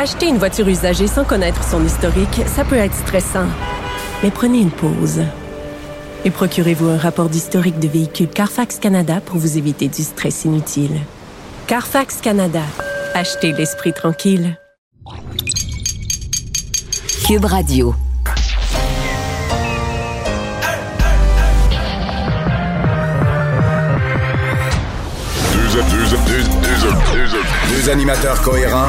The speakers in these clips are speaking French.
Acheter une voiture usagée sans connaître son historique, ça peut être stressant. Mais prenez une pause. Et procurez-vous un rapport d'historique de véhicule Carfax Canada pour vous éviter du stress inutile. Carfax Canada. Achetez l'esprit tranquille. Cube Radio. Deux, animateurs cohérents,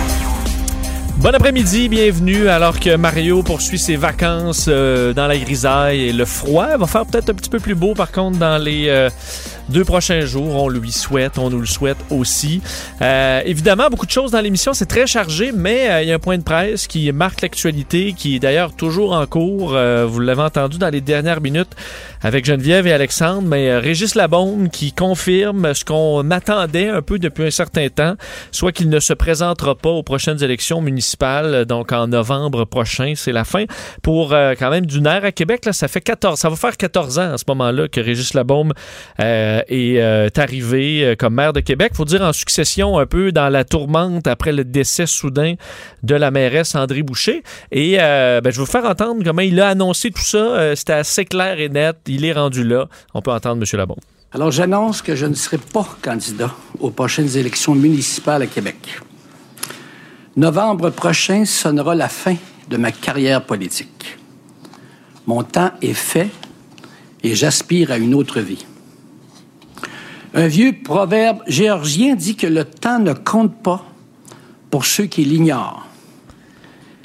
Bon après-midi, bienvenue. Alors que Mario poursuit ses vacances euh, dans la grisaille et le froid, va faire peut-être un petit peu plus beau par contre dans les euh, deux prochains jours. On lui souhaite, on nous le souhaite aussi. Euh, évidemment, beaucoup de choses dans l'émission, c'est très chargé, mais il y a un point de presse qui marque l'actualité, qui est d'ailleurs toujours en cours. Vous l'avez entendu dans les dernières minutes avec Geneviève et Alexandre, mais Régis Labombe qui confirme ce qu'on attendait un peu depuis un certain temps, soit qu'il ne se présentera pas aux prochaines élections municipales, donc en novembre prochain, c'est la fin, pour quand même d'une ère à Québec. Ça fait 14, ça va faire 14 ans à ce moment-là que Régis est euh, arrivé euh, comme maire de Québec. faut dire en succession un peu dans la tourmente après le décès soudain de la mairesse André Boucher. Et euh, ben, je vais vous faire entendre comment il a annoncé tout ça. C'était assez clair et net. Il est rendu là. On peut entendre M. Labon. Alors j'annonce que je ne serai pas candidat aux prochaines élections municipales à Québec. Novembre prochain sonnera la fin de ma carrière politique. Mon temps est fait et j'aspire à une autre vie. Un vieux proverbe géorgien dit que le temps ne compte pas pour ceux qui l'ignorent.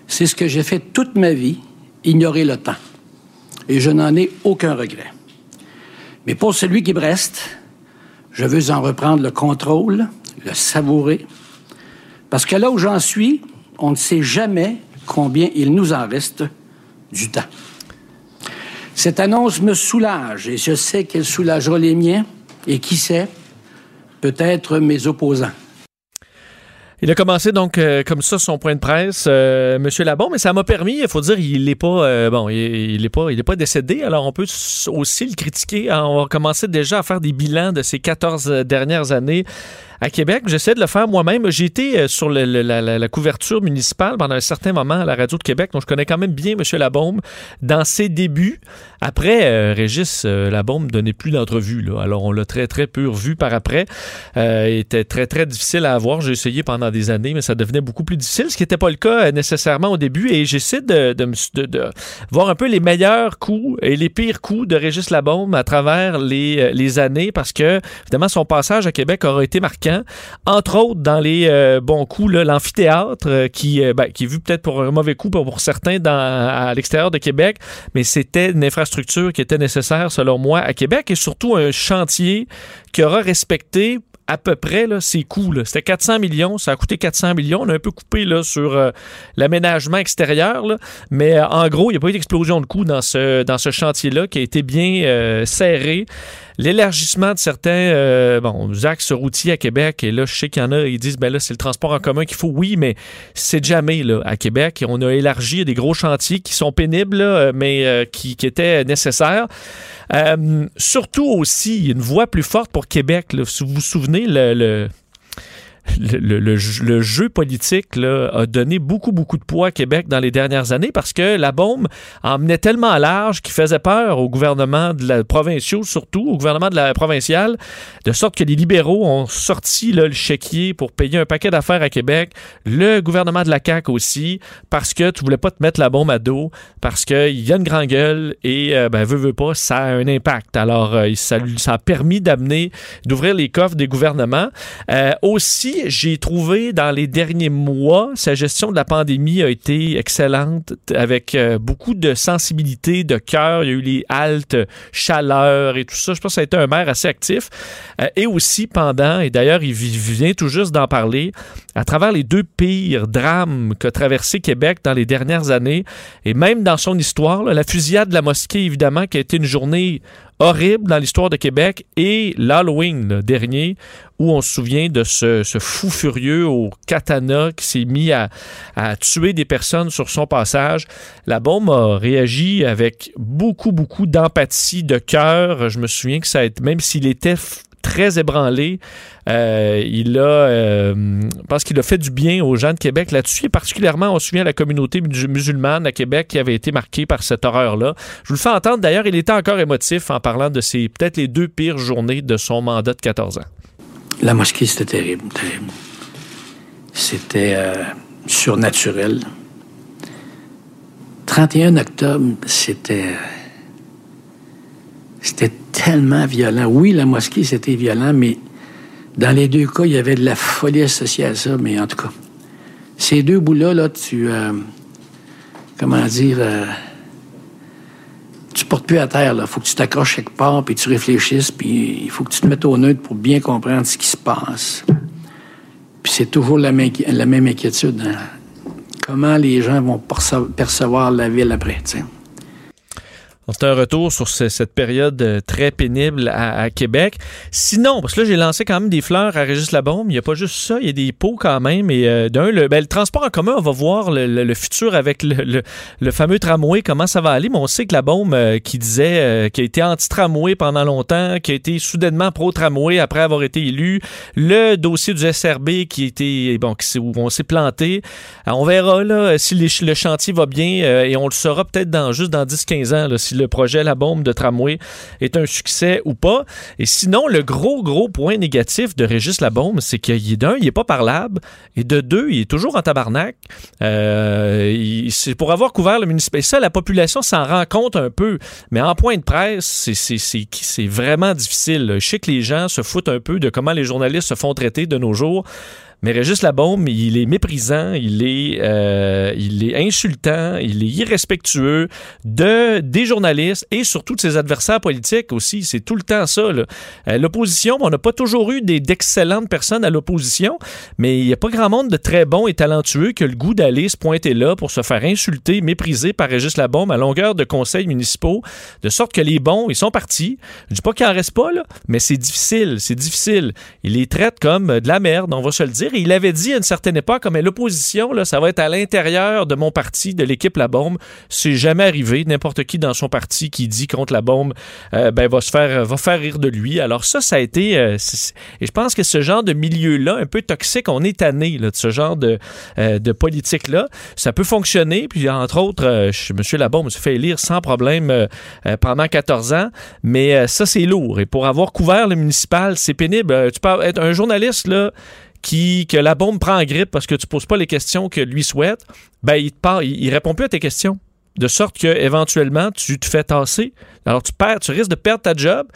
C'est ce que j'ai fait toute ma vie, ignorer le temps. Et je n'en ai aucun regret. Mais pour celui qui me reste, je veux en reprendre le contrôle, le savourer, parce que là où j'en suis, on ne sait jamais combien il nous en reste du temps. Cette annonce me soulage et je sais qu'elle soulagera les miens et qui sait, peut-être mes opposants. Il a commencé donc euh, comme ça son point de presse, euh, Monsieur Labon, mais ça m'a permis, il faut dire, il n'est pas euh, bon, il, pas, il pas décédé. Alors on peut aussi le critiquer. On va commencer déjà à faire des bilans de ces 14 dernières années à Québec. J'essaie de le faire moi-même. J'ai été euh, sur la, couverture municipale pendant un certain moment à la radio de Québec, donc je connais quand même bien M. Labombe dans ses débuts. Après, euh, Régis euh, Labombe ne donnait plus d'entrevue. Alors, on l'a très, très peu revu par après. Euh, il était très, très difficile à avoir. J'ai essayé pendant des années, mais ça devenait beaucoup plus difficile, ce qui n'était pas le cas nécessairement au début. Et j'essaie de, voir un peu les meilleurs coups et les pires coups de Régis Labombe à travers les, les années, parce que, évidemment, son passage à Québec aura été marqué entre autres, dans les euh, bons coups, l'amphithéâtre, euh, qui, euh, ben, qui est vu peut-être pour un mauvais coup pour, certains dans, à l'extérieur de Québec, mais c'était une infrastructure qui était nécessaire, selon moi, à Québec et surtout un chantier qui aura respecté à peu près ses coûts. C'était 400 millions, ça a coûté 400 millions. On a un peu coupé là, sur l'aménagement extérieur, mais en gros, il n'y a pas eu d'explosion de coûts dans ce, dans ce chantier-là qui a été bien serré. L'élargissement de certains bon, axes routiers à Québec, et là, je sais qu'il y en a, ils disent, ben là, c'est le transport en commun qu'il faut. Oui, mais c'est jamais là, à Québec. On a élargi des gros chantiers qui sont pénibles, mais qui, qui étaient nécessaires. Euh, surtout aussi, une voix plus forte pour Québec. Si vous vous souvenez, le le, jeu politique a donné beaucoup, beaucoup de poids à Québec dans les dernières années parce que la bombe emmenait tellement large qu'il faisait peur au gouvernement de la surtout au gouvernement de la provinciale, de sorte que les libéraux ont sorti le chéquier pour payer un paquet d'affaires à Québec, le gouvernement de la CAQ aussi, parce que tu voulais pas te mettre la bombe à dos, parce qu'il y a une grande gueule et, euh, ben, veut, veut pas, ça a un impact. Alors, euh, ça, ça a permis d'amener, d'ouvrir les coffres des gouvernements. Euh, aussi, j'ai trouvé dans les derniers mois, sa gestion de la pandémie a été excellente, avec euh, beaucoup de sensibilité, de cœur. Il y a eu les haltes, chaleur et tout ça. Je pense que ça a été un maire assez actif. Euh, et aussi pendant, et d'ailleurs, il vient tout juste d'en parler, à travers les deux pires drames qu'a traversé Québec dans les dernières années, et même dans son histoire, la fusillade de la mosquée, évidemment, qui a été une journée horrible dans l'histoire de Québec et l'Halloween dernier où on se souvient de ce, fou furieux au katana qui s'est mis à, tuer des personnes sur son passage. La bombe a réagi avec beaucoup, beaucoup d'empathie, de cœur. Je me souviens que ça a été, même s'il était très ébranlé. Euh, il a, euh, pense qu'il a fait du bien aux gens de Québec là-dessus, et particulièrement, on se souvient, la communauté musulmane à Québec qui avait été marquée par cette horreur-là. Je vous le fais entendre, d'ailleurs, il était encore émotif en parlant de ces, peut-être les deux pires journées de son mandat de 14 ans. La mosquée, c'était terrible, terrible. C'était euh, surnaturel. 31 octobre, c'était c'était tellement violent. Oui, la mosquée, c'était violent, mais dans les deux cas, il y avait de la folie associée à ça. Mais en tout cas, ces deux bouts-là, là, tu. Euh, comment dire. Euh, tu portes plus à terre, là. Faut que tu t'accroches quelque part, puis tu réfléchisses, puis il faut que tu te mettes au neutre pour bien comprendre ce qui se passe. Puis c'est toujours la, même inquiétude. Hein. Comment les gens vont percevoir la ville après. C'est un retour sur cette période euh, très pénible à, Québec. Sinon, parce que là, j'ai lancé quand même des fleurs à Régis Labombe. Il n'y a pas juste ça, il y a des pots quand même. Et euh, d'un, le, ben, le, transport en commun, on va voir le, futur avec le, fameux tramway, comment ça va aller. Mais on sait que la bombe euh, qui disait qui a été anti-tramway pendant longtemps, qui a été soudainement pro-tramway après avoir été élu, le dossier du SRB qui était bon, où on s'est planté. on verra là si le chantier va bien et on le saura peut-être dans juste dans 10-15 ans là, le projet La Bombe de tramway est un succès ou pas. Et sinon, le gros, gros point négatif de Régis Labombe, c'est qu'il d'un, il n'est pas parlable, et de deux, il est toujours en tabarnak. Euh, c'est pour avoir couvert le municipal. Ça, la population s'en rend compte un peu, mais en point de presse, c'est vraiment difficile. Je sais que les gens se foutent un peu de comment les journalistes se font traiter de nos jours. Mais Régis Labaume, il est méprisant, il est, euh, il est insultant, il est irrespectueux de, des journalistes et surtout de ses adversaires politiques aussi. C'est tout le temps ça. Euh, l'opposition, on n'a pas toujours eu d'excellentes personnes à l'opposition, mais il n'y a pas grand monde de très bons et talentueux qui le goût d'aller se pointer là pour se faire insulter, mépriser par Régis Labaume à longueur de conseils municipaux, de sorte que les bons, ils sont partis. Je dis pas qu'il en reste pas, là, mais c'est difficile, c'est difficile. Il les traite comme de la merde, on va se le dire il avait dit à une certaine époque, mais l'opposition, là, ça va être à l'intérieur de mon parti, de l'équipe La Bombe. C'est jamais arrivé. N'importe qui dans son parti qui dit contre La Bombe, euh, ben, va se faire, va faire rire de lui. Alors ça, ça a été, euh, et je pense que ce genre de milieu-là, un peu toxique, on est tanné, de ce genre de, euh, de politique-là. Ça peut fonctionner. Puis, entre autres, M. Labombe se fait élire sans problème pendant 14 ans. Mais ça, c'est lourd. Et pour avoir couvert le municipal, c'est pénible. Tu peux être un journaliste, là, qui, que la bombe prend en grippe parce que tu poses pas les questions que lui souhaite, ben il te il, répond plus à tes questions. De sorte que éventuellement tu te fais tasser. Alors tu perds, tu risques de perdre ta job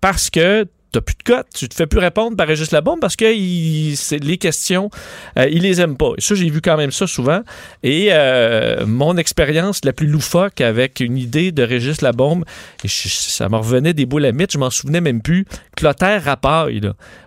parce que t'as plus de cote, tu te fais plus répondre par Régis Labombe parce que les questions, euh, il les aime pas. Et ça, j'ai vu quand même ça souvent. Et euh, mon expérience la plus loufoque avec une idée de Régis Labombe, et ça me revenait des boules à mythe, je m'en souvenais même plus. Clotaire Rapaille.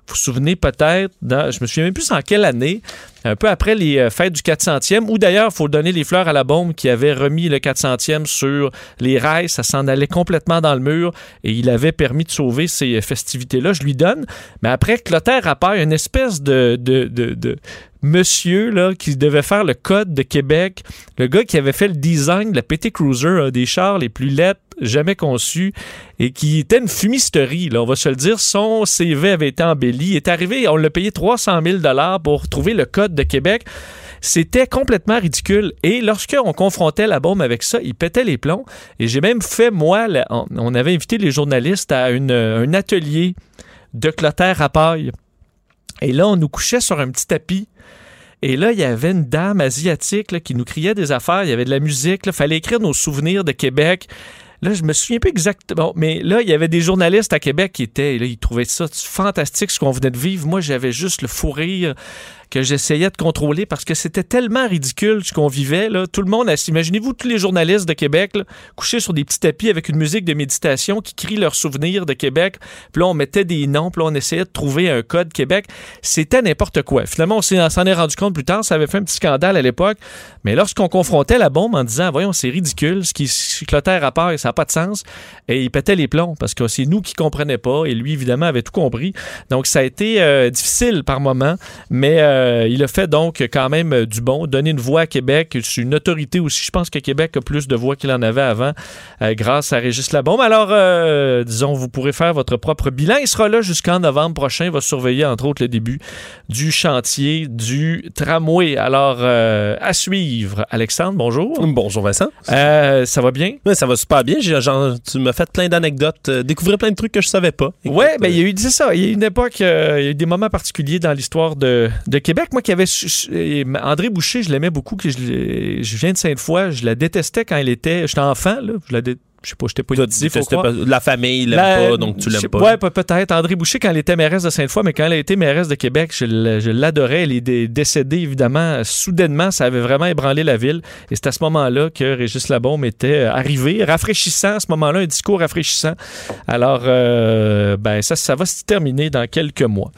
Vous vous souvenez peut-être, je me souviens même plus en quelle année, un peu après les euh, fêtes du 400e, où d'ailleurs, il faut donner les fleurs à la bombe qui avait remis le 400e sur les rails. Ça s'en allait complètement dans le mur et il avait permis de sauver ces festivités-là. Je lui donne. Mais après, Clotaire apparaît une espèce de, de, de monsieur là, qui devait faire le code de Québec, le gars qui avait fait le design de la PT Cruiser, des chars les plus lettres jamais conçus et qui était une fumisterie, on va se le dire. Son CV avait été embelli. Il est arrivé, on l'a payé 300 000 pour trouver le code de Québec. C'était complètement ridicule. Et lorsqu'on confrontait la bombe avec ça, il pétait les plombs. Et j'ai même fait, moi, on avait invité les journalistes à un atelier de Clotaire à paille. Et là, on nous couchait sur un petit tapis et là, il y avait une dame asiatique qui nous criait des affaires. Il y avait de la musique. Il fallait écrire nos souvenirs de Québec. Là, je me souviens pas exactement. Mais là, il y avait des journalistes à Québec qui étaient. Là, ils trouvaient ça fantastique, ce qu'on venait de vivre. Moi, j'avais juste le fou rire que j'essayais de contrôler parce que c'était tellement ridicule ce qu'on vivait. Tout le monde, imaginez-vous tous les journalistes de Québec couchés sur des petits tapis avec une musique de méditation qui crient leurs souvenirs de Québec. Puis là, on mettait des noms, puis là, on essayait de trouver un code Québec. C'était n'importe quoi. Finalement, on s'en est rendu compte plus tard. Ça avait fait un petit scandale à l'époque. Mais lorsqu'on confrontait la bombe en disant, voyons, c'est ridicule, ce qui clotait à part et ça n'a pas de sens, et il pétait les plombs parce que c'est nous qui comprenait pas et lui, évidemment, avait tout compris. Donc, ça a été euh, difficile par moment, mais euh, il a fait donc quand même euh, du bon, donner une voix à Québec. C'est une autorité aussi. Je pense que Québec a plus de voix qu'il en avait avant grâce à Régis Labombe. Alors, disons, vous pourrez faire votre propre bilan. Il sera là jusqu'en novembre prochain. Il va surveiller, entre autres, le début du chantier du tramway. Alors, à suivre. Alexandre, bonjour. Bonjour, Vincent. ça va bien? Oui, ça va super bien. Genre, tu m'as fait plein d'anecdotes, découvrir plein de trucs que je savais pas. Oui, ben, il y a eu, c'est ça, il y a eu une époque, euh, il y a eu des moments particuliers dans l'histoire de, de, Québec. Moi qui avait, André Boucher, je l'aimais beaucoup, que je, je viens de Sainte-Foy, je la détestais quand elle était, j'étais enfant, là, je la détestais je sais pas, j'étais positif. Pas, la famille l'aime pas, donc tu l'aimes pas. Ouais, peut-être. André Boucher, quand elle était mairesse de Sainte-Foy, mais quand elle a été mairesse de Québec, je l'adorais. Elle est décédée, évidemment, soudainement. Ça avait vraiment ébranlé la ville. Et c'est à ce moment-là que Régis Labaume était arrivé. Rafraîchissant, à ce moment-là, un discours rafraîchissant. Alors, euh, ben, ça, ça va se terminer dans quelques mois.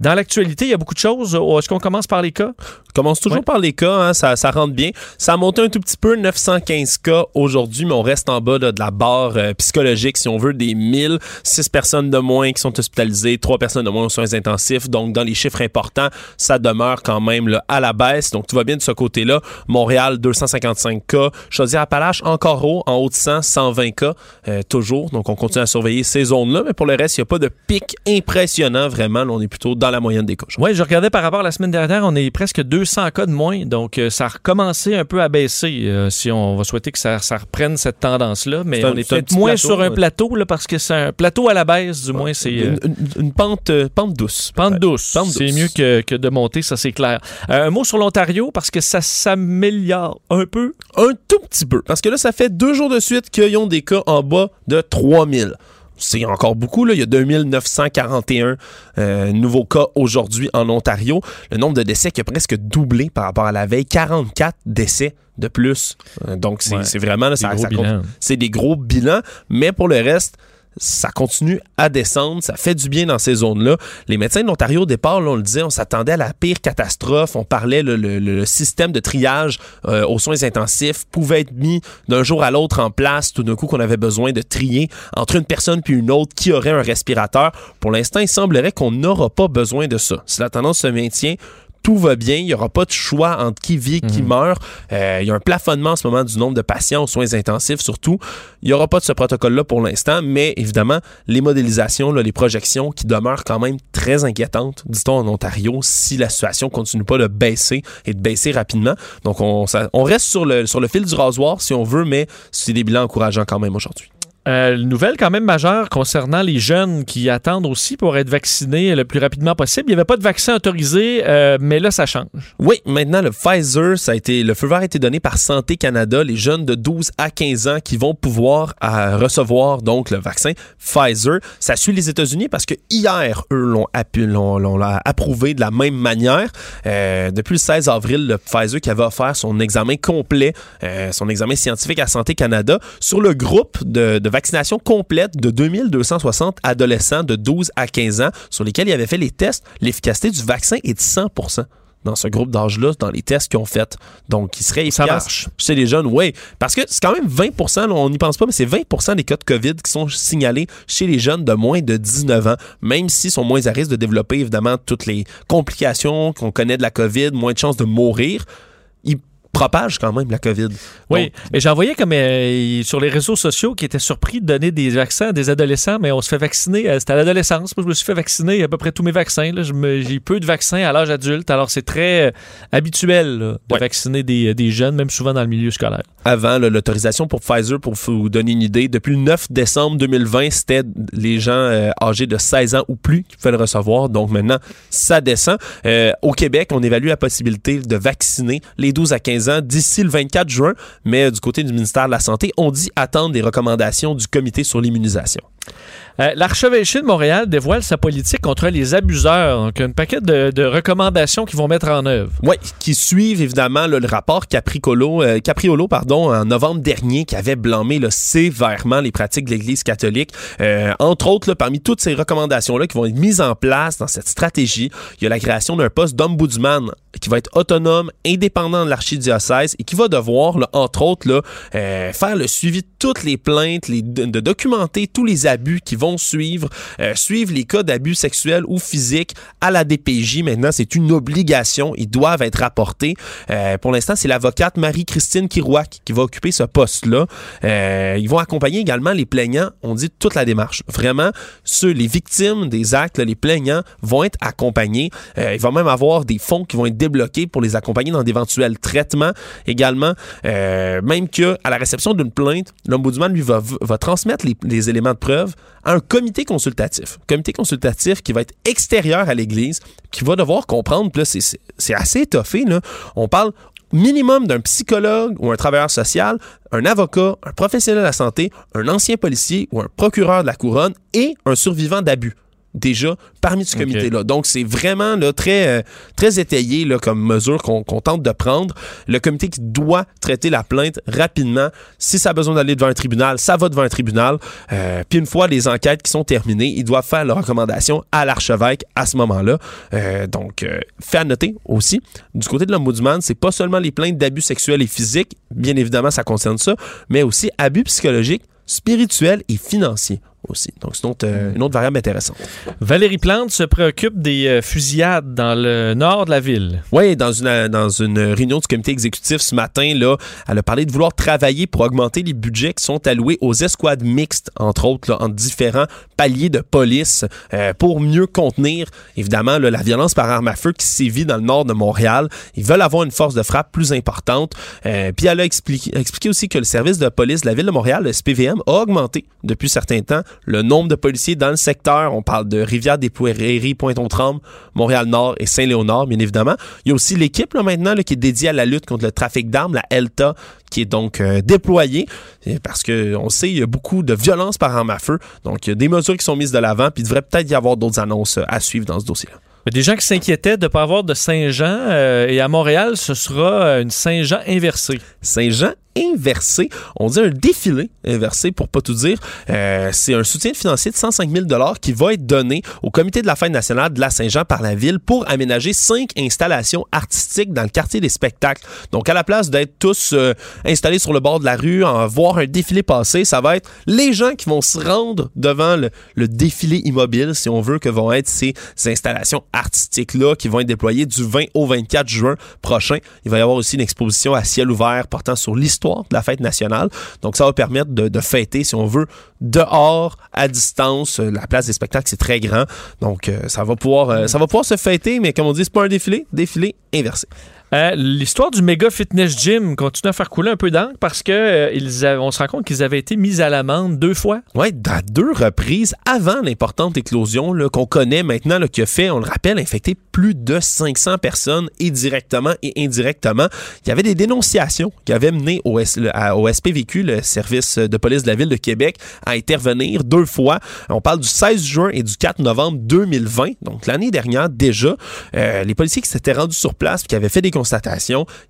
Dans l'actualité, il y a beaucoup de choses. Est-ce qu'on commence par les cas? On commence toujours par les cas, hein, ça, ça rentre bien. Ça a monté un tout petit peu, 915 cas aujourd'hui, mais on reste en bas de la barre euh, psychologique, si on veut, des 1000. 6 personnes de moins qui sont hospitalisées, 3 personnes de moins aux soins intensifs. Donc, dans les chiffres importants, ça demeure quand même à la baisse. Donc, tout va bien de ce côté-là. Montréal, 255 cas. Chaudière-Appalaches, encore haut, en haut de 100, 120 cas, euh, toujours. Donc, on continue à surveiller ces zones-là. Mais pour le reste, il n'y a pas de pic impressionnant, vraiment. on est plutôt dans la moyenne des cas. Oui, je regardais par rapport à la semaine dernière, on est presque 200 cas de moins. Donc, euh, ça a recommencé un peu à baisser. si on va souhaiter que ça, ça reprenne cette tendance-là. Mais on est moins sur un plateau, là, parce que c'est un plateau à la baisse, du moins. c'est euh, une, pente, euh, pente douce. Pente douce. C'est mieux que, de monter, ça c'est clair. Euh, un mot sur l'Ontario, parce que ça s'améliore un peu. Un tout petit peu. Parce que là, ça fait deux jours de suite qu'ils ont des cas en bas de 3000 c'est encore beaucoup. Là. Il y a 2941 nouveaux cas aujourd'hui en Ontario. Le nombre de décès qui a presque doublé par rapport à la veille. 44 décès de plus. Euh, donc, c'est vraiment... C'est des gros bilans. Mais pour le reste, ça continue à descendre, ça fait du bien dans ces zones-là. Les médecins de l'Ontario, au départ, on le disait, on s'attendait à la pire catastrophe. On parlait le, le, système de triage euh, aux soins intensifs pouvait être mis d'un jour à l'autre en place, tout d'un coup qu'on avait besoin de trier entre une personne puis une autre qui aurait un respirateur. Pour l'instant, il semblerait qu'on n'aura pas besoin de ça. Si la tendance se maintient, tout va bien. Il n'y aura pas de choix entre qui vit et qui mhm. meurt. Euh, il y a un plafonnement en ce moment du nombre de patients aux soins intensifs, surtout. Il n'y aura pas de ce protocole-là pour l'instant, mais évidemment, les modélisations, les projections qui demeurent quand même très inquiétantes, dit-on en Ontario, si la situation continue pas de baisser et de baisser rapidement. Donc, on, on reste sur le, sur le fil du rasoir, si on veut, mais c'est des bilans encourageants quand même aujourd'hui. Euh, nouvelle quand même majeure concernant les jeunes qui attendent aussi pour être vaccinés le plus rapidement possible. Il n'y avait pas de vaccin autorisé, euh, mais là, ça change. Oui, maintenant, le Pfizer, ça a été, le feu vert a été donné par Santé Canada. Les jeunes de 12 à 15 ans qui vont pouvoir euh, recevoir donc le vaccin Pfizer. Ça suit les États-Unis parce que hier, eux l'ont, approuvé de la même manière. Euh, depuis le 16 avril, le Pfizer qui avait offert son examen complet, son examen scientifique à Santé Canada sur le groupe de, de vaccination complète de 2260 adolescents de 12 à 15 ans sur lesquels il avait fait les tests. L'efficacité du vaccin est de 100% dans ce groupe d'âge-là, dans les tests qu'ils ont fait. Donc, il serait efficace. Ça marche. Chez les jeunes, oui. Parce que c'est quand même 20% on n'y pense pas, mais c'est 20% des cas de COVID qui sont signalés chez les jeunes de moins de 19 ans, même s'ils sont moins à risque de développer, évidemment, toutes les complications qu'on connaît de la COVID, moins de chances de mourir propage quand même la COVID. Oui, mais j'en voyais comme euh, sur les réseaux sociaux qui étaient surpris de donner des vaccins à des adolescents, mais on se fait vacciner, euh, c'était à l'adolescence. Moi, je me suis fait vacciner à peu près tous mes vaccins. J'ai eu peu de vaccins à l'âge adulte, alors c'est très euh, habituel de vacciner des, des, jeunes, même souvent dans le milieu scolaire. Avant, l'autorisation pour Pfizer, pour vous donner une idée, depuis le 9 décembre 2020, c'était les gens âgés de 16 ans ou plus qui pouvaient le recevoir. Donc maintenant, ça descend. au Québec, on évalue la possibilité de vacciner les 12 à 15 15 ans d'ici le 24 juin, mais du côté du ministère de la Santé, on dit attendre des recommandations du comité sur l'immunisation. Euh, L'archevêché de Montréal dévoile sa politique contre les abuseurs. Donc, un paquet de, de recommandations qu'ils vont mettre en œuvre. Oui, qui suivent évidemment là, le rapport Capricolo, euh, Capriolo pardon, en novembre dernier qui avait blâmé là, sévèrement les pratiques de l'Église catholique. Euh, entre autres, là, parmi toutes ces recommandations-là qui vont être mises en place dans cette stratégie, il y a la création d'un poste d'ombudsman qui va être autonome, indépendant de l'archidiocèse et qui va devoir, là, entre autres, là, euh, faire le suivi de toutes les plaintes, de documenter tous les abus qui vont suivre, euh, suivre les cas d'abus sexuels ou physiques à la DPJ. Maintenant, c'est une obligation. Ils doivent être rapportés. Euh, pour l'instant, c'est l'avocate Marie-Christine Kirouac qui va occuper ce poste-là. Euh, ils vont accompagner également les plaignants. On dit toute la démarche. Vraiment, ceux, les victimes des actes, là, les plaignants vont être accompagnés. Euh, il va même avoir des fonds qui vont être débloqués pour les accompagner dans d'éventuels traitements également. Euh, même que à la réception d'une plainte, l'ombudsman lui va, transmettre les, éléments de preuve à un comité consultatif. Comité consultatif qui va être extérieur à l'Église, qui va devoir comprendre, puis c'est assez étoffé, là. On parle minimum d'un psychologue ou un travailleur social, un avocat, un professionnel de la santé, un ancien policier ou un procureur de la couronne et un survivant d'abus. Déjà, parmi ce comité-là. Donc, c'est vraiment là, très, euh, très étayé là, comme mesure qu'on qu'on tente de prendre. Le comité qui doit traiter la plainte rapidement. Si ça a besoin d'aller devant un tribunal, ça va devant un tribunal. Euh, Puis une fois les enquêtes qui sont terminées, ils doivent faire leurs recommandations à l'archevêque à ce moment-là. Euh, donc, euh, fait à noter aussi, du côté de l'ombudsman, c'est pas seulement les plaintes d'abus sexuels et physiques, bien évidemment, ça concerne ça, mais aussi abus psychologiques, spirituels et financiers aussi. Donc, c'est une autre, euh, une autre variable intéressante. Valérie Plante se préoccupe des euh, fusillades dans le nord de la ville. Oui, dans une, dans une réunion du comité exécutif ce matin, là, elle a parlé de vouloir travailler pour augmenter les budgets qui sont alloués aux escouades mixtes, entre autres, là, en différents paliers de police, euh, pour mieux contenir, évidemment, là, la violence par arme à feu qui sévit dans le nord de Montréal. Ils veulent avoir une force de frappe plus importante. Euh, puis elle a expliqué, expliqué aussi que le service de police de la ville de Montréal, le SPVM, a augmenté depuis certains temps le nombre de policiers dans le secteur. On parle de Rivière-des-Prairies, Pointe-aux-Trembles, Montréal-Nord et Saint-Léonard, bien évidemment. Il y a aussi l'équipe là, maintenant là, qui est dédiée à la lutte contre le trafic d'armes, la ELTA, qui est donc euh, déployée parce que on sait il y a beaucoup de violence par arme à feu. Donc il y a des mesures qui sont mises de l'avant, puis il devrait peut-être y avoir d'autres annonces euh, à suivre dans ce dossier-là. Il y a des gens qui s'inquiétaient de ne pas avoir de Saint-Jean euh, et à Montréal, ce sera une Saint-Jean inversée. Saint-Jean inversé. On dit un défilé inversé pour pas tout dire. Euh, c'est un soutien financier de 105 000 qui va être donné au comité de la fête nationale de la Saint-Jean par la ville pour aménager cinq installations artistiques dans le quartier des spectacles. Donc à la place d'être tous euh, installés sur le bord de la rue, en voir un défilé passer, ça va être les gens qui vont se rendre devant le, défilé immobile, si on veut, que vont être ces installations artistiques-là qui vont être déployées du 20 au 24 juin prochain. Il va y avoir aussi une exposition à ciel ouvert portant sur l'histoire de la fête nationale. Donc, ça va permettre de, fêter, si on veut, dehors, à distance. Euh, La place des spectacles, c'est très grand. Donc, euh, ça va pouvoir euh, ça va pouvoir se fêter, mais comme on dit, c'est pas un défilé, défilé inversé. Euh, L'histoire du méga fitness gym continue à faire couler un peu d'encre parce que euh, ils avaient- on se rend compte qu'ils avaient été mis à l'amende deux fois. Oui, à deux reprises avant l'importante éclosion qu'on connaît maintenant, là, qui a fait, on le rappelle, infecter plus de 500 personnes et directement et indirectement. Il y avait des dénonciations qui avaient mené au, SPVQ, le service de police de la ville de Québec, à intervenir deux fois. On parle du 16 juin et du 4 novembre 2020, donc l'année dernière déjà. Euh, les policiers qui s'étaient rendus sur place qui avaient fait des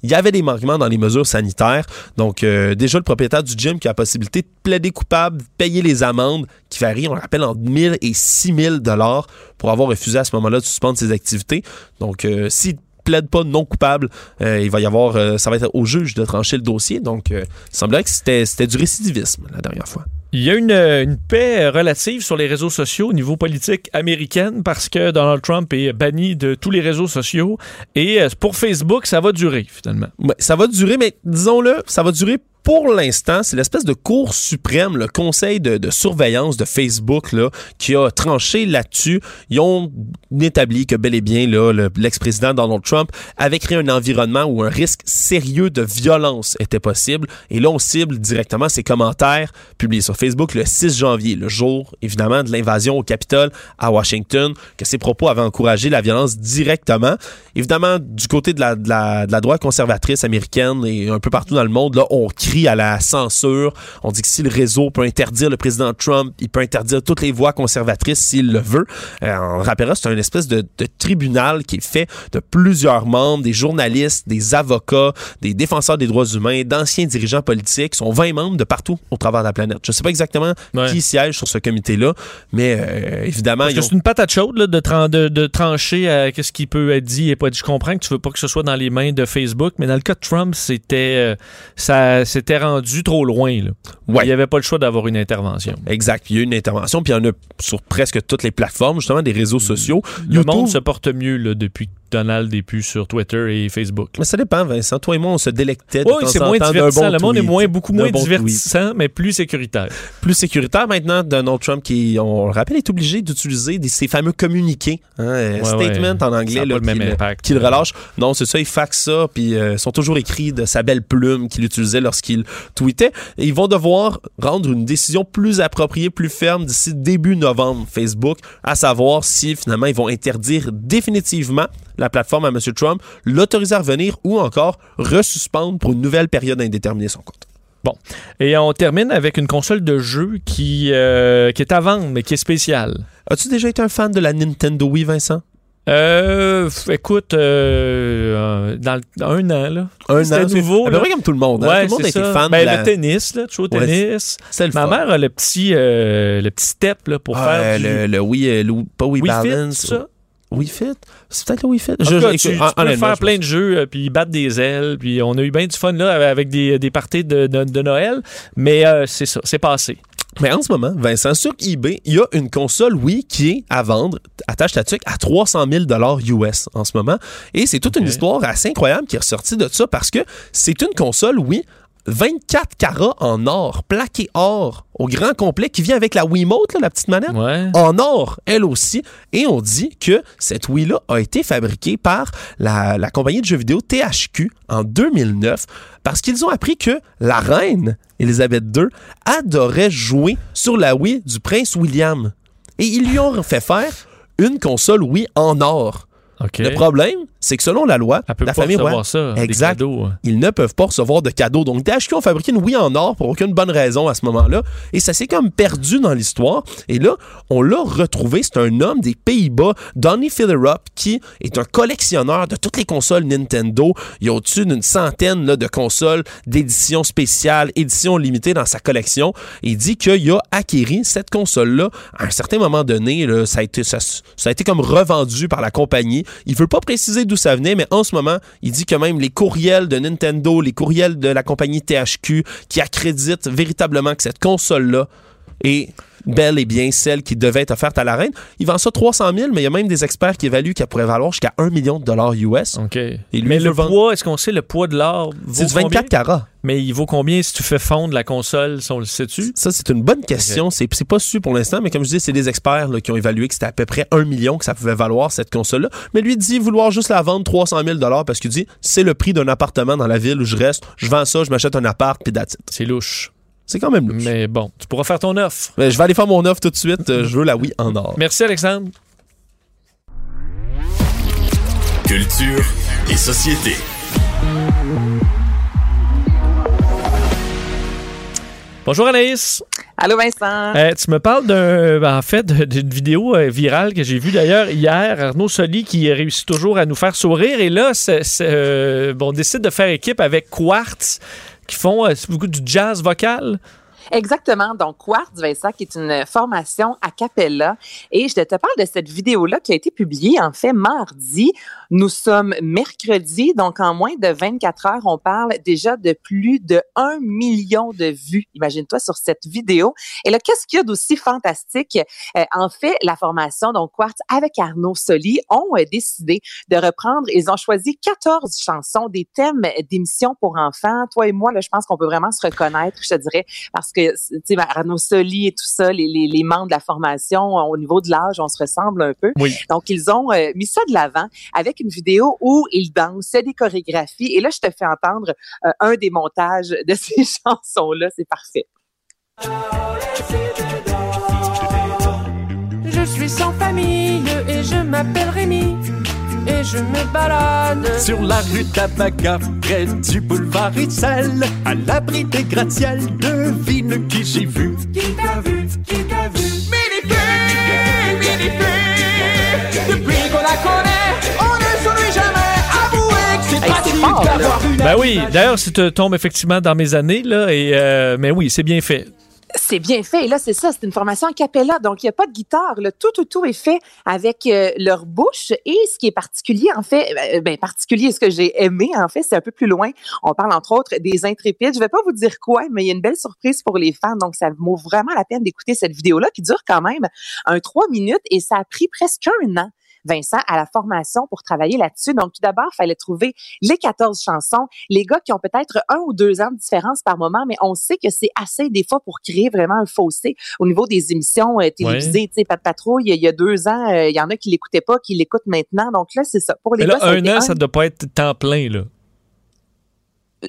il y avait des manquements dans les mesures sanitaires. Donc euh, déjà le propriétaire du gym qui a la possibilité de plaider coupable, payer les amendes qui varient, on le rappelle, entre 1000 et 6000 dollars pour avoir refusé à ce moment-là de suspendre ses activités. Donc euh, s'il plaide pas non coupable, euh, il va y avoir, euh, ça va être au juge de trancher le dossier. Donc, il semblerait que c'était du récidivisme la dernière fois. Il y a une, une paix relative sur les réseaux sociaux au niveau politique américaine parce que Donald Trump est banni de tous les réseaux sociaux et euh, pour Facebook, ça va durer finalement. Ça va durer, mais disons-le, ça va durer pour l'instant, c'est l'espèce de Cour suprême, le conseil de, de surveillance de Facebook, là, qui a tranché là-dessus. Ils ont établi que bel et bien là, le- l'ex-président Donald Trump avait créé un environnement où un risque sérieux de violence était possible. Et là, on cible directement ses commentaires publiés sur Facebook le 6 janvier, le jour, évidemment, de l'invasion au Capitole à Washington, que ses propos avaient encouragé la violence directement. Évidemment, du côté de la, de la, de la droite conservatrice américaine et un peu partout dans le monde, là, on à la censure. On dit que si le réseau peut interdire le président Trump, il peut interdire toutes les voix conservatrices s'il le veut. Euh, on rappellera, c'est une espèce de, de tribunal qui est fait de plusieurs membres, des journalistes, des avocats, des défenseurs des droits humains, d'anciens dirigeants politiques. Ils sont 20 membres de partout au travers de la planète. Je sais pas exactement Ouais. qui siège sur ce comité-là, mais euh, évidemment, Parce que ont- c'est une patate chaude là, de, tran- de, de trancher à qu'est-ce qui peut être dit et pas dit. Je comprends que tu veux pas que ce soit dans les mains de Facebook, mais dans le cas de Trump, c'était euh, ça s'était rendu trop loin. Là. Ouais. Il n'y avait pas le choix d'avoir une intervention. Exact. Puis il y a eu une intervention, puis il y en a sur presque toutes les plateformes, justement, des réseaux sociaux. Le YouTube- monde se porte mieux là, depuis Donald plus sur Twitter et Facebook. Mais ça dépend, Vincent. Toi et moi, on se délectait de Oui, c'est moins divertissant. bon le monde est moins, beaucoup moins bon divertissant, mais plus sécuritaire. plus sécuritaire maintenant. Donald Trump, qui, on le rappelle, est obligé d'utiliser ces fameux communiqués, hein, euh, Ouais, statement ouais. en anglais, qu'il qu'il relâche. Non, c'est ça, il faxe ça, puis euh, sont toujours écrits de sa belle plume qu'il utilisait lorsqu'il tweetait. Et ils vont devoir rendre une décision plus appropriée, plus ferme d'ici début novembre, Facebook, à savoir si finalement ils vont interdire définitivement la plateforme à M. Trump, l'autoriser à revenir ou encore resuspendre pour une nouvelle période indéterminée son compte. Et on termine avec une console de jeu qui, euh, qui est à vendre, mais qui est spéciale. As-tu déjà été un fan de la Nintendo Wii, Vincent? Euh, écoute, euh, dans, un an, là. Un an, nouveau, à peu là. près comme tout le monde. hein. Ouais, tout le monde c'est a été ça. fan Ben, de la... le tennis, là, tu joues au tennis. Le Ma fun. mère a le petit, euh, le petit step là, pour Ah, faire du le, le Wii, le- pas Wii, Balance. ça? Wii Fit? C'est peut-être le Wii Fit. Tout cas, tu, peux faire je plein de jeux, euh, puis battre des ailes, puis on a eu bien du fun là avec des, des parties de, de- de Noël, mais euh, c'est ça, c'est passé. Mais en ce moment, Vincent, sur eBay, il y a une console Wii qui est à vendre, attache ta tuque, à 300 000 US en ce moment. Et c'est toute une histoire assez incroyable qui est ressortie de ça parce que c'est une console Wii 24 carats en or, plaqué or, au grand complet, qui vient avec la Wiimote, là, la petite manette. Ouais. en or, elle aussi. Et on dit que cette Wii-là a été fabriquée par la, la compagnie de jeux vidéo THQ en 2009 parce qu'ils ont appris que la reine Elisabeth II adorait jouer sur la Wii du prince William. Et ils lui ont fait faire une console Wii en or. Le problème, c'est que selon la loi, Elle la famille recevoir royale, ça, des Exact. hein. ils ne peuvent pas recevoir de cadeaux. Donc, THQ ont fabriqué une Wii en or pour aucune bonne raison à ce moment-là. Et ça s'est comme perdu dans l'histoire. Et là, on l'a retrouvé. C'est un homme des Pays-Bas, Donny Fillerup, qui est un collectionneur de toutes les consoles Nintendo. Il y a au-dessus d'une centaine là, de consoles d'édition spéciale, édition limitée dans sa collection. Il dit qu'il a acquéri cette console-là à un certain moment donné. là, ça, a été, ça, ça a été comme revendu par la compagnie. Il veut pas préciser d'où ça venait, mais en ce moment, il dit que même les courriels de Nintendo, les courriels de la compagnie THQ, qui accréditent véritablement que cette console-là est bel et bien celle qui devait être offerte à la reine. Il vend ça 300 000, mais il y a même des experts qui évaluent qu'elle pourrait valoir jusqu'à 1 million de dollars US. OK. lui, mais le poids, est-ce qu'on sait le poids de l'or vaut C'est du combien? 24 carats. Mais il vaut combien si tu fais fondre la console, si on le sait-tu? Ça, c'est une bonne question. C'est C'est pas su pour l'instant, mais comme je dis, c'est des experts là, qui ont évalué que c'était à peu près 1 million que ça pouvait valoir, cette console-là. Mais lui dit vouloir juste la vendre 300 000 parce qu'il dit c'est le prix d'un appartement dans la ville où je reste. Je vends ça, je m'achète un appart, puis. C'est louche. C'est quand même louche. Mais bon, tu pourras faire ton offre. Mais je vais aller faire mon offre tout de suite. Euh, Je veux la Wii en or. Merci, Alexandre. Culture et société. Bonjour, Anaïs. Allô Vincent. Euh, tu me parles d'un, ben, en fait, d'une vidéo euh, virale que j'ai vue d'ailleurs hier. Arnaud Soli qui réussit toujours à nous faire sourire. Et là, c'est, c'est, euh, bon, on décide de faire équipe avec Quartz qui font euh, beaucoup du jazz vocal? Exactement. Donc, Quartz, Vincent, qui est une formation a cappella. Et je te parle de cette vidéo-là qui a été publiée, en fait, mardi. Nous sommes mercredi, donc en moins de 24 heures, on parle déjà de plus de 1 million de vues. Imagine-toi sur cette vidéo. Et là, qu'est-ce qu'il y a d'aussi fantastique? Euh, en fait, la formation, donc Quartz, avec Arnaud Soli, ont euh, décidé de reprendre, ils ont choisi 14 chansons, des thèmes d'émissions pour enfants. Toi et moi, là, je pense qu'on peut vraiment se reconnaître, je te dirais, parce que, tu sais, Arnaud Soli et tout ça, les, les, les, membres de la formation, au niveau de l'âge, on se ressemble un peu. Oui. Donc, ils ont euh, mis ça de l'avant avec une vidéo où ils dansent, c'est des chorégraphies. Et là, je te fais entendre euh, un des montages de ces chansons-là. C'est parfait. Je suis sans famille et je m'appelle Rémi. Et je me balade sur la rue Tabaga, près du boulevard Ixelles, à l'abri des gratte-ciels, devine qui j'ai vu. Qui t'a vu, qui t'a vu Ben oui, d'ailleurs, ça te tombe effectivement dans mes années, là, et, euh, mais oui, c'est bien fait. C'est bien fait. Et là, c'est ça, c'est une formation a cappella. Donc, il n'y a pas de guitare. Là. Tout, tout, tout est fait avec euh, leur bouche. Et ce qui est particulier, en fait, euh, ben, particulier, ce que j'ai aimé, en fait, c'est un peu plus loin. On parle, entre autres, des intrépides. Je vais pas vous dire quoi, mais il y a une belle surprise pour les fans. Donc, ça vaut vraiment la peine d'écouter cette vidéo-là qui dure quand même un trois minutes et ça a pris presque un an. Vincent, à la formation pour travailler là-dessus. Donc, tout d'abord, il fallait trouver les 14 chansons. Les gars qui ont peut-être un ou deux ans de différence par moment, mais on sait que c'est assez des fois pour créer vraiment un fossé au niveau des émissions euh, télévisées. Tu sais, Pat Patrouille, il y a- deux ans, euh, il y en a qui l'écoutaient pas, qui l'écoutent maintenant. Donc là, c'est ça. Pour les Mais là, gars, un an, ça doit pas être temps plein, là.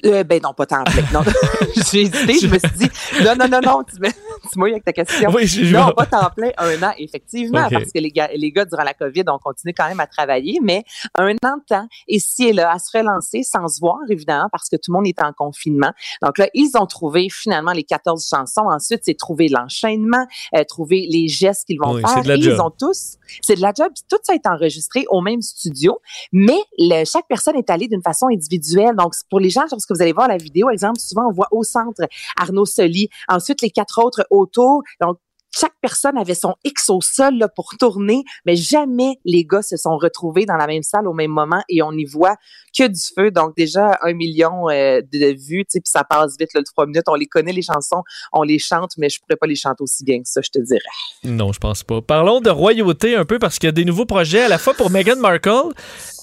Euh, ben non, pas temps plein. Non. J'ai hésité, je me suis dit, non, non, non, non, tu me- tu m'ouilles avec ta question. Oui, je- non, pas temps plein, un an, effectivement, parce que les gars, les gars, durant la COVID, ont continué quand même à travailler, mais un an de temps, ici et là, à se relancer sans se voir, évidemment, parce que tout le monde est en confinement. Donc là, ils ont trouvé finalement les 14 chansons. Ensuite, c'est trouver l'enchaînement, euh, trouver les gestes qu'ils vont Oui, faire. et job. ils ont tous, c'est de la job. Tout ça est enregistré au même studio, mais le- chaque personne est allée d'une façon individuelle. Donc, pour les gens, lorsque vous allez voir la vidéo, exemple, souvent on voit au centre Arnaud Soli, ensuite les quatre autres autour. Donc, chaque personne avait son X au sol là, pour tourner, mais jamais les gars se sont retrouvés dans la même salle au même moment et on n'y voit que du feu. Donc déjà un million euh, de vues, puis ça passe vite, là, le trois minutes. On les connaît les chansons, on les chante, mais je pourrais pas les chanter aussi bien que ça, je te dirais. Non, je pense pas. Parlons de royauté un peu parce qu'il y a des nouveaux projets à la fois pour Meghan Markle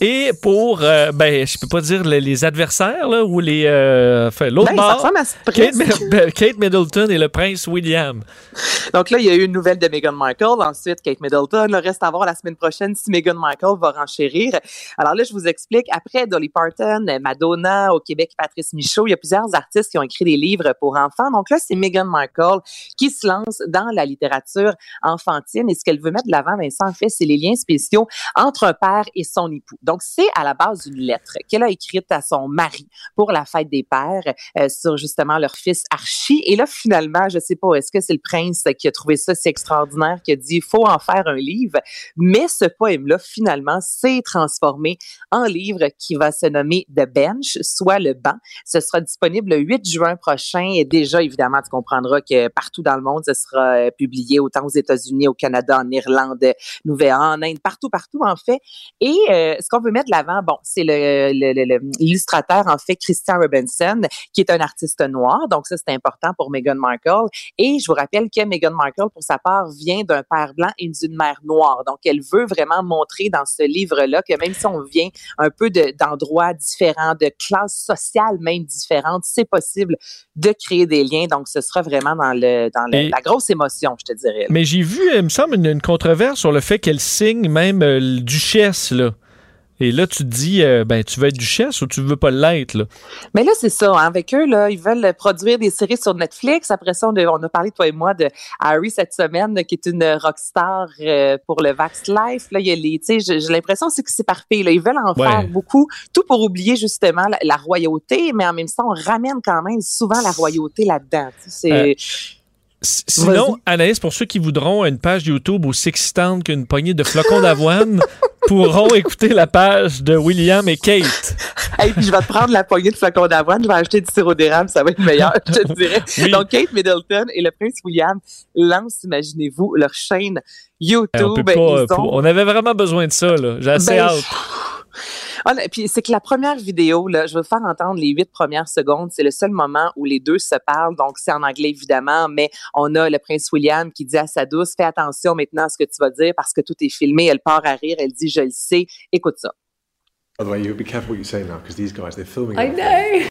et pour, euh, ben, je peux pas dire les, les adversaires là, ou les, euh, enfin, l'autre Ben, Kate. Mid- Kate Middleton et le prince William. Donc là, il y a eu une nouvelle de Meghan Markle. Ensuite, Kate Middleton. Le reste à voir la semaine prochaine si Meghan Markle va renchérir. Alors là, je vous explique. Après Dolly Parton, Madonna, au Québec, Patrice Michaud, il y a plusieurs artistes qui ont écrit des livres pour enfants. Donc là, c'est Meghan Markle qui se lance dans la littérature enfantine. Et ce qu'elle veut mettre de l'avant, Vincent, en fait, c'est les liens spéciaux entre un père et son époux. Donc, c'est à la base d'une lettre qu'elle a écrite à son mari pour la fête des pères euh, sur justement leur fils Archie. Et là, finalement, je sais pas, est-ce que c'est le prince qui a trouvé ça si extraordinaire, qui a dit, il faut en faire un livre. Mais ce poème-là, finalement, s'est transformé en livre qui va se nommer The Bench, soit le banc. Ce sera disponible le 8 juin prochain. Et déjà, évidemment, tu comprendras que partout dans le monde, ce sera euh, publié, autant aux États-Unis, au Canada, en Irlande, Nouvelle, en Inde, partout, partout, en fait. Et euh, ce qu'on veut mettre de l'avant, bon, c'est l'illustrateur, en fait, Christian Robinson, qui est un artiste noir. Donc, ça, c'est important pour Meghan Markle. Et je vous rappelle que Meghan Markle, pour sa part, vient d'un père blanc et d'une mère noire. Donc, elle veut vraiment montrer dans ce livre-là que même si on vient un peu de- d'endroits différents, de classes sociales même différentes, c'est possible de créer des liens. Donc, ce sera vraiment dans, le, dans le- Et- la grosse émotion, je te dirais. Mais j'ai vu, il me semble, une, une controverse sur le fait qu'elle signe même euh, le duchesse, là. Et là, tu te dis, euh, ben, tu veux être duchesse ou tu veux pas l'être, là? Mais là, c'est ça. hein, avec eux, là, ils veulent produire des séries sur Netflix. Après ça, on a, on a parlé, toi et moi, de Harry cette semaine, qui est une rockstar euh, pour le Vax Life. Là, il y a les, tu sais, j'ai l'impression c'est parfait. Là, ils veulent en Ouais. faire beaucoup, tout pour oublier justement la, la royauté, mais en même temps, on ramène quand même souvent la royauté là-dedans. C'est Euh, Sinon, Anaïs, pour ceux qui voudront une page YouTube aussi excitante qu'une poignée de flocons d'avoine, pourront écouter la page de William et Kate. Et puis je vais te prendre la poignée de flacons d'avoine, je vais acheter du sirop d'érable, ça va être meilleur, je te dirais. Oui. Donc Kate Middleton et le prince William lancent, imaginez-vous, leur chaîne YouTube. Eh, on, pas, euh, Ils ont- pour- on avait vraiment besoin de ça. là. J'ai assez Ben, hâte. Ah, là, puis c'est que la première vidéo, là, je vous faire entendre les huit premières secondes. C'est le seul moment où les deux se parlent. Donc, c'est en anglais, évidemment, mais on a le prince William qui dit à sa douce, fais attention maintenant à ce que tu vas dire parce que tout est filmé. Elle part à rire. Elle dit, je le sais. Écoute ça. By the way, you be careful what you say now because these guys, they're filming. I know.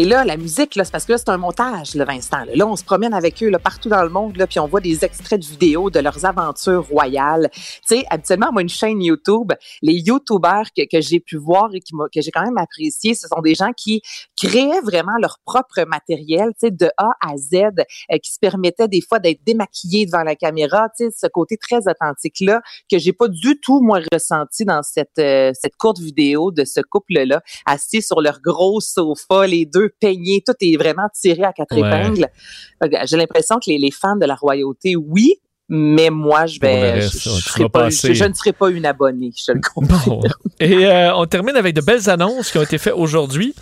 Et là, la musique, c'est parce que là, c'est un montage, là, Vincent. Là. On se promène avec eux là, partout dans le monde, là, puis on voit des extraits de vidéos de leurs aventures royales. Tu sais, habituellement, moi, une chaîne YouTube, les YouTubers que, j'ai pu voir et que j'ai quand même apprécié, ce sont des gens qui créaient vraiment leur propre matériel, tu sais, de A à Z, euh, qui se permettaient des fois d'être démaquillés devant la caméra, tu sais, ce côté très authentique-là que j'ai pas du tout, moi, ressenti dans cette, euh, cette courte vidéo de ce couple-là, assis sur leur gros sofa, les deux peignés, tout est vraiment tiré à quatre Ouais. épingles. J'ai l'impression que les, les fans de la royauté, oui, mais moi, je vais, pas, ne serai pas une abonnée, je te le. Bon. Et euh, on termine avec de belles annonces qui ont été faites aujourd'hui.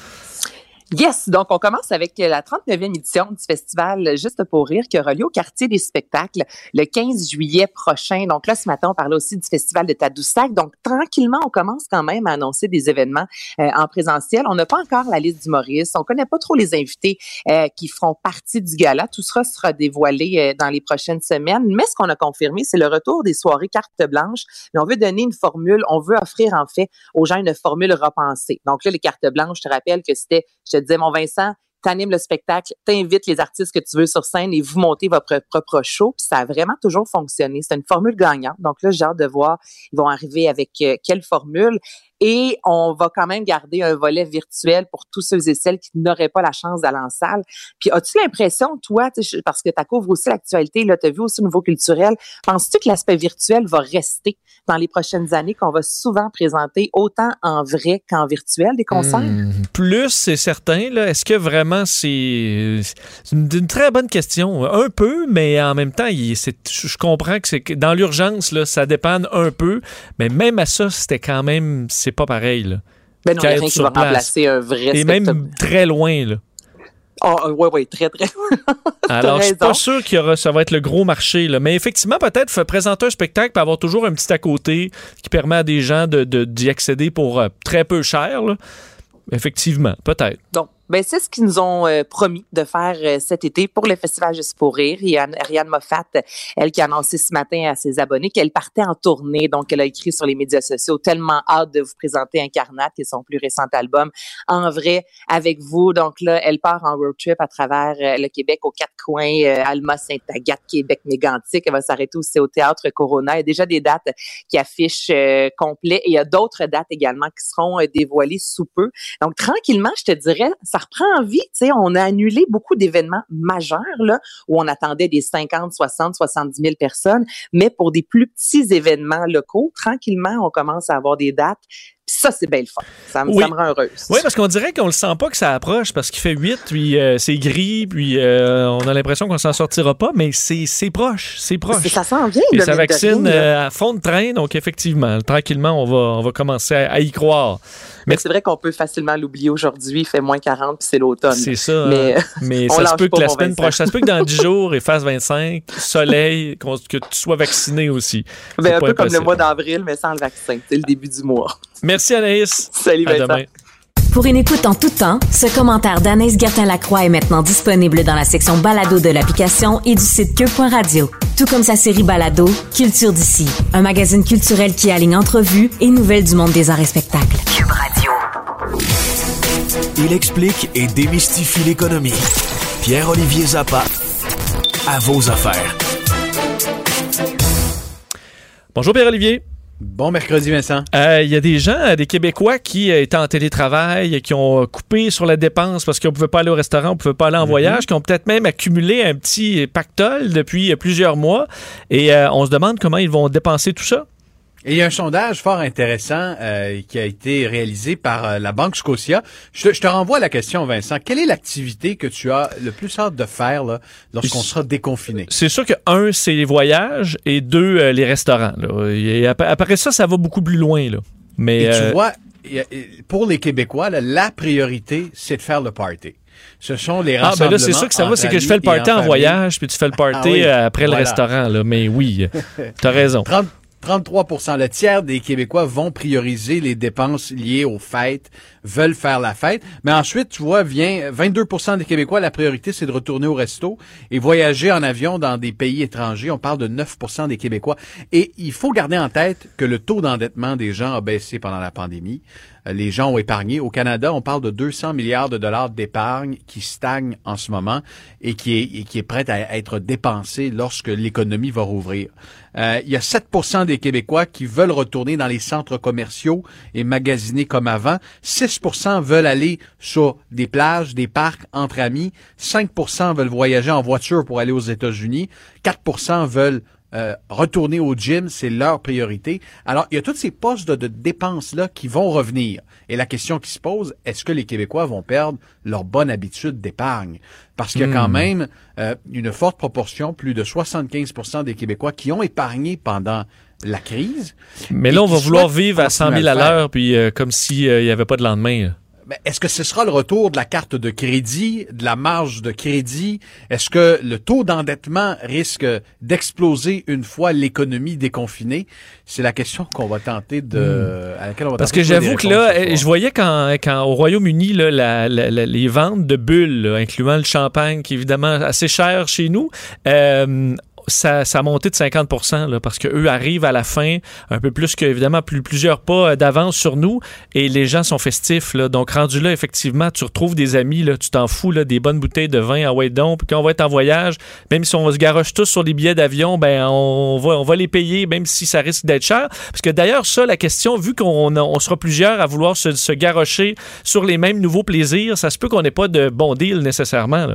Yes, donc on commence avec la 39e édition du festival Juste pour rire qui aura lieu au quartier des spectacles le 15 juillet prochain. Donc là, ce matin, on parlait aussi du festival de Tadoussac. Donc tranquillement, on commence quand même à annoncer des événements euh, en présentiel. On n'a pas encore la liste d'humoristes. On connaît pas trop les invités euh, qui feront partie du gala. Tout sera sera dévoilé euh, dans les prochaines semaines. Mais ce qu'on a confirmé, c'est le retour des soirées carte blanche. Mais on veut donner une formule, on veut offrir en fait aux gens une formule repensée. Donc là, les cartes blanches, je te rappelle que c'était, te disais, mon Vincent, t'animes le spectacle, t'invites les artistes que tu veux sur scène et vous montez votre propre show. Puis ça a vraiment toujours fonctionné. C'est une formule gagnante. Donc là, j'ai hâte de voir, ils vont arriver avec euh, quelle formule. Et on va quand même garder un volet virtuel pour tous ceux et celles qui n'auraient pas la chance d'aller en salle. Puis as-tu l'impression, toi, parce que tu couvres aussi l'actualité, tu as vu aussi au niveau culturel, penses-tu que l'aspect virtuel va rester dans les prochaines années, qu'on va souvent présenter autant en vrai qu'en virtuel des concerts? Hmm, plus, c'est certain. Est-ce que vraiment c'est une, très bonne question? Un peu, mais en même temps, je comprends que dans l'urgence, ça dépend un peu. Mais même à ça, c'était quand même, pas pareil. Là. Ben non, il n'y a rien qui va place. remplacer un vrai Et spectacle. même très loin. Là. Ah, oui, oui, très, très. Alors, je suis pas sûr y aura, ça va être le gros marché. Là. Mais effectivement, peut-être présenter un spectacle et avoir toujours un petit à côté qui permet à des gens de, de- d'y accéder pour euh, très peu cher. là. Effectivement, peut-être. Donc, ben, c'est ce qu'ils nous ont euh, promis de faire euh, cet été pour le Festival Juste pour rire. Il y Ariane Moffat, elle qui a annoncé ce matin à ses abonnés qu'elle partait en tournée. Donc, elle a écrit sur les médias sociaux, tellement hâte de vous présenter Incarnate, qui est son plus récent album, en vrai, avec vous. Donc là, elle part en road trip à travers euh, le Québec aux quatre coins, euh, Alma, Saint-Agathe, Québec, Mégantic. Elle va s'arrêter aussi au Théâtre Corona. Il y a déjà des dates qui affichent euh, complet. Et il y a d'autres dates également qui seront dévoilées sous peu. Donc, tranquillement, je te dirais, reprend vie. Tu sais, on a annulé beaucoup d'événements majeurs, là, où on attendait des 50, 60, 70 000 personnes. Mais pour des plus petits événements locaux, tranquillement, on commence à avoir des dates. Ça, c'est bien le fun. Ça, Oui. ça me rend heureuse. Oui, parce qu'on dirait qu'on le sent pas que ça approche parce qu'il fait 8, puis euh, c'est gris, puis euh, on a l'impression qu'on s'en sortira pas, mais c'est, proche, c'est proche. Ça s'en vient, Et ça de vaccine rien, euh, à fond de train, donc effectivement, tranquillement, on va, on va commencer à, à y croire. Mais c'est vrai qu'on peut facilement l'oublier aujourd'hui. Il fait moins 40 puis c'est l'automne. C'est ça. Mais, hein. Mais on ça se peut que la semaine prochaine, ça se peut que dans 10 jours, il fasse 25, soleil, que tu sois vacciné aussi. ben, un peu comme le mois d'avril, mais sans le vaccin. C'est le début du mois. Merci Anaïs. Salut À demain. Pour une écoute en tout temps, ce commentaire d'Anaïs Gertin-Lacroix est maintenant disponible dans la section balado de l'application et du site cube.radio. Tout comme sa série balado, Culture d'ici, un magazine culturel qui aligne entrevues et nouvelles du monde des arts et spectacles. Cube Radio. Il explique et démystifie l'économie. Pierre-Olivier Zappa, à vos affaires. Bonjour Pierre-Olivier. Bon mercredi, Vincent. Euh, Il y a des gens, euh, des Québécois qui euh, étaient en télétravail, qui ont euh, coupé sur la dépense parce qu'on ne pouvait pas aller au restaurant, on ne pouvait pas aller en voyage, qui ont peut-être même accumulé un petit pactole depuis euh, plusieurs mois. Et euh, on se demande comment ils vont dépenser tout ça. Et il y a un sondage fort intéressant euh, qui a été réalisé par euh, la Banque Scotia. Je te, je te renvoie à la question, Vincent. Quelle est l'activité que tu as le plus hâte de faire là, lorsqu'on sera déconfiné? C'est sûr que un, c'est les voyages et deux, euh, les restaurants. là. Et ap- après ça, ça va beaucoup plus loin. Là. Mais Et tu euh, vois, pour les Québécois, là, la priorité, c'est de faire le party. Ce sont les ah, ben rassemblements. là, c'est sûr que ça va, c'est que je fais le en party en, voyage, puis tu fais le party Ah oui, euh, après le restaurant. Là. Mais oui, t'as raison. 30 33% le tiers des Québécois vont prioriser les dépenses liées aux fêtes, veulent faire la fête. Mais ensuite, tu vois, vient 22% des Québécois, la priorité, c'est de retourner au resto et voyager en avion dans des pays étrangers. On parle de 9% des Québécois. Et il faut garder en tête que le taux d'endettement des gens a baissé pendant la pandémie. Euh, Les gens ont épargné. Au Canada, on parle de 200 milliards de dollars d'épargne qui stagne en ce moment et qui est, qui est prête à être dépensée lorsque l'économie va rouvrir. Euh, il y a 7% des Québécois qui veulent retourner dans les centres commerciaux et magasiner comme avant. 6% veulent aller sur des plages, des parcs entre amis. 5% veulent voyager en voiture pour aller aux États-Unis. 4% veulent euh, retourner au gym, c'est leur priorité. Alors, il y a tous ces postes de, de dépenses-là qui vont revenir. Et la question qui se pose, est-ce que les Québécois vont perdre leur bonne habitude d'épargne? Parce qu'il y a quand Hmm. même euh, une forte proportion, plus de 75% des Québécois qui ont épargné pendant la crise. Mais là, on va vouloir vivre à 100 continuer 000 à l'heure, puis euh, comme s'il n'y avait pas de lendemain. là. Ben, Est-ce que ce sera le retour de la carte de crédit, de la marge de crédit? Est-ce que le taux d'endettement risque d'exploser une fois l'économie déconfinée? C'est la question qu'on va tenter de, à laquelle on va Hmm. Parce que j'avoue que là, soir. je voyais quand, quand au Royaume-Uni, les ventes de bulles, là, incluant le champagne, qui est évidemment assez cher chez nous, euh, ça, ça a monté de 50 là, parce que eux arrivent à la fin un peu plus que évidemment plus, plusieurs pas euh, d'avance sur nous et les gens sont festifs donc rendu là effectivement tu retrouves des amis tu t'en fous des bonnes bouteilles de vin à donc puis quand on va être en voyage même si on se garoche tous sur les billets d'avion ben on va les payer même si ça risque d'être cher parce que d'ailleurs ça la question vu qu'on on sera plusieurs à vouloir se, garrocher sur les mêmes nouveaux plaisirs ça se peut qu'on n'ait pas de bon deal nécessairement.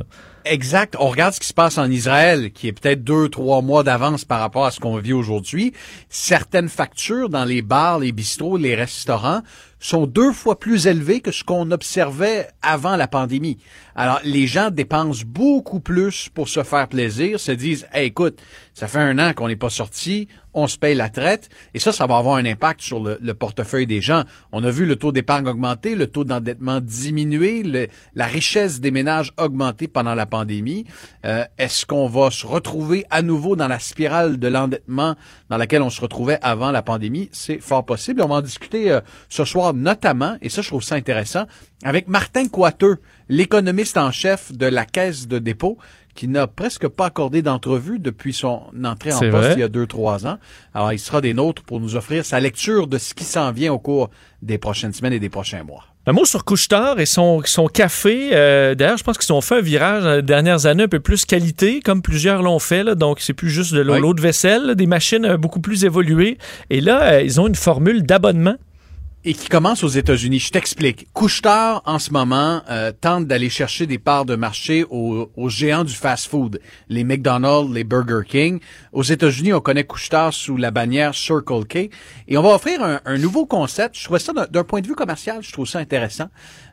Exact. On regarde ce qui se passe en Israël, qui est peut-être deux, trois mois d'avance par rapport à ce qu'on vit aujourd'hui. Certaines factures dans les bars, les bistrots, les restaurants sont deux fois plus élevées que ce qu'on observait avant la pandémie. Alors, les gens dépensent beaucoup plus pour se faire plaisir, se disent, hey, écoute, ça fait un an qu'on n'est pas sorti, on se paye la traite, et ça, ça va avoir un impact sur le, le portefeuille des gens. On a vu le taux d'épargne augmenter, le taux d'endettement diminuer, la richesse des ménages augmenter pendant la pandémie. Euh, Est-ce qu'on va se retrouver à nouveau dans la spirale de l'endettement dans laquelle on se retrouvait avant la pandémie? C'est fort possible. On va en discuter euh, ce soir notamment, et ça, je trouve ça intéressant, avec Martin Coiteux, l'économiste en chef de la Caisse de dépôt, qui n'a presque pas accordé d'entrevue depuis son entrée en poste vrai. il y a deux, trois ans. Alors, il sera des nôtres pour nous offrir sa lecture de ce qui s'en vient au cours des prochaines semaines et des prochains mois. Un mot sur Couchetard et son, son café. Euh, D'ailleurs, je pense qu'ils ont fait un virage dans les dernières années un peu plus qualité, comme plusieurs l'ont fait. là. donc, c'est plus juste de l'eau Oui. de vaisselle, là, des machines euh, beaucoup plus évoluées. Et là, euh, ils ont une formule d'abonnement. Et qui commence aux États-Unis. Je t'explique. Couche-tard, en ce moment, euh, tente d'aller chercher des parts de marché aux, géants du fast-food, les McDonald's, les Burger King. Aux États-Unis, on connaît Couche-tard sous la bannière Circle K. Et on va offrir un, nouveau concept. Je trouve ça, d'un- d'un point de vue commercial, je trouve ça intéressant.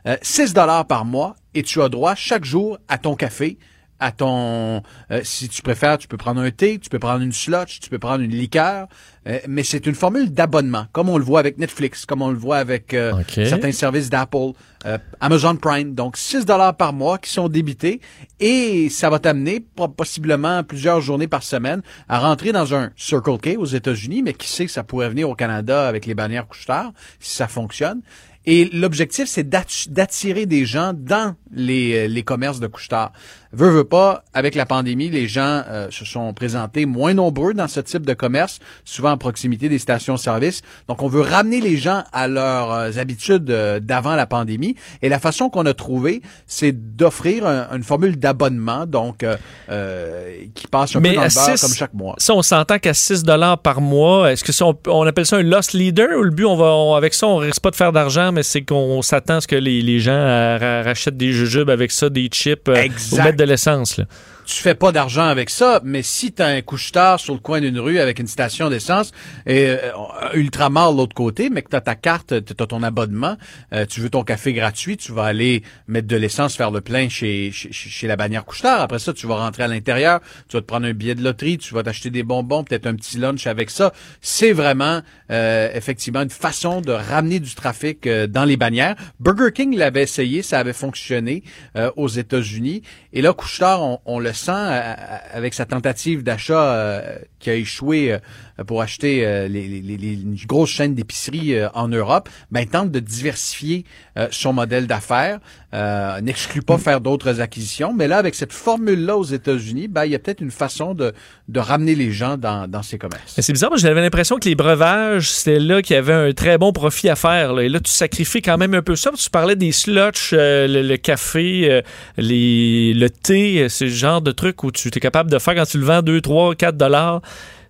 Euh, 6 dollars par mois et tu as droit chaque jour à ton café, à ton euh, si tu préfères, tu peux prendre un thé, tu peux prendre une slotch, tu peux prendre une liqueur, euh, mais c'est une formule d'abonnement, comme on le voit avec Netflix, comme on le voit avec euh, certains services d'Apple, euh, Amazon Prime. Donc 6 dollars par mois qui sont débités et ça va t'amener po- possiblement plusieurs journées par semaine à rentrer dans un Circle K aux États-Unis, mais qui sait que ça pourrait venir au Canada avec les bannières couche-tard si ça fonctionne. Et l'objectif, c'est d'atti- d'attirer des gens dans les, euh, les commerces de couche-tard. Veux, veux pas, avec la pandémie, les gens euh, se sont présentés moins nombreux dans ce type de commerce, souvent à proximité des stations-service. Donc, on veut ramener les gens à leurs euh, habitudes euh, d'avant la pandémie. Et la façon qu'on a trouvé, c'est d'offrir un- une formule d'abonnement, donc euh, euh, qui passe un Mais peu dans le beurre comme chaque mois. Ça, on s'entend qu'à 6 par mois, est-ce que ça, on, on appelle ça un loss leader ou le but, on va, on- avec ça, on risque pas de faire d'argent, mais c'est qu'on s'attend à ce que les, les gens ra- rachètent des jujubes avec ça, des chips, ou Exact. Tu fais pas d'argent avec ça, mais si tu as un couche-tard sur le coin d'une rue avec une station d'essence et euh, Ultramar de l'autre côté, mais que tu as ta carte, tu as ton abonnement, euh, tu veux ton café gratuit, tu vas aller mettre de l'essence, faire le plein chez, chez, chez la bannière couche-tard. Après ça, tu vas rentrer à l'intérieur, tu vas te prendre un billet de loterie, tu vas t'acheter des bonbons, peut-être un petit lunch avec ça. C'est vraiment euh, effectivement une façon de ramener du trafic euh, dans les bannières. Burger King l'avait essayé, ça avait fonctionné euh, aux États-Unis. Et là, Couche-Tard, on, on le sent euh, avec sa tentative d'achat euh, qui a échoué euh, pour acheter euh, les, les, les, les grosses chaînes d'épicerie euh, en Europe, ben, tente de diversifier euh, son modèle d'affaires, euh, n'exclut pas faire d'autres acquisitions, mais là, avec cette formule-là aux États-Unis, ben, il y a peut-être une façon de, de ramener les gens dans, dans ces commerces. C'est bizarre, parce que j'avais l'impression que les breuvages, c'était là qu'il y avait un très bon profit à faire. là. Et là, tu sacrifies quand même un peu ça. Tu parlais des euh, le, le café, euh, les, le thé, euh, c'est le genre de truc où tu es capable de faire quand tu le vends 2, 3, 4 dollars.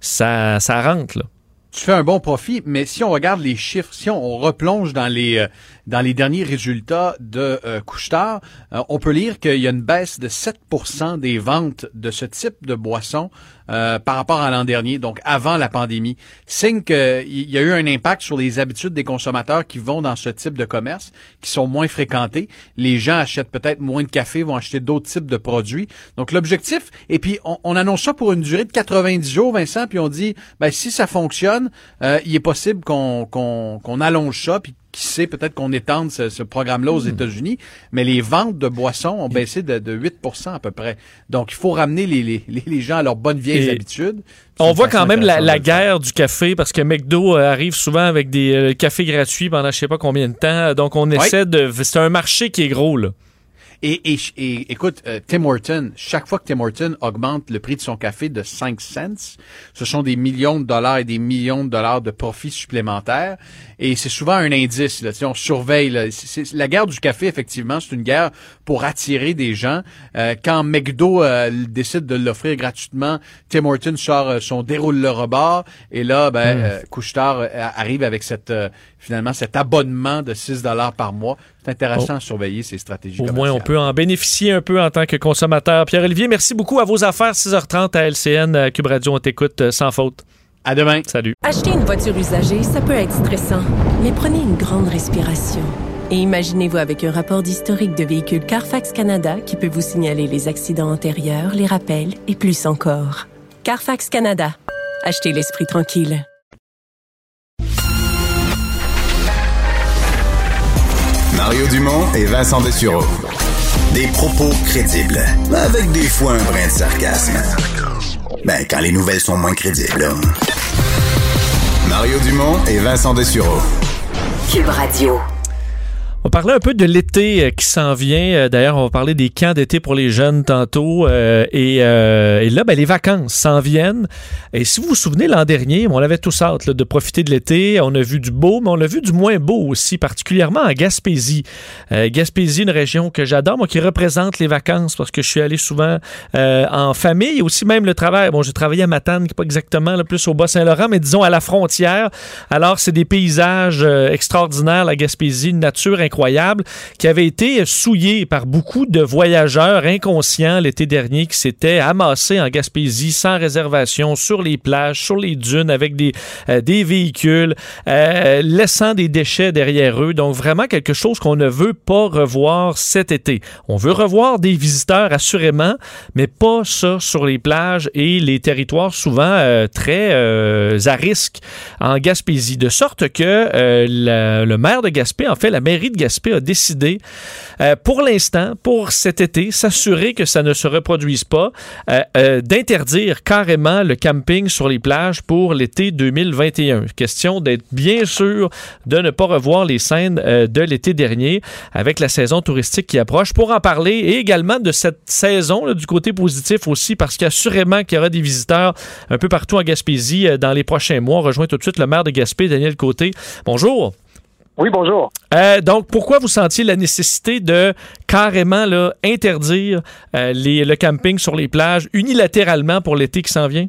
Ça, ça rentre, là. tu fais un bon profit, mais si on regarde les chiffres, si on replonge dans les euh, dans les derniers résultats de euh, euh, on peut lire qu'il y a une baisse de 7% des ventes de ce type de boisson euh, par rapport à l'an dernier, donc avant la pandémie. Signe qu'il y a eu un impact sur les habitudes des consommateurs qui vont dans ce type de commerce, qui sont moins fréquentés. Les gens achètent peut-être moins de café, vont acheter d'autres types de produits. Donc l'objectif, et puis on, on annonce ça pour une durée de 90 jours, Vincent, puis on dit, ben si ça fonctionne, euh, il est possible qu'on qu'on qu'on allonge ça, puis qui sait, peut-être qu'on étende ce, ce programme-là aux Hmm. États-Unis, mais les ventes de boissons ont baissé de, de 8% à peu près. Donc, il faut ramener les, les, les- gens à leurs bonnes vieilles Et habitudes. On voit quand même la, la guerre du café parce que McDo euh, arrive souvent avec des euh, cafés gratuits pendant je sais pas combien de temps. Donc on essaie de. C'est un marché qui est gros là. Et, et, et écoute, euh, Tim Horton, chaque fois que Tim Horton augmente le prix de son café de 5 cents, ce sont des millions de dollars et des millions de dollars de profits supplémentaires. Et c'est souvent un indice. Là, on surveille. là. La guerre du café, effectivement, c'est une guerre pour attirer des gens. Euh, quand McDo euh, décide de l'offrir gratuitement, Tim Horton sort euh, son déroule le rebord. Et là, ben, Hmm. euh, Couche-Tard euh, arrive avec cette euh, finalement cet abonnement de 6 dollars par mois. C'est intéressant Oh. à surveiller ces stratégies Au moins, on peut en bénéficier un peu en tant que consommateur. Pierre-Olivier, merci beaucoup à vos affaires. 6h30 à LCN, à Cube Radio, on t'écoute sans faute. À demain. Salut. Acheter une voiture usagée, ça peut être stressant, mais prenez une grande respiration. Et imaginez-vous avec un rapport d'historique de véhicule Carfax Canada qui peut vous signaler les accidents antérieurs, les rappels et plus encore. Carfax Canada. Achetez l'esprit tranquille. Mario Dumont et Vincent Dessureau. Des propos crédibles, avec des fois un brin de sarcasme. Ben, quand les nouvelles sont moins crédibles. là. Mario Dumont et Vincent Dessureau. Cube Radio. On parler un peu de l'été euh, qui s'en vient. Euh, D'ailleurs, on va parler des camps d'été pour les jeunes tantôt. Euh, et, là, ben, les vacances s'en viennent. Et si vous vous souvenez, l'an dernier, on avait tous hâte de profiter de l'été. On a vu du beau, mais on a vu du moins beau aussi, particulièrement en Gaspésie. Gaspésie, une région que j'adore, moi, qui représente les vacances parce que je suis allé souvent en famille aussi même le travail. Bon, j'ai travaillé à Matane, qui pas exactement le plus au Bas-Saint-Laurent, mais disons à la frontière. Alors, c'est des paysages extraordinaires, la Gaspésie, une nature incroyable qui avait été souillée par beaucoup de voyageurs inconscients l'été dernier qui s'étaient amassés en Gaspésie sans réservation sur les plages, sur les dunes avec des, euh, des véhicules, euh, laissant des déchets derrière eux. Donc vraiment quelque chose qu'on ne veut pas revoir cet été. On veut revoir des visiteurs assurément, mais pas ça sur les plages et les territoires souvent euh, très à risque en Gaspésie. De sorte que le maire de Gaspé, en fait la mairie de Gaspé a décidé euh, pour l'instant, pour cet été, s'assurer que ça ne se reproduise pas, euh, euh, d'interdire carrément le camping sur les plages pour l'été 2021. Question d'être bien sûr de ne pas revoir les scènes de l'été dernier avec la saison touristique qui approche. Pour en parler et également de cette saison du côté positif aussi, parce qu'assurément qu'il y aura des visiteurs un peu partout en Gaspésie dans les prochains mois. On rejoint tout de suite le maire de Gaspé, Daniel Côté. Bonjour. Oui, bonjour. Euh, donc, pourquoi vous sentiez la nécessité de carrément là, interdire euh, les, le camping sur les plages unilatéralement pour l'été qui s'en vient?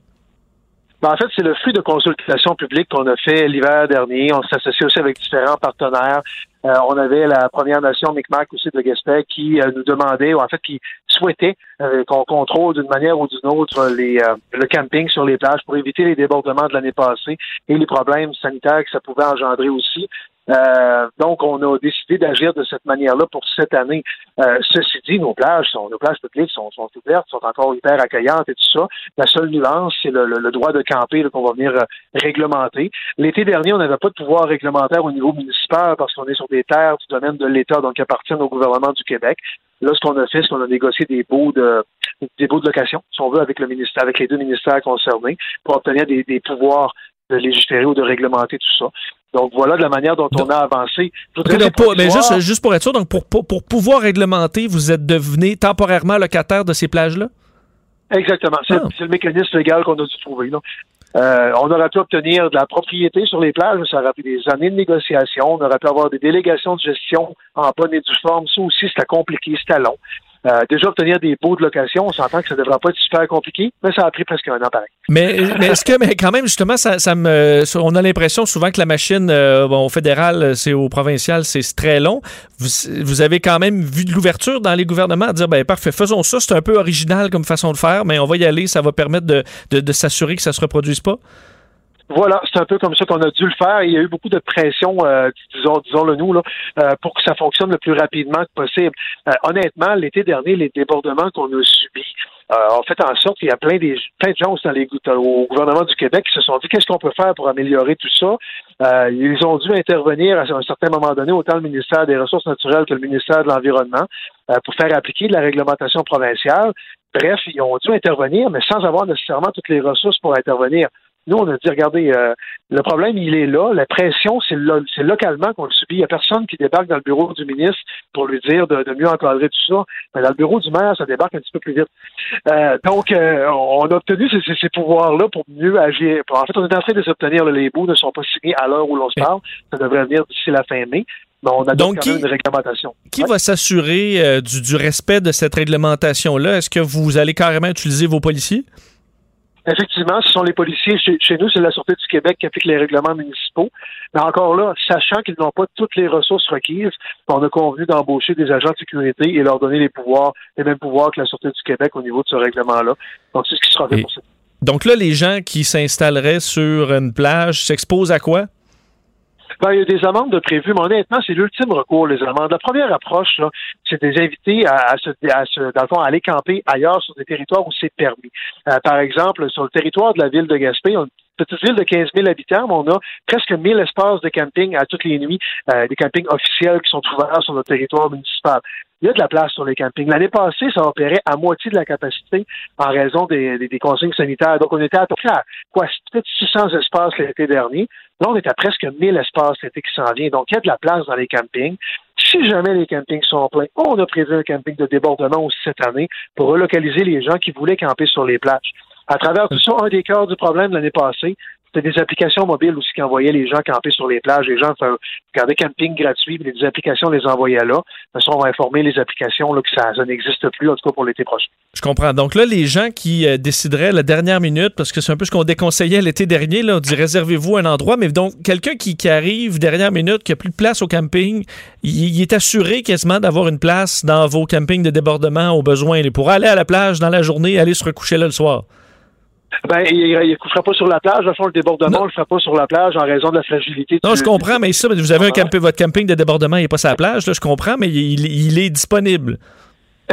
Ben, en fait, c'est le fruit de consultations publiques qu'on a fait l'hiver dernier. On s'associe aussi avec différents partenaires. Euh, on avait la Première Nation Micmac aussi de Gaspé qui euh, nous demandait, ou en fait qui souhaitait euh, qu'on contrôle d'une manière ou d'une autre les, le camping sur les plages pour éviter les débordements de l'année passée et les problèmes sanitaires que ça pouvait engendrer aussi. Euh, donc, on a décidé d'agir de cette manière-là pour cette année. Euh, ceci dit, nos plages sont, nos plages publiques sont, sont ouvertes, sont encore hyper accueillantes et tout ça. La seule nuance, c'est le, le- le droit de camper qu'on va venir euh, réglementer. L'été dernier, on n'avait pas de pouvoir réglementaire au niveau municipal parce qu'on est sur des terres du domaine de l'État, donc qui appartiennent au gouvernement du Québec. Là, ce qu'on a fait, c'est qu'on a négocié des baux de des baux de location, si on veut, avec le ministère, avec les deux ministères concernés, pour obtenir des, des pouvoirs de légiférer ou de réglementer tout ça. Donc voilà de la manière dont on a avancé. Donc, pour- mais juste, juste pour être sûr, donc pour, pour, pour pouvoir réglementer, vous êtes devenu temporairement locataire de ces plages-là? Exactement. C'est c'est le mécanisme légal qu'on a dû trouver. là. Euh, on aurait pu obtenir de la propriété sur les plages, ça aurait pris des années de négociation. On aurait pu avoir des délégations de gestion en bonne et due forme. Ça aussi, c'était compliqué, c'était long. Euh, déjà, obtenir des baux de location, on s'entend que ça ne devrait pas être super compliqué, mais ça a pris presque un an pareil. Mais, mais est-ce que, mais quand même, justement, ça, ça me, on a l'impression souvent que la machine, euh, bon, au fédéral, c'est au provincial, c'est très long. Vous, avez quand même vu de l'ouverture dans les gouvernements à dire, ben parfait, faisons ça. C'est un peu original comme façon de faire, mais on va y aller. Ça va permettre de, de, de s'assurer que ça se reproduise pas? Voilà, c'est un peu comme ça qu'on a dû le faire. Il y a eu beaucoup de pression, euh, disons, disons-le nous, là, euh, pour que ça fonctionne le plus rapidement que possible. Euh, honnêtement, l'été dernier, les débordements qu'on a subis euh, ont fait en sorte qu'il y a plein, des, plein de gens au, gouvernement du Québec qui se sont dit qu'est-ce qu'on peut faire pour améliorer tout ça? Euh, ils ont dû intervenir à un certain moment donné, autant le ministère des Ressources naturelles que le ministère de l'Environnement, euh, pour faire appliquer de la réglementation provinciale. Bref, ils ont dû intervenir, mais sans avoir nécessairement toutes les ressources pour intervenir. Nous, on a dit, regardez, euh, le problème, il est là. La pression, c'est lo- c'est localement qu'on le subit. Il n'y a personne qui débarque dans le bureau du ministre pour lui dire de, de mieux encadrer tout ça. Mais dans le bureau du maire, ça débarque un petit peu plus vite. Euh, donc, euh, on a obtenu ces, pouvoirs-là pour mieux agir. En fait, on est en train de les obtenir. là. Les bouts ne sont pas signés à l'heure où l'on se parle. Ça devrait venir d'ici la fin mai. Mais on a donc Donc, quand même qui- une réglementation. Qui va s'assurer du, du respect de cette réglementation-là? Est-ce que vous allez carrément utiliser vos policiers? Effectivement, ce sont les policiers. Chez, chez nous, c'est la Sûreté du Québec qui applique les règlements municipaux. Mais encore là, sachant qu'ils n'ont pas toutes les ressources requises, on a convenu d'embaucher des agents de sécurité et leur donner les pouvoirs, les mêmes pouvoirs que la Sûreté du Québec au niveau de ce règlement-là. Donc, c'est ce qui sera fait Et- pour ça. Donc là, les gens qui s'installeraient sur une plage s'exposent à quoi? Ben, il y a des amendes de prévues, mais honnêtement, c'est l'ultime recours, les amendes. La première approche, c'est des invités à, à se, à se- dans le fond, à aller camper ailleurs sur des territoires où c'est permis. Euh, par exemple, sur le territoire de la ville de Gaspé, on petite ville de 15 000 habitants, mais on a presque 1000 espaces de camping à toutes les nuits, euh, des campings officiels qui sont ouverts sur notre territoire municipal. Il y a de la place sur les campings. L'année passée, ça opérait à moitié de la capacité en raison des, des- des consignes sanitaires. Donc, on était à peu près à quoi, peut-être 600 espaces l'été dernier. Là, on est à presque 1000 espaces l'été qui s'en vient. Donc, il y a de la place dans les campings. Si jamais les campings sont pleins, on a prévu un camping de débordement aussi cette année pour relocaliser les gens qui voulaient camper sur les plages. À travers tout ça, un des cœurs du problème de l'année passée, c'était des applications mobiles aussi qui envoyaient les gens camper sur les plages. Les gens regarder camping gratuit, puis les applications les envoyaient là. De toute façon, on va informer les applications que ça, n'existe plus, en tout cas pour l'été prochain. Je comprends. Donc là, les gens qui euh, décideraient la dernière minute, parce que c'est un peu ce qu'on déconseillait l'été dernier, là, on dit réservez-vous un endroit, mais donc quelqu'un qui, arrive dernière minute, qui a plus de place au camping, il, est assuré quasiment d'avoir une place dans vos campings de débordement au besoin. Il pourra aller à la plage dans la journée, aller se recoucher là le soir. Ben, il ne couchera pas sur la plage. Fond, le débordement, on ne le fera pas sur la plage en raison de la fragilité. Non, du- je comprends, mais ça, vous avez un camping, votre camping de débordement, il n'est pas sur la plage, là, je comprends, mais il, il est disponible.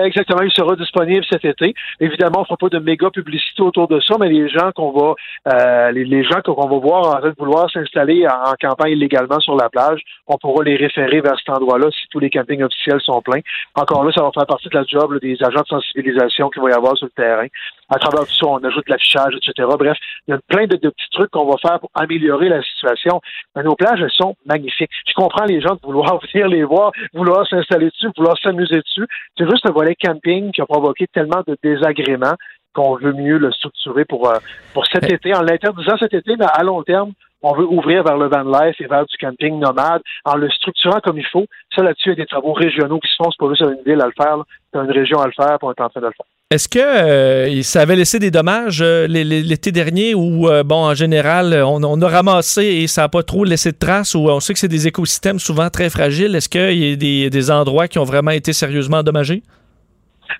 Exactement, il sera disponible cet été. Évidemment, on ne fera pas de méga publicité autour de ça, mais les gens qu'on va, euh, les, les gens qu'on va voir en train de vouloir s'installer en, en campagne illégalement sur la plage, on pourra les référer vers cet endroit-là si tous les campings officiels sont pleins. Encore là, ça va faire partie de la job là, des agents de sensibilisation qu'il va y avoir sur le terrain. À travers tout ça, on ajoute l'affichage, etc. Bref, il y a plein de, de petits trucs qu'on va faire pour améliorer la situation. Mais nos plages, elles sont magnifiques. Je comprends les gens de vouloir venir les voir, vouloir s'installer dessus, vouloir s'amuser dessus. C'est juste le volet camping qui a provoqué tellement de désagréments qu'on veut mieux le structurer pour, euh, pour cet été, en l'interdisant cet été, mais à long terme, on veut ouvrir vers le van life et vers du camping nomade en le structurant comme il faut. Ça, là-dessus, il y a des travaux régionaux qui se font. C'est pas juste une ville à le faire. C'est une région à le faire, puis on est en train de le faire. Est-ce que euh, ça avait laissé des dommages euh, l'é- l'é- l'été dernier où, euh, bon, en général, on, a ramassé et ça n'a pas trop laissé de traces ou on sait que c'est des écosystèmes souvent très fragiles? Est-ce qu'il y a des, endroits qui ont vraiment été sérieusement endommagés?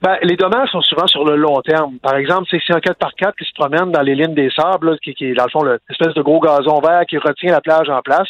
Ben, les dommages sont souvent sur le long terme. Par exemple, c'est si un 4x4 qui se promène dans les lignes des sables, qui, qui est dans le fond l'espèce de gros gazon vert qui retient la plage en place,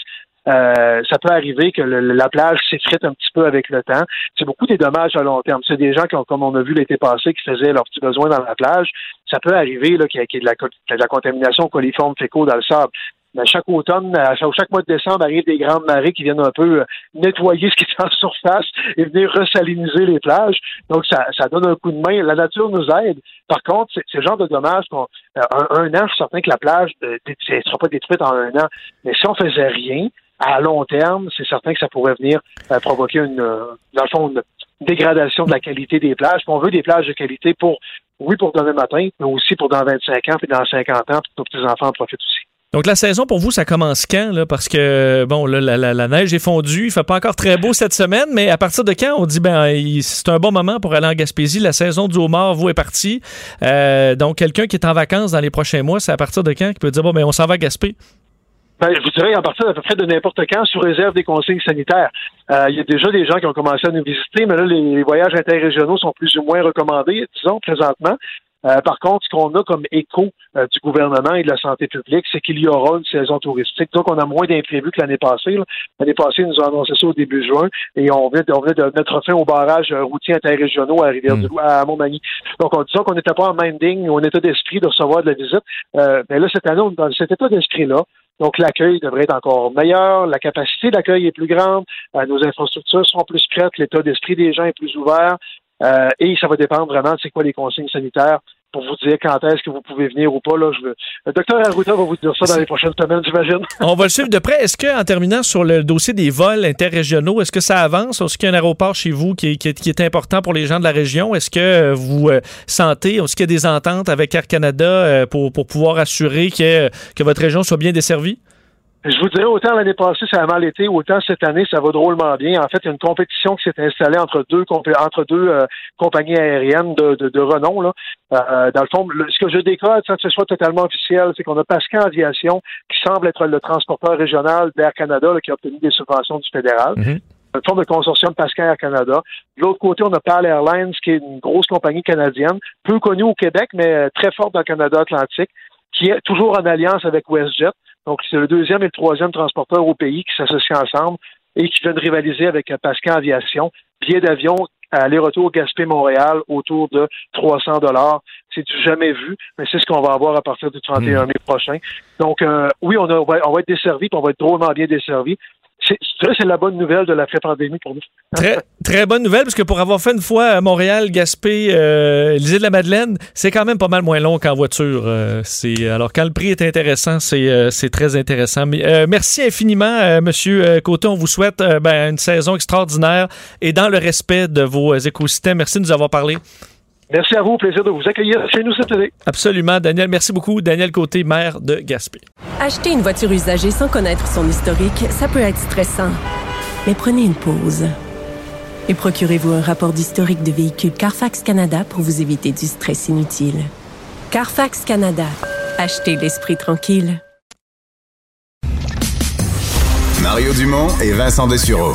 euh, ça peut arriver que la plage s'effrite un petit peu avec le temps. C'est beaucoup des dommages à long terme. C'est des gens qui ont, comme on a vu l'été passé, qui faisaient leurs petits besoins dans la plage. Ça peut arriver qu'il y ait, de, la, contamination coliforme fécaux dans le sable. Mais chaque automne, chaque, mois de décembre, arrivent des grandes marées qui viennent un peu euh, nettoyer ce qui est en surface et venir resaliniser les plages. Donc, ça, donne un coup de main. La nature nous aide. Par contre, c'est le genre de dommage qu'on euh, un, un an, je suis certain que la plage ne sera pas détruite en un an. Mais si on faisait rien, à long terme, c'est certain que ça pourrait venir euh, provoquer une, euh, dans le fond, une dégradation de la qualité des plages. Puis on veut des plages de qualité pour, oui, pour demain matin, mais aussi pour dans 25 ans, puis dans 50 ans, pour que nos petits-enfants en profitent aussi. Donc la saison pour vous, ça commence quand? Là? Parce que bon, là, la, neige est fondue, il fait pas encore très beau cette semaine, mais à partir de quand on dit ben c'est un bon moment pour aller en Gaspésie. La saison du homard, vous, est partie. Euh, donc quelqu'un qui est en vacances dans les prochains mois, c'est à partir de quand qu'il peut dire bon ben on s'en va à Gaspé? Ben, je vous dirais à partir d'à peu près de n'importe quand, sous réserve des consignes sanitaires. Euh, il y a déjà des gens qui ont commencé à nous visiter, mais là, les, les voyages interrégionaux sont plus ou moins recommandés, disons, présentement. Euh, par contre, ce qu'on a comme écho euh, du gouvernement et de la santé publique, c'est qu'il y aura une saison touristique. Donc, on a moins d'imprévus que l'année passée. là. L'année passée, ils nous ont annoncé ça au début juin et on venait, de- on venait de mettre fin aux barrages euh, routiers interrégionaux à Rivière-du-Loup, à Montmagny. Donc, on disait qu'on n'était pas en minding ou en état d'esprit de recevoir de la visite. Euh, mais là, cette année, on est dans cet état d'esprit-là. Donc, l'accueil devrait être encore meilleur, la capacité d'accueil est plus grande, euh, nos infrastructures sont plus prêtes, l'état d'esprit des gens est plus ouvert, euh, et ça va dépendre vraiment de c'est quoi les consignes sanitaires pour vous dire quand est-ce que vous pouvez venir ou pas. Là, je veux... Le docteur Arruda va vous dire ça dans les prochaines semaines, j'imagine. On va le suivre de près. Est-ce que, en terminant sur le dossier des vols interrégionaux, est-ce que ça avance? Est-ce qu'il y a un aéroport chez vous qui est, qui est- qui est important pour les gens de la région? Est-ce que euh, vous euh, sentez, est-ce qu'il y a des ententes avec Air Canada euh, pour, pour pouvoir assurer que, que votre région soit bien desservie? Je vous dirais, autant l'année passée, ça a mal été, autant cette année, ça va drôlement bien. En fait, il y a une compétition qui s'est installée entre deux, entre deux euh, compagnies aériennes de, de, de renom. Là. Euh, dans le fond, le- ce que je décode, sans que ce soit totalement officiel, c'est qu'on a Pascal Aviation, qui semble être le transporteur régional d'Air Canada, là, qui a obtenu des subventions du fédéral. Une forme de consortium Pascal Air Canada. De l'autre côté, on a PAL Airlines, qui est une grosse compagnie canadienne, peu connue au Québec, mais euh, très forte dans le Canada Atlantique, qui est toujours en alliance avec WestJet. Donc, c'est le deuxième et le troisième transporteur au pays qui s'associent ensemble et qui viennent rivaliser avec Pascal Aviation. Billet d'avion aller-retour Gaspé-Montréal autour de 300 dollars. C'est du jamais vu, mais c'est ce qu'on va avoir à partir du 31 mai prochain. Donc, euh, oui, on, a- on va, on va être desservi, puis on va être drôlement bien desservi. C'est la bonne nouvelle de l'après-pandémie pour nous. Très, très bonne nouvelle, parce que pour avoir fait une fois Montréal, Gaspé, euh, les îles de la Madeleine, c'est quand même pas mal moins long qu'en voiture. Euh, c'est alors quand le prix est intéressant, c'est euh, très intéressant. Euh, merci infiniment, Monsieur Côté. On vous souhaite ben, une saison extraordinaire et dans le respect de vos écosystèmes. Merci de nous avoir parlé. Merci à vous, plaisir de vous accueillir chez nous cette année. Absolument, Daniel. Merci beaucoup, Daniel Côté, maire de Gaspé. Acheter une voiture usagée sans connaître son historique, ça peut être stressant. Mais prenez une pause. Et procurez-vous un rapport d'historique de véhicule Carfax Canada pour vous éviter du stress inutile. Carfax Canada. Achetez l'esprit tranquille. Mario Dumont et Vincent Dessureau.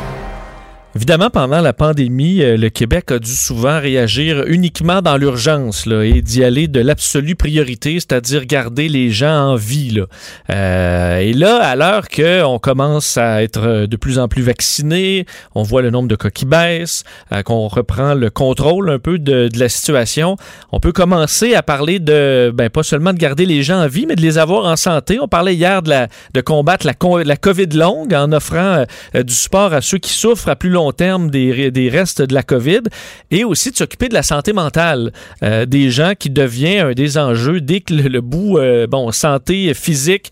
Évidemment, pendant la pandémie, euh, le Québec a dû souvent réagir uniquement dans l'urgence et d'y aller de l'absolue priorité, c'est-à-dire garder les gens en vie. Là. Euh, et là, à l'heure qu'on commence à être euh, de plus en plus vaccinés, on voit le nombre de cas qui baisse, euh, qu'on reprend le contrôle un peu de, la situation, on peut commencer à parler de, ben, pas seulement de garder les gens en vie, mais de les avoir en santé. On parlait hier de, la, de combattre la, COVID longue en offrant du support à ceux qui souffrent à plus long terme des, des restes de la COVID et aussi de s'occuper de la santé mentale euh, des gens qui devient un des enjeux dès que le, bout euh, bon santé physique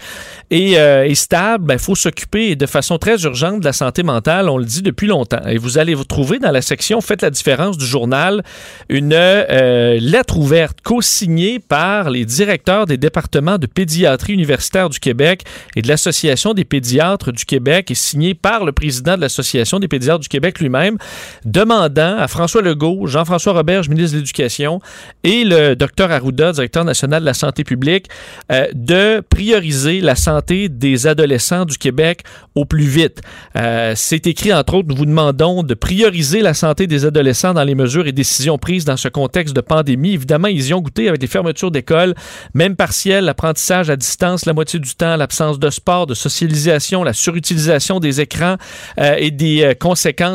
est, euh, stable, il faut s'occuper de façon très urgente de la santé mentale, on le dit depuis longtemps. Et vous allez vous trouver dans la section Faites la différence du journal une lettre ouverte co-signée par les directeurs des départements de pédiatrie universitaire du Québec et de l'Association des pédiatres du Québec et signée par le président de l'Association des pédiatres du Québec Québec lui-même, demandant à François Legault, Jean-François Roberge, ministre de l'Éducation, et le docteur Arruda, directeur national de la santé publique, euh, de prioriser la santé des adolescents du Québec au plus vite. Euh, C'est écrit, entre autres, nous vous demandons de prioriser la santé des adolescents dans les mesures et décisions prises dans ce contexte de pandémie. Évidemment, ils y ont goûté avec des fermetures d'écoles, même partielles, l'apprentissage à distance la moitié du temps, l'absence de sport, de socialisation, la surutilisation des écrans euh, et des euh,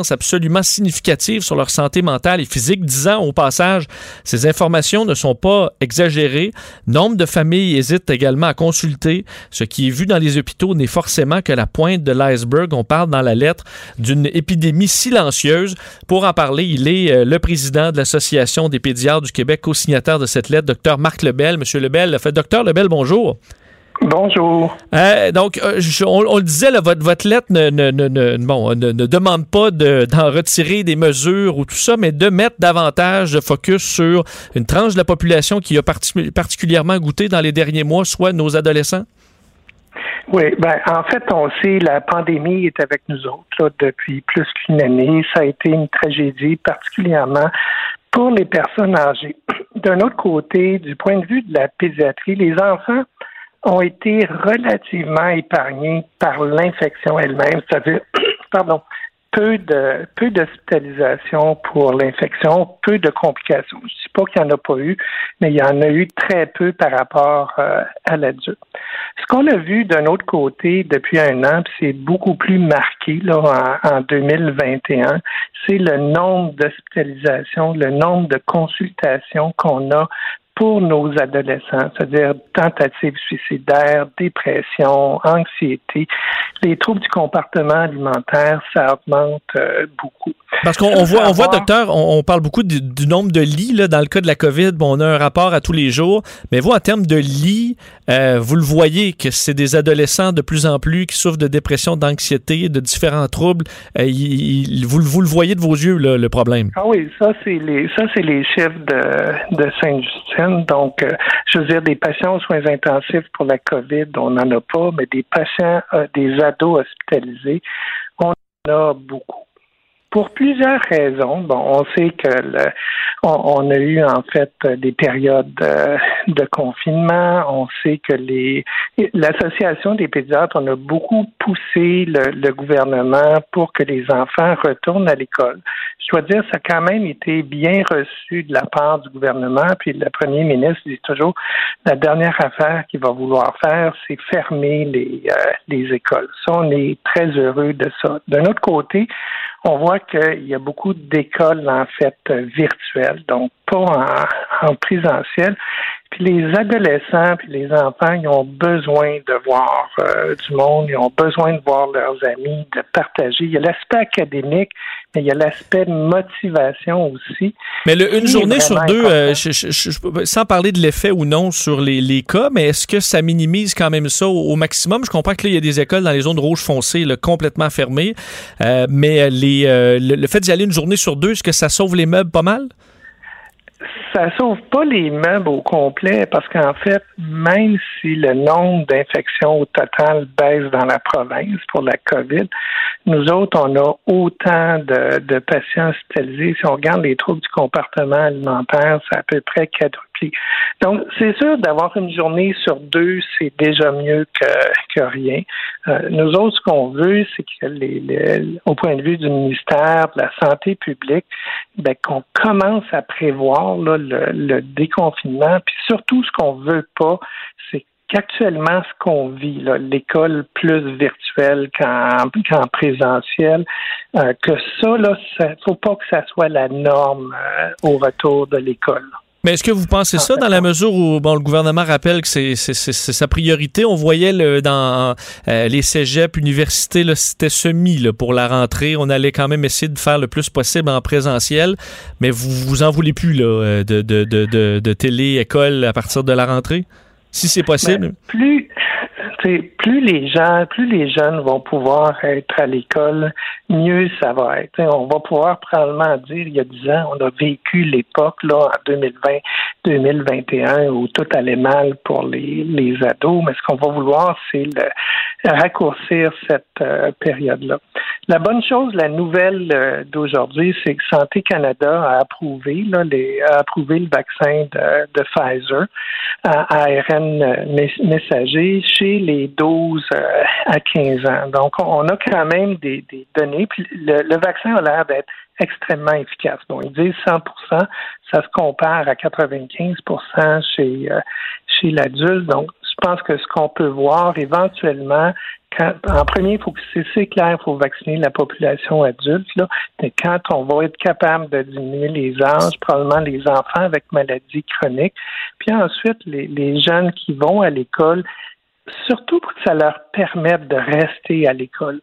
absolument significatives sur leur santé mentale et physique. Disant au passage, ces informations ne sont pas exagérées. Nombre de familles hésitent également à consulter. Ce qui est vu dans les hôpitaux n'est forcément que la pointe de l'iceberg. On parle dans la lettre d'une épidémie silencieuse. Pour en parler, il est euh, le président de l'Association des pédiatres du Québec, co-signataire de cette lettre, docteur Marc Lebel. Monsieur Lebel, fait docteur Lebel, bonjour. Bonjour. Euh, donc, euh, je- on, on le disait, là, votre, votre lettre ne, ne, ne, bon, ne, demande pas de- d'en retirer des mesures ou tout ça, mais de mettre davantage de focus sur une tranche de la population qui a parti- particulièrement goûté dans les derniers mois, soit nos adolescents? Oui, ben en fait, on sait la pandémie est avec nous autres là, depuis plus qu'une année. Ça a été une tragédie, particulièrement pour les personnes âgées. D'un autre côté, du point de vue de la pédiatrie, les enfants ont été relativement épargnés par l'infection elle-même, c'est-à-dire, pardon, peu de peu d'hospitalisation pour l'infection, peu de complications. Je ne dis pas qu'il n'y en a pas eu, mais il y en a eu très peu par rapport euh, à l'adulte. Ce qu'on a vu d'un autre côté depuis un an, c'est beaucoup plus marqué là, en, en 2021, c'est le nombre d'hospitalisations, le nombre de consultations qu'on a pour nos adolescents, c'est-à-dire tentatives suicidaires, dépression, anxiété. Les troubles du comportement alimentaire, ça augmente euh, beaucoup. Parce qu'on on voit, on voit, docteur, on, on parle beaucoup du, du nombre de lits. Là, dans le cas de la COVID, bon, on a un rapport à tous les jours. Mais vous, en termes de lits, euh, vous le voyez que c'est des adolescents de plus en plus qui souffrent de dépression, d'anxiété, de différents troubles. Euh, il- il- vous, vous le voyez de vos yeux, là, le problème. Ah oui, ça c'est les ça c'est les chiffres de, de Donc, euh, je veux dire, des patients aux soins intensifs pour la COVID, on n'en a pas, mais des patients, euh, des ados hospitalisés, on en a beaucoup. Pour plusieurs raisons. Bon, on sait que le, on, on a eu en fait des périodes euh, de confinement. On sait que les l'association des pédiatres, on a beaucoup poussé le, le gouvernement pour que les enfants retournent à l'école. Je dois dire, ça a quand même été bien reçu de la part du gouvernement. Puis le premier ministre dit toujours la dernière affaire qu'il va vouloir faire, c'est fermer les, euh, les écoles. Ça, on est très heureux de ça. D'un autre côté, on voit qu'il y a beaucoup d'écoles en fait virtuelles, donc pas en, en présentiel. Puis les adolescents puis les enfants, ils ont besoin de voir euh, du monde, ils ont besoin de voir leurs amis, de partager. Il y a l'aspect académique, mais il y a l'aspect motivation aussi. Mais le, une journée sur deux, euh, je- je- je- je- sans parler de l'effet ou non sur les, les cas, mais est-ce que ça minimise quand même ça au, au maximum? Je comprends que là, il y a des écoles dans les zones rouges foncées là, complètement fermées, euh, mais les, le, le fait d'y aller une journée sur deux, est-ce que ça sauve les meubles pas mal? Ça sauve pas les meubles au complet parce qu'en fait, même si le nombre d'infections au total baisse dans la province pour la COVID, nous autres, on a autant de, patients hospitalisés. Si on regarde les troubles du comportement alimentaire, c'est à peu près Donc, c'est sûr d'avoir une journée sur deux, c'est déjà mieux que, rien. Euh, nous autres, ce qu'on veut, c'est que les, les- au point de vue du ministère de la Santé publique, ben, qu'on commence à prévoir là, le, le déconfinement. Puis surtout, ce qu'on veut pas, c'est qu'actuellement, ce qu'on vit, l'école plus virtuelle qu'en présentiel, euh, que ça, là, ça, faut pas que ça soit la norme euh, au retour de l'école. Mais est-ce que vous pensez ça dans la mesure où bon, le gouvernement rappelle que c'est c'est- c'est- c'est sa priorité? On voyait le, dans euh, les cégeps, universités, là, c'était semi là, pour la rentrée. On allait quand même essayer de faire le plus possible en présentiel, mais vous vous en voulez plus là, euh, de, de, de, de, de télé, école à partir de la rentrée? Si c'est possible. Ben, plus, plus les gens, plus les jeunes vont pouvoir être à l'école, mieux ça va être. On va pouvoir probablement dire, il y a 10 ans, on a vécu l'époque là en 2020, 2021 où tout allait mal pour les, les ados, mais ce qu'on va vouloir, c'est raccourcir cette euh, période-là. La bonne chose, la nouvelle euh, d'aujourd'hui, c'est que Santé Canada a approuvé, là, approuvé le vaccin de, de Pfizer à ARN euh, mess- messager chez les 12 euh, à 15 ans. Donc, on a quand même des, données. Puis le, vaccin a l'air d'être extrêmement efficace. Bon, ils disent 100 ça se compare à 95 chez, euh, chez l'adulte. Donc, je pense que ce qu'on peut voir éventuellement, en premier, il faut que c'est clair, il faut vacciner la population adulte. Là, mais quand on va être capable de diminuer les âges, probablement les enfants avec maladies chroniques, puis ensuite les jeunes qui vont à l'école, surtout pour que ça leur permette de rester à l'école.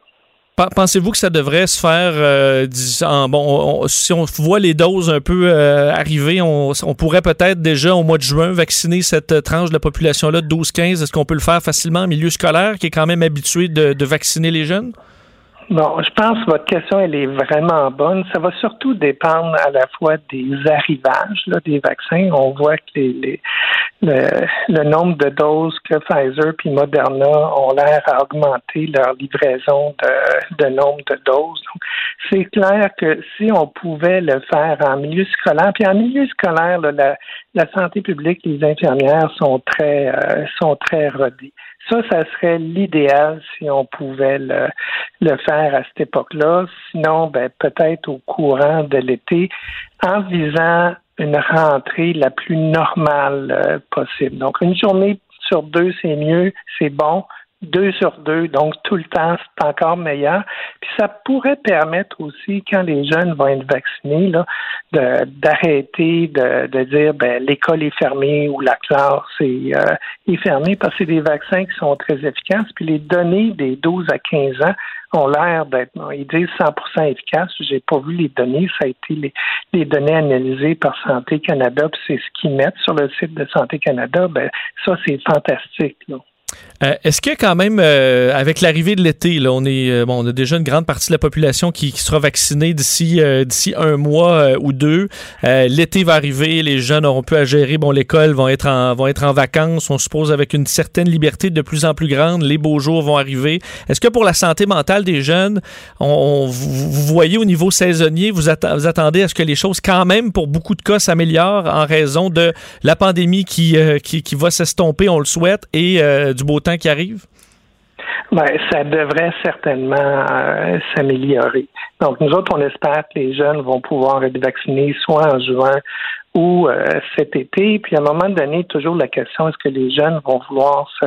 Pen- Pensez-vous que ça devrait se faire, euh, en- bon, on- on- si on voit les doses un peu euh, arriver, on, pourrait peut-être déjà au mois de juin vacciner cette tranche de la population-là de 12-15. Est-ce qu'on peut le faire facilement en milieu scolaire, qui est quand même habitué de vacciner les jeunes? Bon, je pense que votre question, elle est vraiment bonne. Ça va surtout dépendre à la fois des arrivages là, des vaccins. On voit que les, les- le, le nombre de doses que Pfizer puis Moderna ont l'air à augmenter leur livraison de, de nombre de doses. Donc, c'est clair que si on pouvait le faire en milieu scolaire, puis en milieu scolaire, là, la, la santé publique, les infirmières sont très euh, sont très rodées. Ça, ça serait l'idéal si on pouvait le, le faire à cette époque-là. Sinon, ben, peut-être au courant de l'été, en visant une rentrée la plus normale euh, possible. Donc, une journée sur deux, c'est mieux, c'est bon. Deux sur deux, donc tout le temps, c'est encore meilleur. Puis ça pourrait permettre aussi, quand les jeunes vont être vaccinés, là, de- d'arrêter de, de dire ben l'école est fermée ou la classe est, euh, est fermée parce que c'est des vaccins qui sont très efficaces. Puis les données des 12 à 15 ans ont l'air d'être, ils disent 100% efficaces. J'ai pas vu les données, ça a été les, les données analysées par Santé Canada, puis c'est ce qu'ils mettent sur le site de Santé Canada. Ben ça c'est fantastique. Là. Euh, Est-ce que quand même, euh, avec l'arrivée de l'été, on euh, bon, on a déjà une grande partie de la population qui, sera vaccinée d'ici un mois ou deux. L'été va arriver, les jeunes auront pu à gérer. Bon, l'école vont être en être en vacances. On suppose avec une certaine liberté de plus en plus grande. Les beaux jours vont arriver. Est-ce que pour la santé mentale des jeunes, on, vous, voyez au niveau saisonnier, vous, attendez à ce que les choses quand même, pour beaucoup de cas, s'améliorent en raison de la pandémie qui qui, va s'estomper, on le souhaite, et euh, du beau temps qui arrive? Ben, ça devrait certainement euh, s'améliorer. Donc, nous autres, on espère que les jeunes vont pouvoir être vaccinés soit en juin ou euh, cet été. Puis, à un moment donné, toujours la question, est-ce que les jeunes vont vouloir se,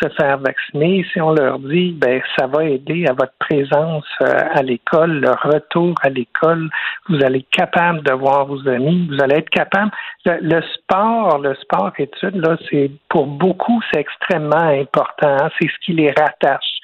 se faire vacciner? Si on leur dit, ben, ça va aider à votre présence euh, à l'école, le retour à l'école, vous allez être capable de voir vos amis, vous allez être capable. Le, le sport, le sport études, là, c'est pour beaucoup, c'est extrêmement important. hein. C'est ce qui les rattache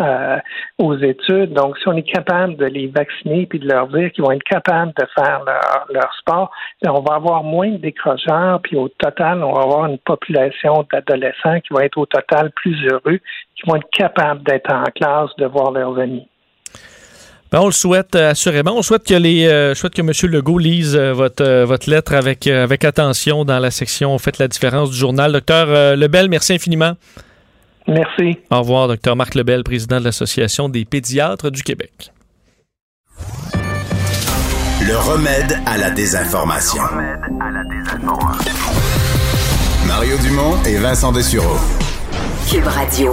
euh, aux études. Donc, si on est capable de les vacciner puis de leur dire qu'ils vont être capables de faire leur, sport, ben, on va avoir moins de décrocheurs, puis au total, on va avoir une population d'adolescents qui vont être au total plus heureux, qui vont être capables d'être en classe, de voir leurs amis. Ben, on le souhaite euh, assurément. On souhaite que les, euh, souhaite que M. Legault lise votre, votre lettre avec, avec attention dans la section Faites la différence du journal. Docteur Lebel, merci infiniment. Merci. Au revoir, docteur Marc Lebel, président de l'Association des pédiatres du Québec. Le remède à la désinformation. Mario Dumont et Vincent Dessureau. Cube Radio.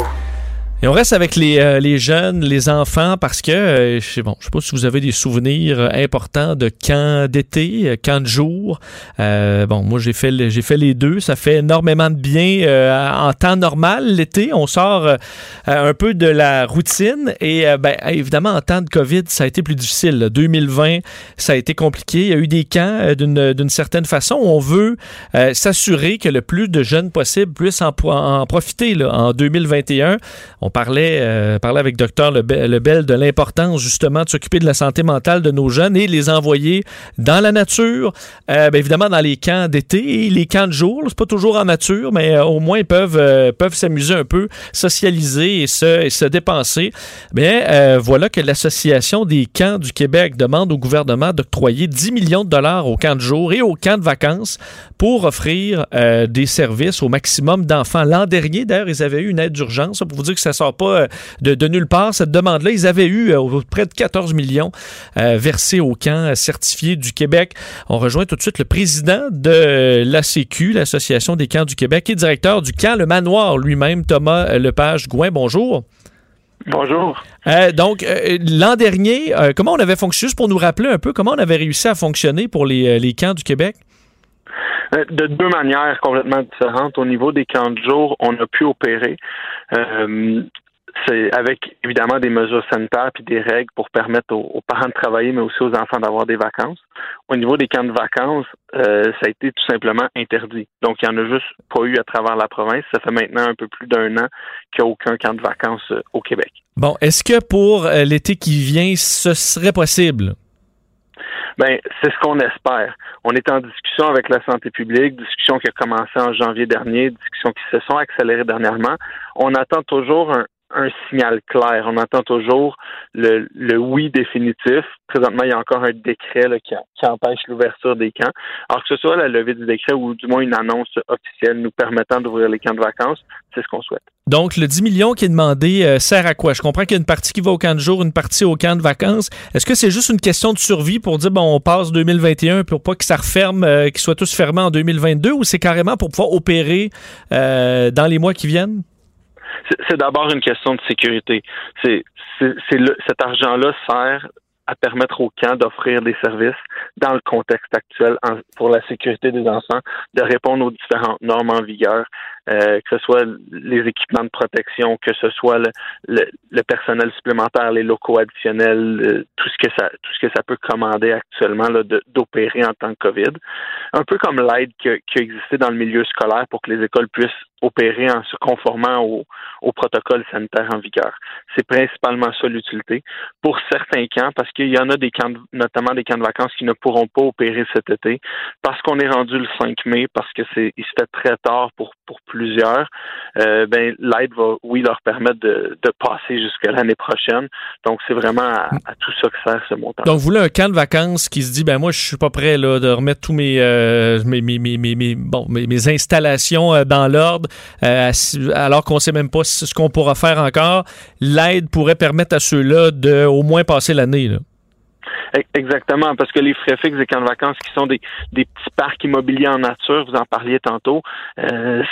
Et on reste avec les, euh, les jeunes, les enfants, parce que, euh, je sais bon, sais pas si vous avez des souvenirs euh, importants de camps d'été, camps de jour. Bon, moi, j'ai fait, j'ai fait les deux. Ça fait énormément de bien en temps normal. L'été, on sort un peu de la routine. Et ben, évidemment, en temps de COVID, ça a été plus difficile. là. 2020, ça a été compliqué. Il y a eu des camps d'une, d'une certaine façon. On veut s'assurer que le plus de jeunes possible puissent en profiter là, en 2021. On parlait, euh, parlait avec Dr Lebel, de l'importance justement de s'occuper de la santé mentale de nos jeunes et les envoyer dans la nature, euh, bien évidemment dans les camps d'été et les camps de jour. C'est pas toujours en nature, mais euh, au moins ils peuvent, euh, peuvent s'amuser un peu, socialiser et se, se dépenser. Euh, voilà que l'Association des camps du Québec demande au gouvernement d'octroyer 10 millions de dollars aux camps de jour et aux camps de vacances pour offrir des services au maximum d'enfants. L'an dernier, d'ailleurs, ils avaient eu une aide d'urgence pour vous dire que ça sort pas euh, de, de nulle part. Cette demande-là, ils avaient eu euh, près de 14 millions euh, versés au camp certifié du Québec. On rejoint tout de suite le président de l'ACQ, l'Association des camps du Québec, et directeur du camp Le Manoir lui-même, Thomas Lepage-Gouin. Bonjour. Bonjour. Euh, donc, euh, l'an dernier, euh, comment on avait fonctionné, juste pour nous rappeler un peu, comment on avait réussi à fonctionner pour les, les camps du Québec? Euh, De deux manières complètement différentes. Au niveau des camps de jour, on a pu opérer. Euh, c'est avec évidemment des mesures sanitaires puis des règles pour permettre aux, parents de travailler, mais aussi aux enfants d'avoir des vacances. Au niveau des camps de vacances, euh, ça a été tout simplement interdit. Donc, il n'y en a juste pas eu à travers la province. Ça fait maintenant un peu plus d'un an qu'il n'y a aucun camp de vacances au Québec. Bon, est-ce que pour l'été qui vient, ce serait possible? Ben, c'est ce qu'on espère. On est en discussion avec la santé publique, discussion qui a commencé en janvier dernier, discussions qui se sont accélérées dernièrement. On attend toujours un, un signal clair. On attend toujours le, oui définitif. Présentement, il y a encore un décret qui empêche l'ouverture des camps. Alors que ce soit la levée du décret ou du moins une annonce officielle nous permettant d'ouvrir les camps de vacances, c'est ce qu'on souhaite. Donc, le 10 millions qui est demandé euh, sert à quoi? Je comprends qu'il y a une partie qui va au camp de jour, une partie au camp de vacances. Est-ce que c'est juste une question de survie pour dire, bon, on passe 2021 pour pas que ça referme, euh, qu'ils soient tous fermés en 2022 ou c'est carrément pour pouvoir opérer euh, dans les mois qui viennent? C'est- d'abord une question de sécurité. C'est, cet argent-là sert à permettre aux camps d'offrir des services dans le contexte actuel pour la sécurité des enfants, de répondre aux différentes normes en vigueur, euh, que ce soit les équipements de protection, que ce soit le, le- le personnel supplémentaire, les locaux additionnels, euh, tout ce que ça tout ce que ça peut commander actuellement là, d'opérer en temps de COVID. Un peu comme l'aide qui a, existé dans le milieu scolaire pour que les écoles puissent opérer en se conformant au, au protocole sanitaire en vigueur. C'est principalement ça l'utilité. Pour certains camps, parce qu'il y en a des camps, de- notamment des camps de vacances qui ne pourront pas opérer cet été, parce qu'on est rendu le 5 mai, parce que c'est il se fait très tard pour, pour plusieurs, euh, ben l'aide va, oui, leur permettre de, passer jusqu'à l'année prochaine. Donc, c'est vraiment à, tout ça que sert ce montant. Donc, vous voulez un camp de vacances qui se dit, ben moi, je suis pas prêt là, de remettre tous mes, euh, mes, mes, mes, mes- bon, mes, installations euh, dans l'ordre, alors qu'on sait même pas ce qu'on pourra faire encore. L'aide pourrait permettre à ceux-là de au moins passer l'année. E- Exactement, parce que les frais fixes des camps de vacances qui sont des, des petits parcs immobiliers en nature, vous en parliez tantôt, euh,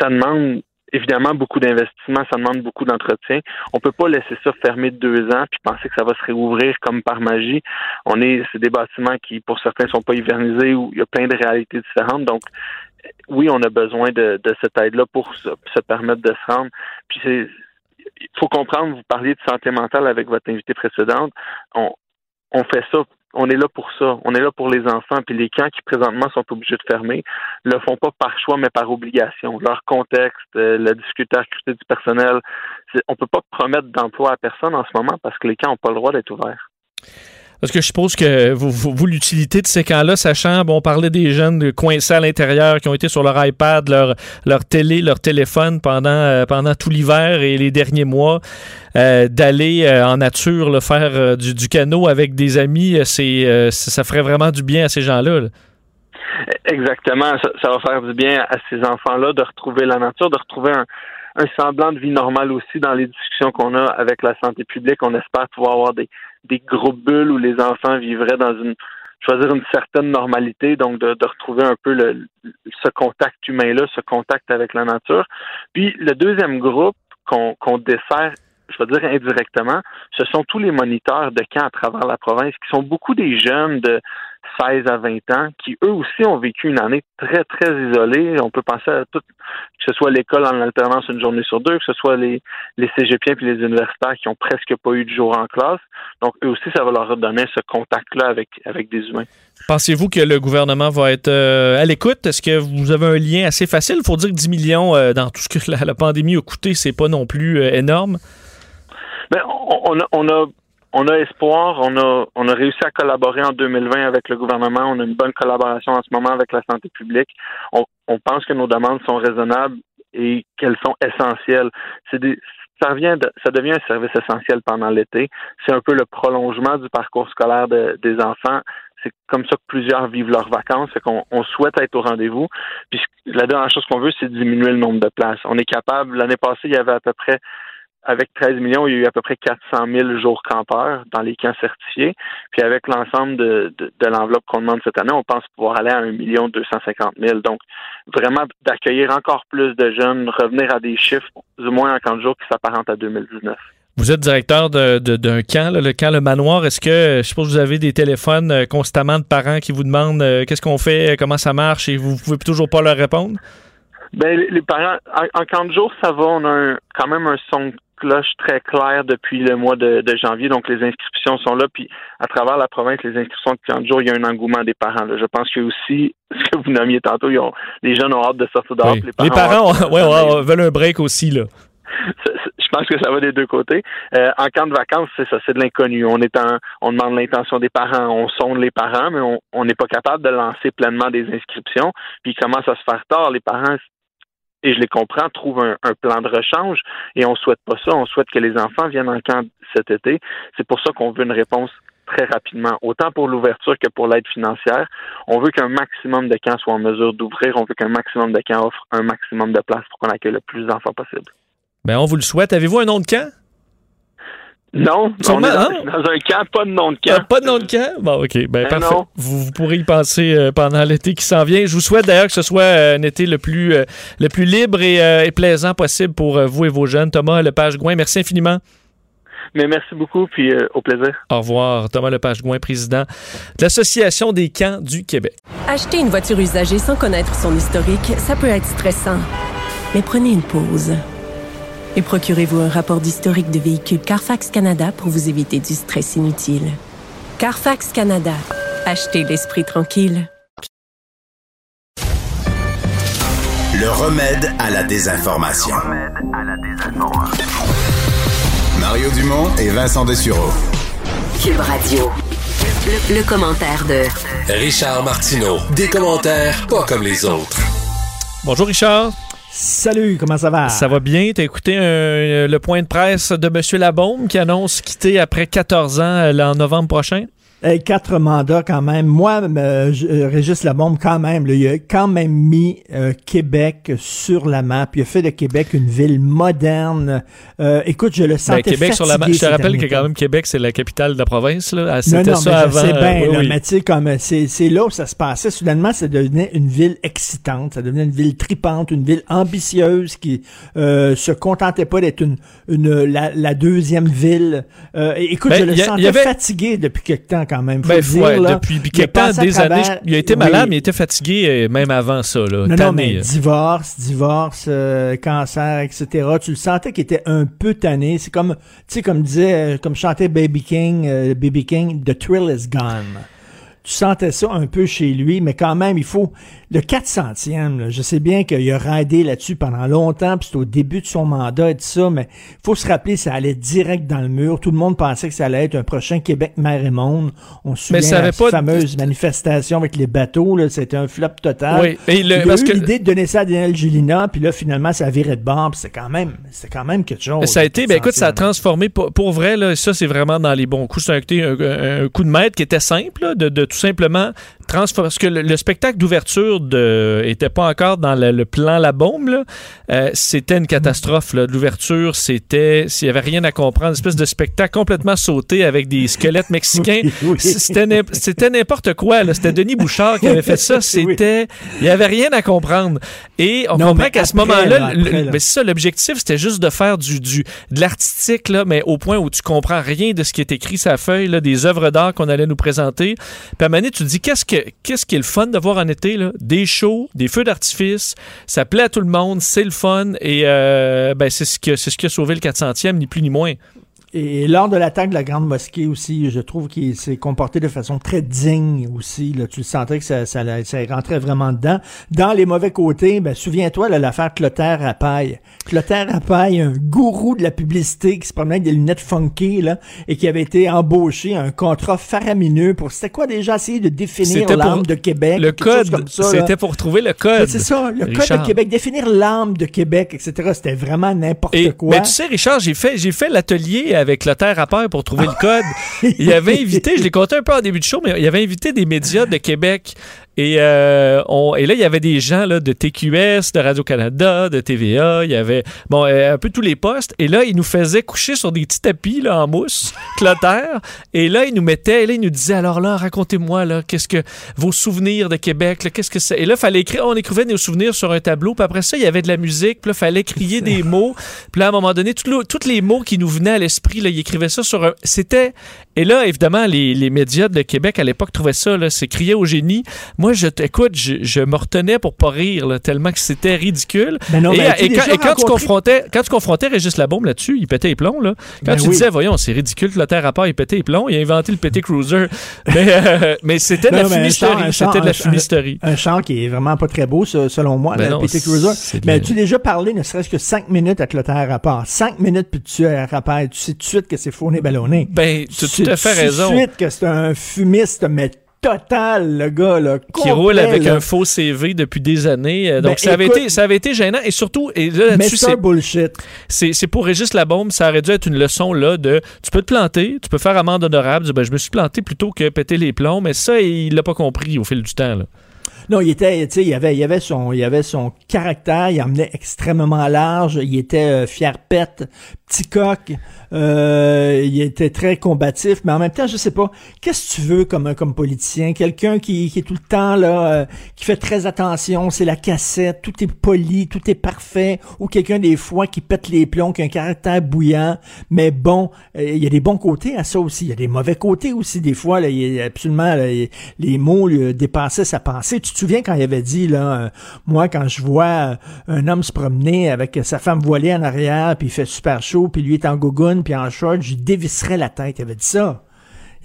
ça demande évidemment beaucoup d'investissement, ça demande beaucoup d'entretien. On peut pas laisser ça fermer deux ans puis penser que ça va se réouvrir comme par magie. On est, c'est des bâtiments qui, pour certains, sont pas hivernisés ou il y a plein de réalités différentes. Donc, oui, on a besoin de, de cette aide-là pour se, se permettre de se rendre. Puis c'est, il faut comprendre, vous parliez de santé mentale avec votre invité précédente. On fait ça. On est là pour ça. On est là pour les enfants. Puis les camps qui présentement sont obligés de fermer le font pas par choix, mais par obligation. Leur contexte, euh, la difficulté à recruter du personnel, on peut pas promettre d'emploi à personne en ce moment parce que les camps n'ont pas le droit d'être ouverts. Parce que je suppose que vous, vous- l'utilité de ces camps-là, sachant, bon, on parlait des jeunes coincés à l'intérieur qui ont été sur leur iPad, leur, leur télé, leur téléphone pendant, euh, pendant tout l'hiver et les derniers mois, euh, d'aller euh, en nature, faire du, du canot avec des amis, c'est, ça ferait vraiment du bien à ces gens-là. là. Exactement. Ça, ça va faire du bien à ces enfants-là de retrouver la nature, de retrouver un, un semblant de vie normale aussi dans les discussions qu'on a avec la santé publique. On espère pouvoir avoir des, des groupes où les enfants vivraient dans une choisir une certaine normalité, donc de, retrouver un peu le, ce contact humain-là, ce contact avec la nature. Puis le deuxième groupe qu'on dessert, je vais dire indirectement, ce sont tous les moniteurs de camps à travers la province, qui sont beaucoup des jeunes de 16 à 20 ans, qui eux aussi ont vécu une année très, très isolée. On peut penser à tout, que ce soit l'école en alternance une journée sur deux, que ce soit les, les cégepiens puis les universitaires qui ont presque pas eu de jour en classe. Donc, eux aussi, ça va leur redonner ce contact-là avec, avec des humains. Pensez-vous que le gouvernement va être euh, à l'écoute? Est-ce que vous avez un lien assez facile? Il faut dire que 10 millions euh, dans tout ce que la, la pandémie a coûté, c'est pas non plus euh, énorme. On, on a, on a on a espoir, on a, on a réussi à collaborer en 2020 avec le gouvernement, on a une bonne collaboration en ce moment avec la santé publique. On, pense que nos demandes sont raisonnables et qu'elles sont essentielles. C'est des, ça revient de, ça devient un service essentiel pendant l'été. C'est un peu le prolongement du parcours scolaire de, des enfants. C'est comme ça que plusieurs vivent leurs vacances. C'est qu'on on souhaite être au rendez-vous. Puis la dernière chose qu'on veut, c'est diminuer le nombre de places. On est capable. L'année passée, il y avait à peu près avec 13 millions, il y a eu à peu près 400 000 jours campeurs dans les camps certifiés. Puis avec l'ensemble de, de, de l'enveloppe qu'on demande cette année, on pense pouvoir aller à 1 million 250 000. Donc, vraiment d'accueillir encore plus de jeunes, revenir à des chiffres du moins en 40 jours qui s'apparentent à 2019. Vous êtes directeur de- de- d'un camp, là, le camp Le Manoir. Est-ce que, je suppose, que vous avez des téléphones euh, constamment de parents qui vous demandent euh, qu'est-ce qu'on fait, euh, comment ça marche, et vous pouvez toujours pas leur répondre? Ben, les- parents, en, en 40 jours, ça va. On a un- quand même un son cloche très clair depuis le mois de, de janvier. Donc, les inscriptions sont là. Puis, à travers la province, les inscriptions de 40 jours, il y a un engouement des parents. là. Je pense que aussi, ce que vous nommiez tantôt, ils ont- les jeunes ont hâte de sortir dehors. Oui. Les parents, de ouais, veulent un break aussi. Là. je pense que ça va des deux côtés. Euh, en camp de vacances, c'est ça, c'est de l'inconnu. On est en, on demande l'intention des parents, on sonde les parents, mais on on n'est pas capable de lancer pleinement des inscriptions. Puis il commence à se faire tard. Les parents, et je les comprends, trouvent un, un plan de rechange et on souhaite pas ça. On souhaite que les enfants viennent en camp cet été. C'est pour ça qu'on veut une réponse très rapidement, autant pour l'ouverture que pour l'aide financière. On veut qu'un maximum de camps soient en mesure d'ouvrir. On veut qu'un maximum de camps offre un maximum de places pour qu'on accueille le plus d'enfants possible. Ben, on vous le souhaite. Avez-vous un nom de camp? Non, on Sûrement, est dans, hein? dans un camp, pas de nom de camp. Ah, pas de nom de camp? Bon, OK. Ben, Ben parfait. Vous, vous pourrez y penser euh, pendant l'été qui s'en vient. Je vous souhaite d'ailleurs que ce soit euh, un été le plus, euh, le plus libre et, euh, et plaisant possible pour euh, vous et vos jeunes. Thomas Lepage-Gouin, merci infiniment. Mais merci beaucoup, puis euh, au plaisir. Au revoir. Thomas Lepage-Gouin, président de l'Association des camps du Québec. Acheter une voiture usagée sans connaître son historique, ça peut être stressant. Mais prenez une pause. Et procurez-vous un rapport d'historique de véhicule Carfax Canada pour vous éviter du stress inutile. Carfax Canada. Achetez l'esprit tranquille. Le remède à la désinformation. Mario Dumont et Vincent Dessureau. Cube Radio. Le, le commentaire de Richard Martineau. Des commentaires pas comme les autres. Bonjour, Richard. Salut, comment ça va? Ça va bien. T'as écouté un- le point de presse de M. Labaume qui annonce quitter après 14 ans euh, en novembre prochain? Hey, quatre mandats quand même. Moi, euh, euh, Régis Labombe, quand même, là, il a quand même mis euh, Québec sur la map. Il a fait de Québec une ville moderne. Euh, écoute, je le Ben, sentais Québec sur la map. Je te rappelle que quand même Québec, c'est la capitale de la province. Là. Non, C'était non, ça mais avant. bien, euh, oui, là, oui. mais tu sais, comme euh, c'est c'est là où ça se passait. Soudainement, ça devenait une ville excitante, ça devenait une ville tripante, une ville ambitieuse qui euh, se contentait pas d'être une, une la, la deuxième ville. Euh, écoute, Ben, je le a- sentais avait- fatigué depuis quelque temps quand même. faut Ben, dire, ouais, là. depuis puis Il a quelque temps, des années, travers- il a été Oui. malade, mais il était fatigué euh, même avant ça. Là, Non, non, tanné, mais euh. divorce, divorce, euh, cancer, etc. Tu le sentais qu'il était un peu tanné. C'est comme, tu sais, comme disait, comme chantait Baby King, euh, Baby King, The Thrill is Gone. Tu sentais ça un peu chez lui, mais quand même, il faut le 400e. là, je sais bien qu'il a raidé là-dessus pendant longtemps, puis c'était au début de son mandat et tout ça, mais il faut se rappeler, ça allait direct dans le mur. Tout le monde pensait que ça allait être un prochain Québec mer et monde. On se Mais souvient ça de avait la pas de- fameuse manifestation avec les bateaux, là, c'était un flop total. Oui, et le- il parce eu que- l'idée de donner ça à Daniel Gélina, puis là, finalement, ça a viré de bord, puis c'est quand même, c'est quand même quelque chose. Mais ça a été, ben écoute, ça a 400e. transformé, pour, pour vrai, là, ça c'est vraiment dans les bons coups. C'est un, un- un coup de maître qui était simple, là, de, de tout simplement. Parce que le, le spectacle d'ouverture de, était pas encore dans le, le plan La Bombe. Euh, c'était une catastrophe. L'ouverture, c'était, s'il y avait rien à comprendre, une espèce de spectacle complètement sauté avec des squelettes mexicains. C'était n'im- C'était n'importe quoi. C'était Denis Bouchard qui avait fait ça. C'était, il y avait rien à comprendre. Et on Non, comprend qu'à ce moment-là, c'est ça, l'objectif, c'était juste de faire du, du, de l'artistique, mais au point où tu comprends rien de ce qui est écrit sur la feuille, là, des œuvres d'art qu'on allait nous présenter. Puis à un moment donné, tu te dis, qu'est-ce, que, qu'est-ce qui est le fun de voir en été? Des shows, des feux d'artifice, ça plaît à tout le monde, c'est le fun, et euh, ben, c'est, ce c'est ce qui a sauvé le 400e, ni plus ni moins. Et lors de l'attaque de la Grande Mosquée aussi, je trouve qu'il s'est comporté de façon très digne aussi. Là. Tu le sentais que ça, ça, ça rentrait vraiment dedans. Dans les mauvais côtés, ben, souviens-toi là, l'affaire Clotaire Rapaille. Clotaire Rapaille, un gourou de la publicité qui se promenait avec des lunettes funky là, et qui avait été embauché à un contrat faramineux pour, c'était quoi déjà, essayer de définir l'âme de Québec. Le code, c'était pour trouver le code. C'est ça, le code de Québec, définir l'âme de Québec, etc. C'était vraiment n'importe quoi. mais tu sais, Richard, j'ai fait, j'ai fait l'atelier avec le terre à peur pour trouver le code. Il avait invité, je l'ai compté un peu en début de show, mais il avait invité des médias de Québec Et, euh, on, et là, il y avait des gens là, de TQS, de Radio-Canada, de TVA, il y avait bon, euh, un peu tous les postes. Et là, ils nous faisaient coucher sur des petits tapis là, en mousse, clotaire. Et là, ils nous mettaient, et là, ils nous disaient, alors là, racontez-moi, là, qu'est-ce que vos souvenirs de Québec, là, qu'est-ce que c'est? Et là, fallait écrire, on écrivait nos souvenirs sur un tableau. Puis après ça, il y avait de la musique. Puis là, fallait crier des mots. Puis là, à un moment donné, tous tous les mots qui nous venaient à l'esprit, là, ils écrivaient ça sur un. C'était. Et là, évidemment, les, les médias de Québec à l'époque trouvaient ça, c'est crier au génie. Moi, je t'écoute, je, je me retenais pour pas rire, là, tellement que c'était ridicule. Ben non, et, mais as-tu et quand, déjà et quand tu confrontais, quand tu confrontais Régis Labaume là-dessus, il pétait les plombs, là. Quand Ben tu oui. disais, voyons, c'est ridicule que le terre à part, il pétait les plombs, il a inventé le PT Cruiser. mais, euh, mais c'était de la fumisterie. C'était de la fumisterie. Un char qui est vraiment pas très beau, selon moi, Ben le PT Cruiser. Mais as-tu déjà parlé, ne serait-ce que cinq minutes avec le terre à part? Cinq minutes, puis tu es à. Tu sais tout de suite que c'est fauné ballonné. Ben, sais tout à fait raison. suite que c'est un fumiste, mais total, le gars, là. qui roule avec là. un faux CV depuis des années. Euh, Ben, Donc, ça, avait écoute- été, ça avait été gênant. Et surtout, et là, là-dessus, c'est- bullshit. c'est c'est pour Régis Labaume, ça aurait dû être une leçon là de tu peux te planter, tu peux faire amende honorable, ben, je me suis planté plutôt que péter les plombs, mais ça, il l'a pas compris au fil du temps. Là. Non, il était, tu sais, il avait, il avait son, il avait son caractère, il emmenait extrêmement large, il était euh, fier pète, petit euh, il était très combatif, mais en même temps, je sais pas, qu'est-ce que tu veux comme comme politicien, quelqu'un qui, est tout le temps là, euh, qui fait très attention, c'est la cassette, tout est poli, tout est parfait, ou quelqu'un des fois qui pète les plombs, qui a un caractère bouillant, mais bon, euh, il y a des bons côtés à ça aussi, il y a des mauvais côtés aussi des fois, là, il y absolument les mots dépassaient sa pensée. Tu te souviens quand il avait dit là, moi quand je vois un homme se promener avec sa femme voilée en arrière, puis il fait super chaud, puis lui est en gougoune, puis en short, je dévisserais la tête. Il avait dit ça.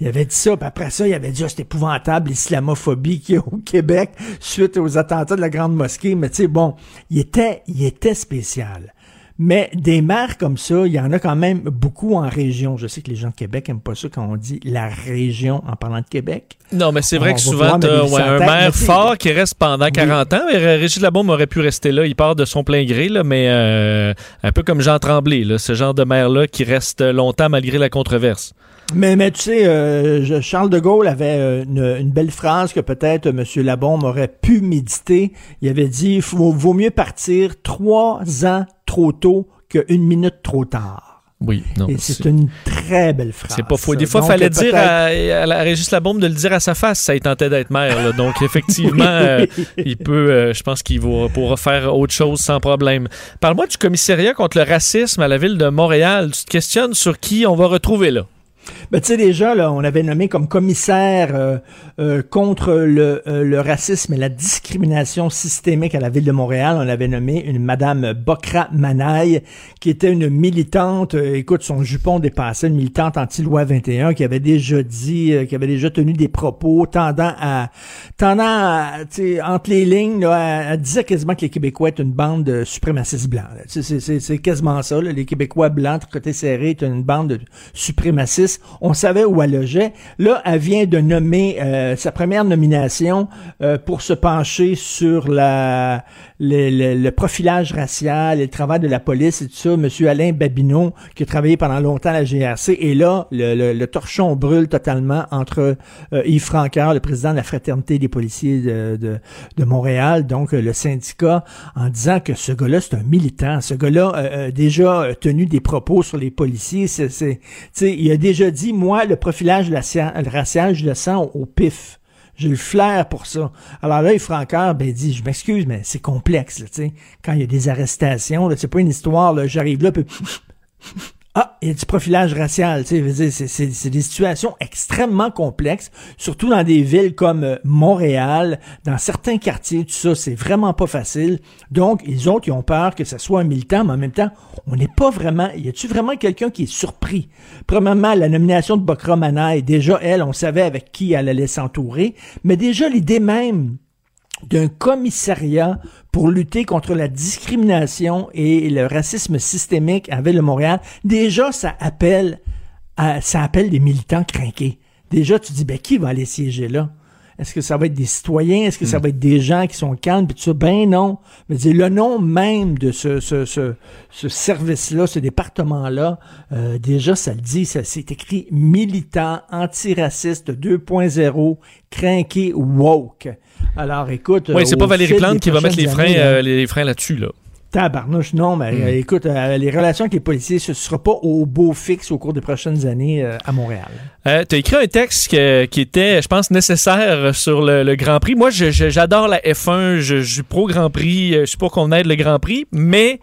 Il avait dit ça, puis après ça, il avait dit, ah, c'est épouvantable l'islamophobie qu'il y a au Québec suite aux attentats de la Grande Mosquée. Mais tu sais, bon, il était, il était spécial. Mais des maires comme ça, il y en a quand même beaucoup en région. Je sais que les gens de Québec aiment pas ça quand on dit la région en parlant de Québec. Non, mais c'est vrai On que souvent, ouais, un maire fort qui reste pendant 40 ans. Mais euh, Régis Labaume aurait pu rester là. Il part de son plein gré, là, mais euh, un peu comme Jean Tremblay, là, ce genre de maire-là qui reste longtemps malgré la controverse. Mais, mais tu sais, euh, Charles de Gaulle avait euh, une, une belle phrase que peut-être M. Labombe aurait pu méditer. Il avait dit, il vaut mieux partir trois ans trop tôt qu'une minute trop tard. Oui, non. Et c'est une très belle phrase. C'est pas faux. Des fois, il fallait dire à, à la Régis Labaume de le dire à sa face, ça il tentait d'être maire. là. Donc, effectivement, euh, il peut, euh, je pense qu'il pourra faire autre chose sans problème. Parle-moi du commissariat contre le racisme à la ville de Montréal. Tu te questionnes sur qui on va retrouver là? Ben, tu sais, déjà, là, on avait nommé comme commissaire euh, euh, contre le, euh, le racisme et la discrimination systémique à la ville de Montréal. On avait nommé une Madame Bokra Manaï, qui était une militante, euh, écoute, son jupon dépassait, une militante anti-loi 21, qui avait déjà dit, euh, qui avait déjà tenu des propos tendant à, tendant à, entre les lignes, là, elle, elle disait quasiment que les Québécois étaient une bande de suprémacistes blancs. C'est, quasiment ça. là. Les Québécois blancs, côté serré, étaient une bande de suprémacistes. On savait où elle logeait. Là, elle vient de nommer euh, sa première nomination euh, pour se pencher sur la le, profilage racial et le travail de la police et tout ça. Monsieur Alain Babineau, qui a travaillé pendant longtemps à la GRC, et là, le, torchon brûle totalement entre euh, Yves Franqueur, le président de la Fraternité des policiers de, de, Montréal, donc euh, le syndicat, en disant que ce gars-là, c'est un militant. Ce gars-là euh, a déjà euh, tenu des propos sur les policiers. C'est, il a déjà dit, moi, le profilage racial, je le sens au pif. J'ai le flair pour ça. Alors là, Franqueur, ben, dit, je m'excuse, mais c'est complexe, tu sais. Quand il y a des arrestations, c'est pas une histoire, là, j'arrive là, puis ah, il y a du profilage racial, tu sais, c'est, des situations extrêmement complexes, surtout dans des villes comme euh, Montréal, dans certains quartiers, tout ça, c'est vraiment pas facile. Donc, les autres, ils ont peur que ce soit un militant, mais en même temps, on n'est pas vraiment, y a-tu vraiment quelqu'un qui est surpris? Premièrement, la nomination de Bokra Manaï, déjà, elle, on savait avec qui elle allait s'entourer, mais déjà, l'idée même d'un commissariat pour lutter contre la discrimination et le racisme systémique à Ville de Montréal, déjà, ça appelle, ça appelle des militants craqués. Déjà, tu dis, ben, qui va aller siéger là? Est-ce que ça va être des citoyens? Est-ce que Hmm. ça va être des gens qui sont calmes? Puis tout ça, ben non. Dire, le nom même de ce, ce, ce, ce service-là, ce département-là, euh, déjà, ça le dit, ça c'est écrit militant, antiraciste 2.0, craqué, woke. Alors, écoute... Oui, c'est euh, pas Valérie Plante qui va mettre les freins, années, euh, les freins là-dessus, là. Tabarnouche, non, mais Hmm. euh, écoute, euh, les relations avec les policiers, ce ne sera pas au beau fixe au cours des prochaines années euh, à Montréal. Tu as écrit un texte que- qui était, je pense, nécessaire sur le, le Grand Prix. Moi, j'adore la F1, je, je suis pro Grand Prix, je suis pour qu'on aide le Grand Prix, mais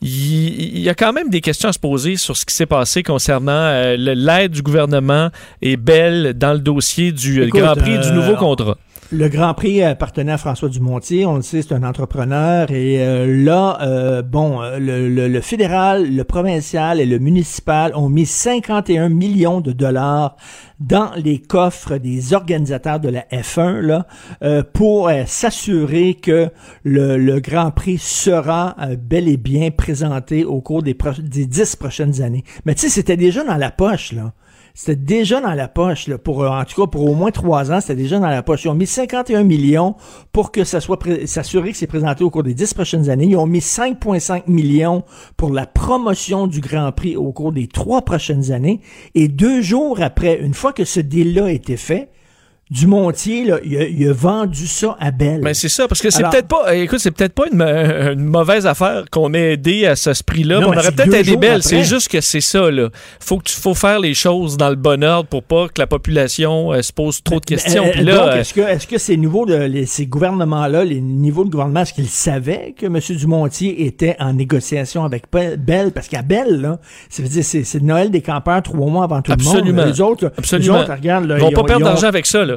il, y a quand même des questions à se poser sur ce qui s'est passé concernant euh, l'aide du gouvernement et Bell dans le dossier du Écoute, Grand Prix du euh, nouveau contrat. Le Grand Prix appartenait à François Dumontier, on le sait, c'est un entrepreneur. Et euh, là, euh, bon, euh, le, le- le fédéral, le provincial et le municipal ont mis 51 millions de dollars dans les coffres des organisateurs de la F1 là, euh, pour euh, s'assurer que le, le Grand Prix sera euh, bel et bien présenté au cours des, des dix prochaines années. Mais tu sais, c'était déjà dans la poche, là. C'était déjà dans la poche, là, pour, euh, en tout cas pour au moins trois ans, c'était déjà dans la poche. Ils ont mis 51 millions pour que ça soit s'assurer que c'est présenté au cours des dix prochaines années. Ils ont mis 5,5 millions pour la promotion du Grand Prix au cours des trois prochaines années. Et deux jours après, une fois que ce deal-là a été fait, Dumontier, là, il, a, il a vendu ça à Bell. Mais c'est ça, parce que c'est Alors- peut-être pas, euh, écoute, c'est peut-être pas une, euh, une mauvaise affaire qu'on ait aidé à ce prix-là. Non, On aurait peut-être aidé Belle. après. C'est juste que c'est ça, là. Faut que tu, faut faire les choses dans le bon ordre pour pas que la population euh, se pose trop de questions. Euh, Puis donc, là, euh, est-ce que, est-ce que ces nouveaux, de, les- ces gouvernements-là, les niveaux de gouvernement, est-ce qu'ils savaient que M. Dumontier était en négociation avec Pe- Bell? Parce qu'à Bell, là, ça veut dire, c'est, c'est Noël des campeurs trois mois avant tout absolument. le monde. Les autres, absolument. les autres, regarde, là, ils vont ils pas perdre ont- d'argent avec ça, là.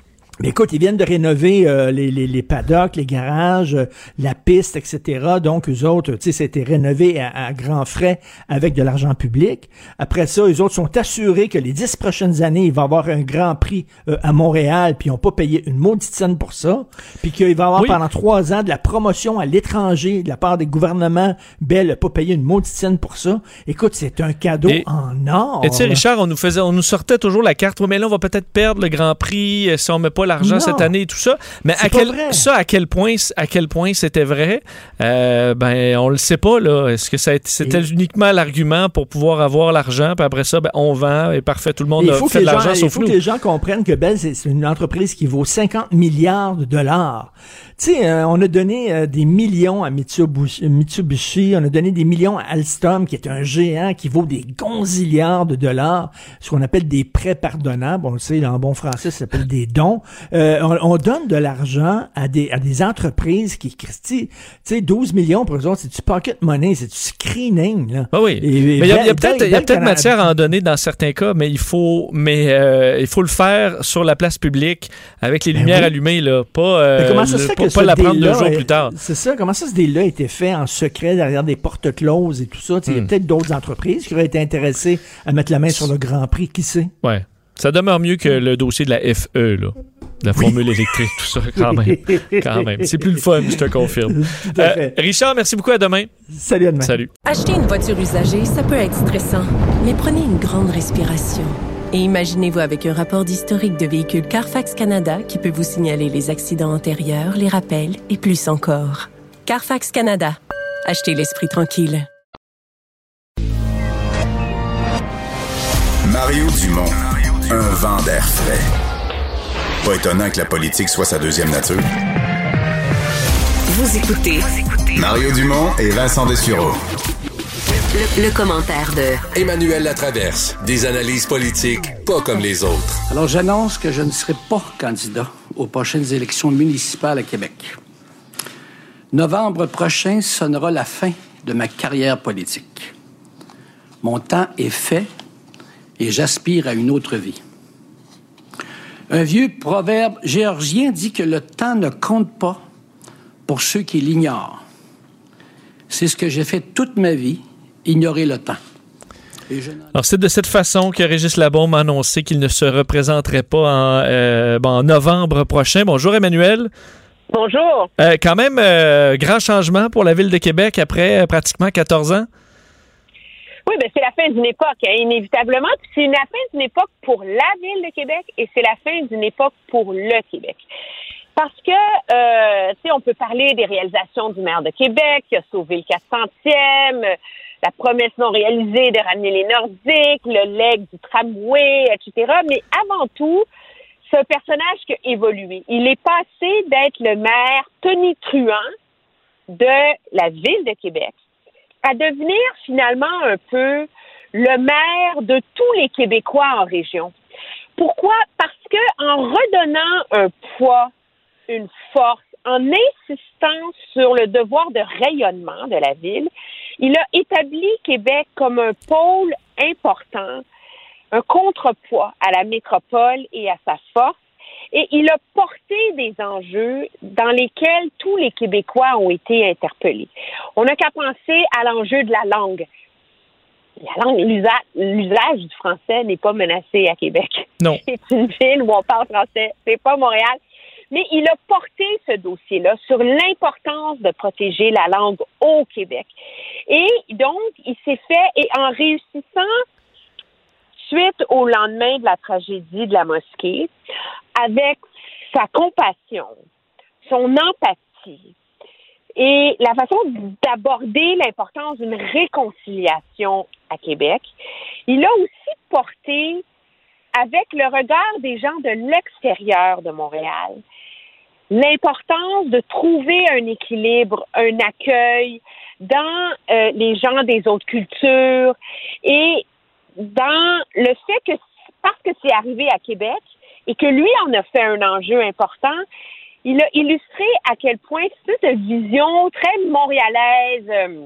mais écoute, ils viennent de rénover euh, les, les, les paddocks, les garages, euh, la piste, etc. Donc, eux autres, tu sais, c'était rénové à, à grands frais avec de l'argent public. Après ça, eux autres sont assurés que les dix prochaines années, il va y avoir un grand prix euh, à Montréal, puis ils n'ont pas payé une maudite scène pour ça. Puis qu'il va y avoir Oui. pendant trois ans de la promotion à l'étranger de la part des gouvernements. Bell n'a pas payé une maudite scène pour ça. Écoute, c'est un cadeau Et- en or. Et tu sais. Richard, on nous faisait, on nous sortait toujours la carte. Mais là, on va peut-être perdre le Grand Prix si on met pas l'argent cette année et tout ça. Mais à quel, vrai. ça, à quel point, à quel point c'était vrai, euh, ben, on le sait pas là. Est-ce que c'était uniquement l'argument pour pouvoir avoir l'argent, puis après ça, ben, on vend et parfait, tout le monde Il a faut, que fait de gens, l'argent il sauf faut nous. que les gens comprennent que Bell, c'est c'est une entreprise qui vaut 50 milliards de dollars. Tu sais, euh, on a donné euh, des millions à Mitsubishi, Mitsubishi, on a donné des millions à Alstom, qui est un géant qui vaut des gonzillards de dollars, ce qu'on appelle des prêts pardonnables. On le sait, en bon français, ça s'appelle des dons. Euh, on, on donne de l'argent à des, à des entreprises qui, Christy, tu sais, 12 millions pour eux autres, c'est du pocket money, c'est du screening, là? Ah oui. Et- mais il y a, peut-être matière à en donner dans certains cas, mais il faut, mais euh, il faut le faire sur la place publique avec les lumières oui. allumées là, pas, euh, comment ça se le- fait pas, que pas ce la prendre deux jours est- plus tard? C'est ça. Comment ça, ce deal-là a été fait en secret derrière des portes closes et tout ça? Il y a Hmm. peut-être d'autres entreprises qui auraient été intéressées à mettre la main sur le Grand Prix. Qui sait? Ouais. Ça demeure mieux que le dossier de la FE, là. La formule électrique, tout ça, quand même. quand même. C'est plus le fun, je te confirme. Fait. Richard, merci beaucoup. À demain. Salut, à demain. Salut. Acheter une voiture usagée, ça peut être stressant, mais prenez une grande respiration. Et imaginez-vous avec un rapport d'historique de véhicule Carfax Canada qui peut vous signaler les accidents antérieurs, les rappels et plus encore. Carfax Canada. Achetez l'esprit tranquille. Mario Dumont, un vent d'air frais. Pas étonnant que la politique soit sa deuxième nature. Vous écoutez Mario Dumont et Vincent Dessureau. le, le commentaire de Emmanuel Latraverse. Des analyses politiques pas comme les autres. Alors, j'annonce que je ne serai pas candidat aux prochaines élections municipales à Québec. Novembre prochain sonnera la fin de ma carrière politique. Mon temps est fait et j'aspire à une autre vie. Un vieux proverbe géorgien dit que le temps ne compte pas pour ceux qui l'ignorent. C'est ce que j'ai fait toute ma vie, ignorer le temps. Alors, c'est de cette façon que Régis Labaume a annoncé qu'il ne se représenterait pas en, euh, bon, en novembre prochain. Bonjour, Emmanuel. Bonjour. Euh, quand même, euh, grand changement pour la Ville de Québec après euh, pratiquement 14 ans. Oui, ben c'est la fin d'une époque, hein, inévitablement. C'est la fin d'une époque pour la ville de Québec et c'est la fin d'une époque pour le Québec. Parce que, euh, tu sais, on peut parler des réalisations du maire de Québec, qui a sauvé le 400e, euh, la promesse non réalisée de ramener les Nordiques, le leg du tramway, etc. Mais avant tout, c'est un personnage qui a évolué. Il est passé d'être le maire tonitruant de la ville de Québec à devenir finalement un peu le maire de tous les Québécois en région. Pourquoi? Parce que en redonnant un poids, une force, en insistant sur le devoir de rayonnement de la ville, il a établi Québec comme un pôle important, un contrepoids à la métropole et à sa force. Et il a porté des enjeux dans lesquels tous les Québécois ont été interpellés. On n'a qu'à penser à l'enjeu de la langue. La langue, l'usa- l'usage du français n'est pas menacé à Québec. Non. C'est une ville où on parle français. C'est pas Montréal. Mais il a porté ce dossier-là sur l'importance de protéger la langue au Québec. Et donc, il s'est fait, et en réussissant, suite au lendemain de la tragédie de la mosquée, avec sa compassion, son empathie et la façon d'aborder l'importance d'une réconciliation à Québec, il a aussi porté avec le regard des gens de l'extérieur de Montréal, l'importance de trouver un équilibre, un accueil dans euh, les gens des autres cultures et dans le fait que parce que c'est arrivé à Québec et que lui en a fait un enjeu important, il a illustré à quel point cette vision très montréalaise euh,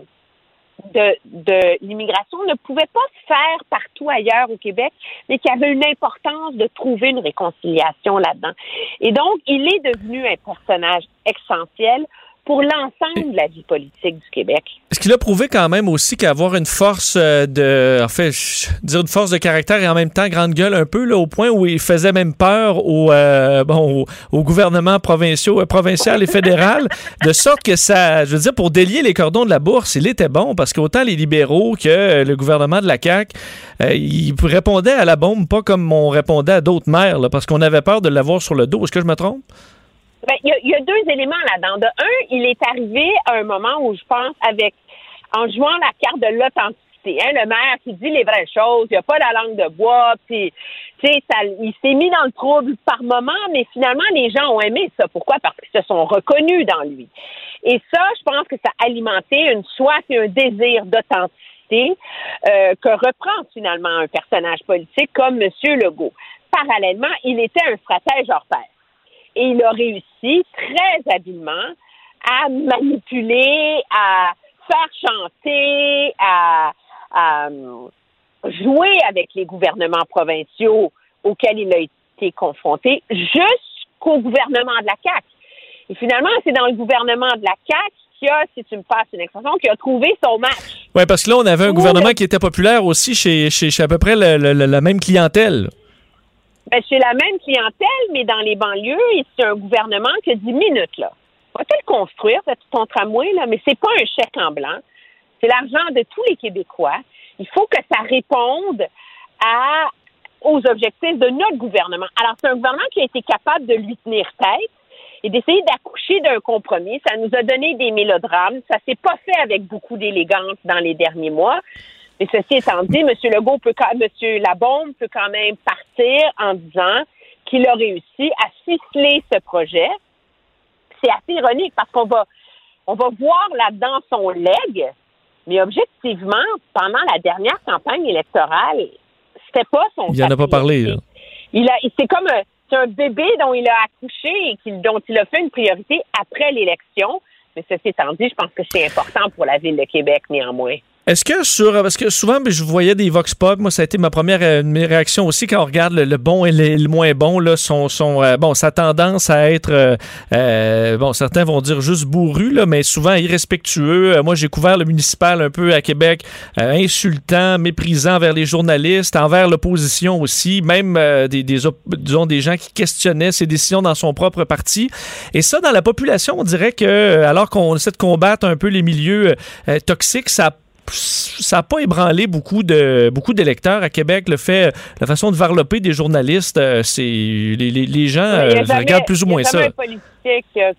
de, de l'immigration ne pouvait pas se faire partout ailleurs au Québec, mais qu'il y avait une importance de trouver une réconciliation là-dedans. Et donc, il est devenu un personnage essentiel pour l'ensemble de la vie politique du Québec. Est-ce qu'il a prouvé quand même aussi qu'avoir une force euh, de, en fait, je- dire une force de caractère et en même temps grande gueule un peu, là, au point où il faisait même peur au, euh, bon, au, au gouvernement provinciaux, euh, provincial et fédéral, de sorte que ça, je veux dire, pour délier les cordons de la bourse, il était bon parce qu'autant les libéraux que euh, le gouvernement de la CAQ, euh, ils répondaient à la bombe pas comme on répondait à d'autres maires, là, parce qu'on avait peur de l'avoir sur le dos. Est-ce que je me trompe? Ben, il y, y a deux éléments là-dedans. De un, il est arrivé à un moment où je pense avec en jouant la carte de l'authenticité. Hein, le maire qui dit les vraies choses, il n'y a pas la langue de bois, puis ça, il s'est mis dans le trouble par moment, mais finalement les gens ont aimé ça. Pourquoi? Parce qu'ils se sont reconnus dans lui. Et ça, je pense que ça a alimenté une soif et un désir d'authenticité euh, que reprend finalement un personnage politique comme M. Legault. Parallèlement, il était un stratège hors pair et il a réussi très habilement à manipuler, à faire chanter, à, à, euh, jouer avec les gouvernements provinciaux auxquels il a été confronté jusqu'au gouvernement de la CAQ. Et finalement, c'est dans le gouvernement de la CAQ qui a, si tu me passes une expression, qui a trouvé son match. Oui, parce que là, on avait un gouvernement qui était populaire aussi chez, chez, chez à peu près le- la même clientèle. Ben, chez la même clientèle, mais dans les banlieues, c'est un gouvernement qui a 10 minutes, là. Va-t-il construire, ton tramway, là? Mais c'est pas un chèque en blanc. C'est l'argent de tous les Québécois. Il faut que ça réponde à, aux objectifs de notre gouvernement. Alors, c'est un gouvernement qui a été capable de lui tenir tête et d'essayer d'accoucher d'un compromis. Ça nous a donné des mélodrames. Ça s'est pas fait avec beaucoup d'élégance dans les derniers mois. Mais ceci étant dit, M. Legault peut quand, M. Labombe peut quand même partir en disant qu'il a réussi à ficeler ce projet. C'est assez ironique parce qu'on va, on va voir là-dedans son leg, mais objectivement, pendant la dernière campagne électorale, c'était pas son Il en a pas parlé. là. il a, c'est comme un, c'est un bébé dont il a accouché et qu'il- dont il a fait une priorité après l'élection. Mais ceci étant dit, je pense que c'est important pour la ville de Québec, néanmoins. Est-ce que sur parce que souvent ben, je voyais des vox pop, moi ça a été ma première euh, mes aussi quand on regarde le, bon et le, moins bon là, son, son euh, bon sa tendance à être euh, euh, bon certains vont dire juste bourru là, mais souvent irrespectueux. Euh, moi j'ai couvert le municipal un peu à Québec, euh, insultant, méprisant envers les journalistes, envers l'opposition aussi, même des, des disons des gens qui questionnaient ses décisions dans son propre parti. Et ça dans la population, on dirait que alors qu'on essaie de combattre un peu les milieux toxiques, ça ça n'a pas ébranlé beaucoup de beaucoup d'électeurs à Québec. Le fait, la façon de varloper des journalistes, euh, c'est les, les- les gens euh, jamais- regardent plus ou moins ça.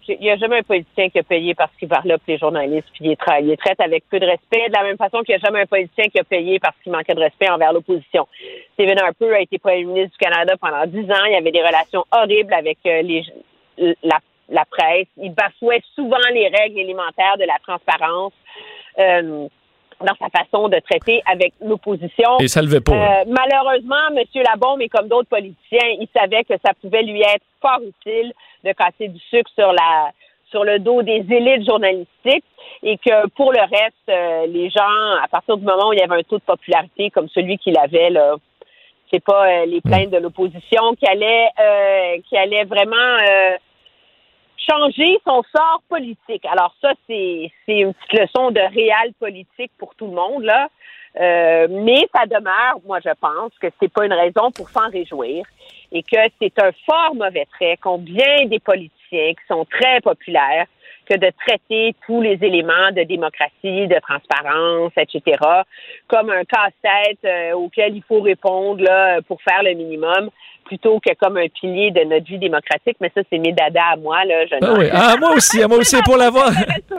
qui- Il n'y a jamais un politicien qui a payé parce qu'il varlope les journalistes puis il les, tra- les traite avec peu de respect, de la même façon qu'il n'y a jamais un politicien qui a payé parce qu'il manquait de respect envers l'opposition. Stephen Harper a été premier ministre du Canada pendant dix ans. Il y avait des relations horribles avec euh, les, la, la presse. Il bafouait souvent les règles élémentaires de la transparence. euh, dans sa façon de traiter avec l'opposition. Et ça levait pas, Euh, malheureusement, M. Labombe, et comme d'autres politiciens, il savait que ça pouvait lui être fort utile de casser du sucre sur la sur le dos des élites journalistiques et que pour le reste, euh, les gens, à partir du moment où il y avait un taux de popularité comme celui qu'il avait, là, c'est pas euh, les plaintes de l'opposition qui allaient euh, qui allaient vraiment euh, changer son sort politique. Alors ça, c'est une petite leçon de réel politique pour tout le monde là. Euh, mais ça demeure, moi je pense que c'est pas une raison pour s'en réjouir et que c'est un fort mauvais trait qu'ont bien des politiciens qui sont très populaires que de traiter tous les éléments de démocratie, de transparence, etc., comme un casse-tête euh, auquel il faut répondre là, pour faire le minimum, plutôt que comme un pilier de notre vie démocratique. Mais ça, c'est mes dadas à moi. Là, je Ah oui. Ah, moi aussi, ah, moi aussi, pour l'avoir.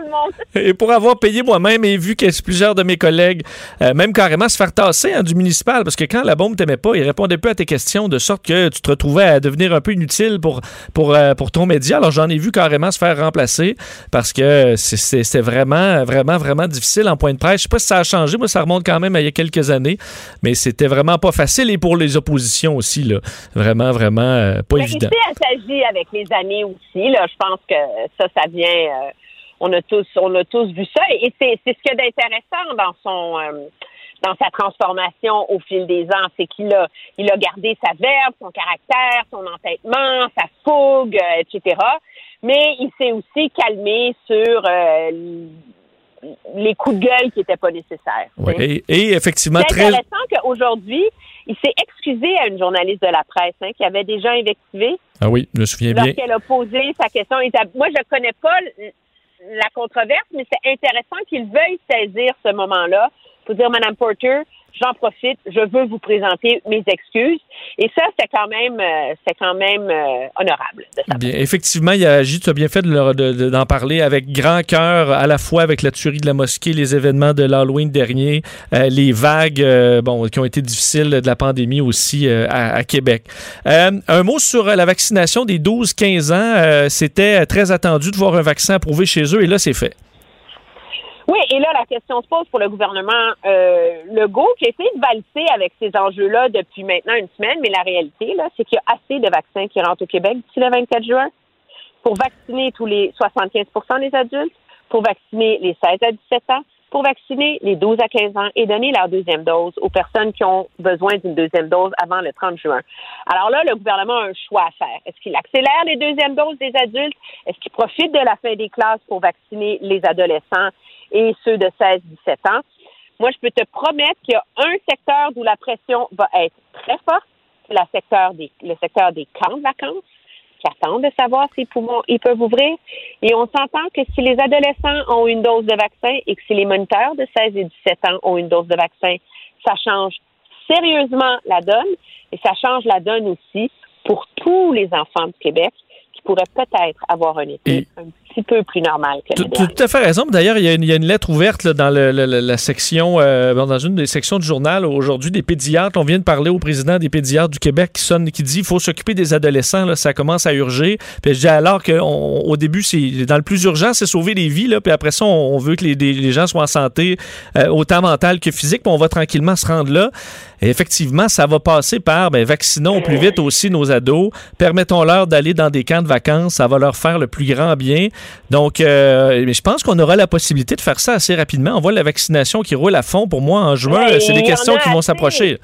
Et pour avoir payé moi-même et vu que plusieurs de mes collègues, euh, même carrément se faire tasser hein, du municipal, parce que quand la bombe t'aimait pas, il répondait plus à tes questions, de sorte que tu te retrouvais à devenir un peu inutile pour, pour, euh, pour ton média. Alors j'en ai vu carrément se faire remplacer parce que c'est vraiment, vraiment, vraiment difficile en point de presse. Je sais pas si ça a changé, moi ça remonte quand même à il y a quelques années, mais c'était vraiment pas facile et pour les oppositions aussi, là. Vraiment, vraiment euh, pas Mais évident. s'agit avec les années aussi. Là, je pense que ça, ça vient. euh, on a tous, on a tous vu ça, et c'est, c'est ce qu'il y a d'intéressant dans son, euh, dans sa transformation au fil des ans, c'est qu'il a, il a gardé sa verve, son caractère, son entêtement, sa fougue, euh, etc. Mais il s'est aussi calmé sur euh, les coups de gueule qui n'étaient pas nécessaires. Ouais. Et, et effectivement, C'est très. intéressant qu'aujourd'hui, il s'est excusé à une journaliste de la presse hein, qui avait déjà invectivé Ah oui, je me souviens bien. lorsqu'elle a posé sa question. Moi, je connais pas la controverse, mais c'est intéressant qu'il veuille saisir ce moment-là pour dire, Madame Porter, j'en profite, je veux vous présenter mes excuses. Et ça, c'est quand même, euh, c'est quand même euh, honorable. Bien, effectivement, il a tu as bien fait de leur- de- d'en parler avec grand cœur, à la fois avec la tuerie de la mosquée, les événements de l'Halloween dernier, euh, les vagues bon, qui ont été difficiles de la pandémie aussi à, Québec. Un mot sur la vaccination des 12-15 ans. C'était très attendu de voir un vaccin approuvé chez eux et là, c'est fait. Oui, et là, la question se pose pour le gouvernement euh, Legault, qui essaie de valser avec ces enjeux-là depuis maintenant une semaine, mais la réalité, là, c'est qu'il y a assez de vaccins qui rentrent au Québec d'ici le 24 juin pour vacciner tous les 75% des adultes, pour vacciner les 16 à 17 ans, pour vacciner les 12 à 15 ans et donner leur deuxième dose aux personnes qui ont besoin d'une deuxième dose avant le 30 juin. Alors là, le gouvernement a un choix à faire. Est-ce qu'il accélère les deuxièmes doses des adultes? Est-ce qu'il profite de la fin des classes pour vacciner les adolescents? Et ceux de 16-17 ans? Moi, je peux te promettre qu'il y a un secteur où la pression va être très forte, c'est secteur des, le secteur des camps de vacances qui attendent de savoir s'ils pourront- ils peuvent ouvrir. Et on s'entend que si les adolescents ont une dose de vaccin et que si les moniteurs de 16 et 17 ans ont une dose de vaccin, ça change sérieusement la donne et ça change la donne aussi pour tous les enfants du Québec qui pourraient peut-être avoir un été un petit peu plus normal que tout à fait raison. D'ailleurs, il y, a une- il y a une lettre ouverte là, dans le- le- le- la section, euh, dans une des sections du journal aujourd'hui des pédiatres. On vient de parler au président des pédiatres du Québec qui sonne, qui dit il faut s'occuper des adolescents. Là, ça commence à urger. Puis je dis alors qu'au début, c'est dans le plus urgent, c'est sauver les vies. Là, puis après ça, on, on veut que les, des- les gens soient en santé, euh, autant mentale que physique. Puis on va tranquillement se rendre là. Et effectivement, ça va passer par ben, vaccinons au plus vite aussi nos ados. Permettons-leur d'aller dans des camps de vacances. Ça va leur faire le plus grand bien. Donc, euh, je pense qu'on aura la possibilité de faire ça assez rapidement. On voit la vaccination qui roule à fond. Pour moi, en juin, Ouais, c'est des questions qui vont s'approcher.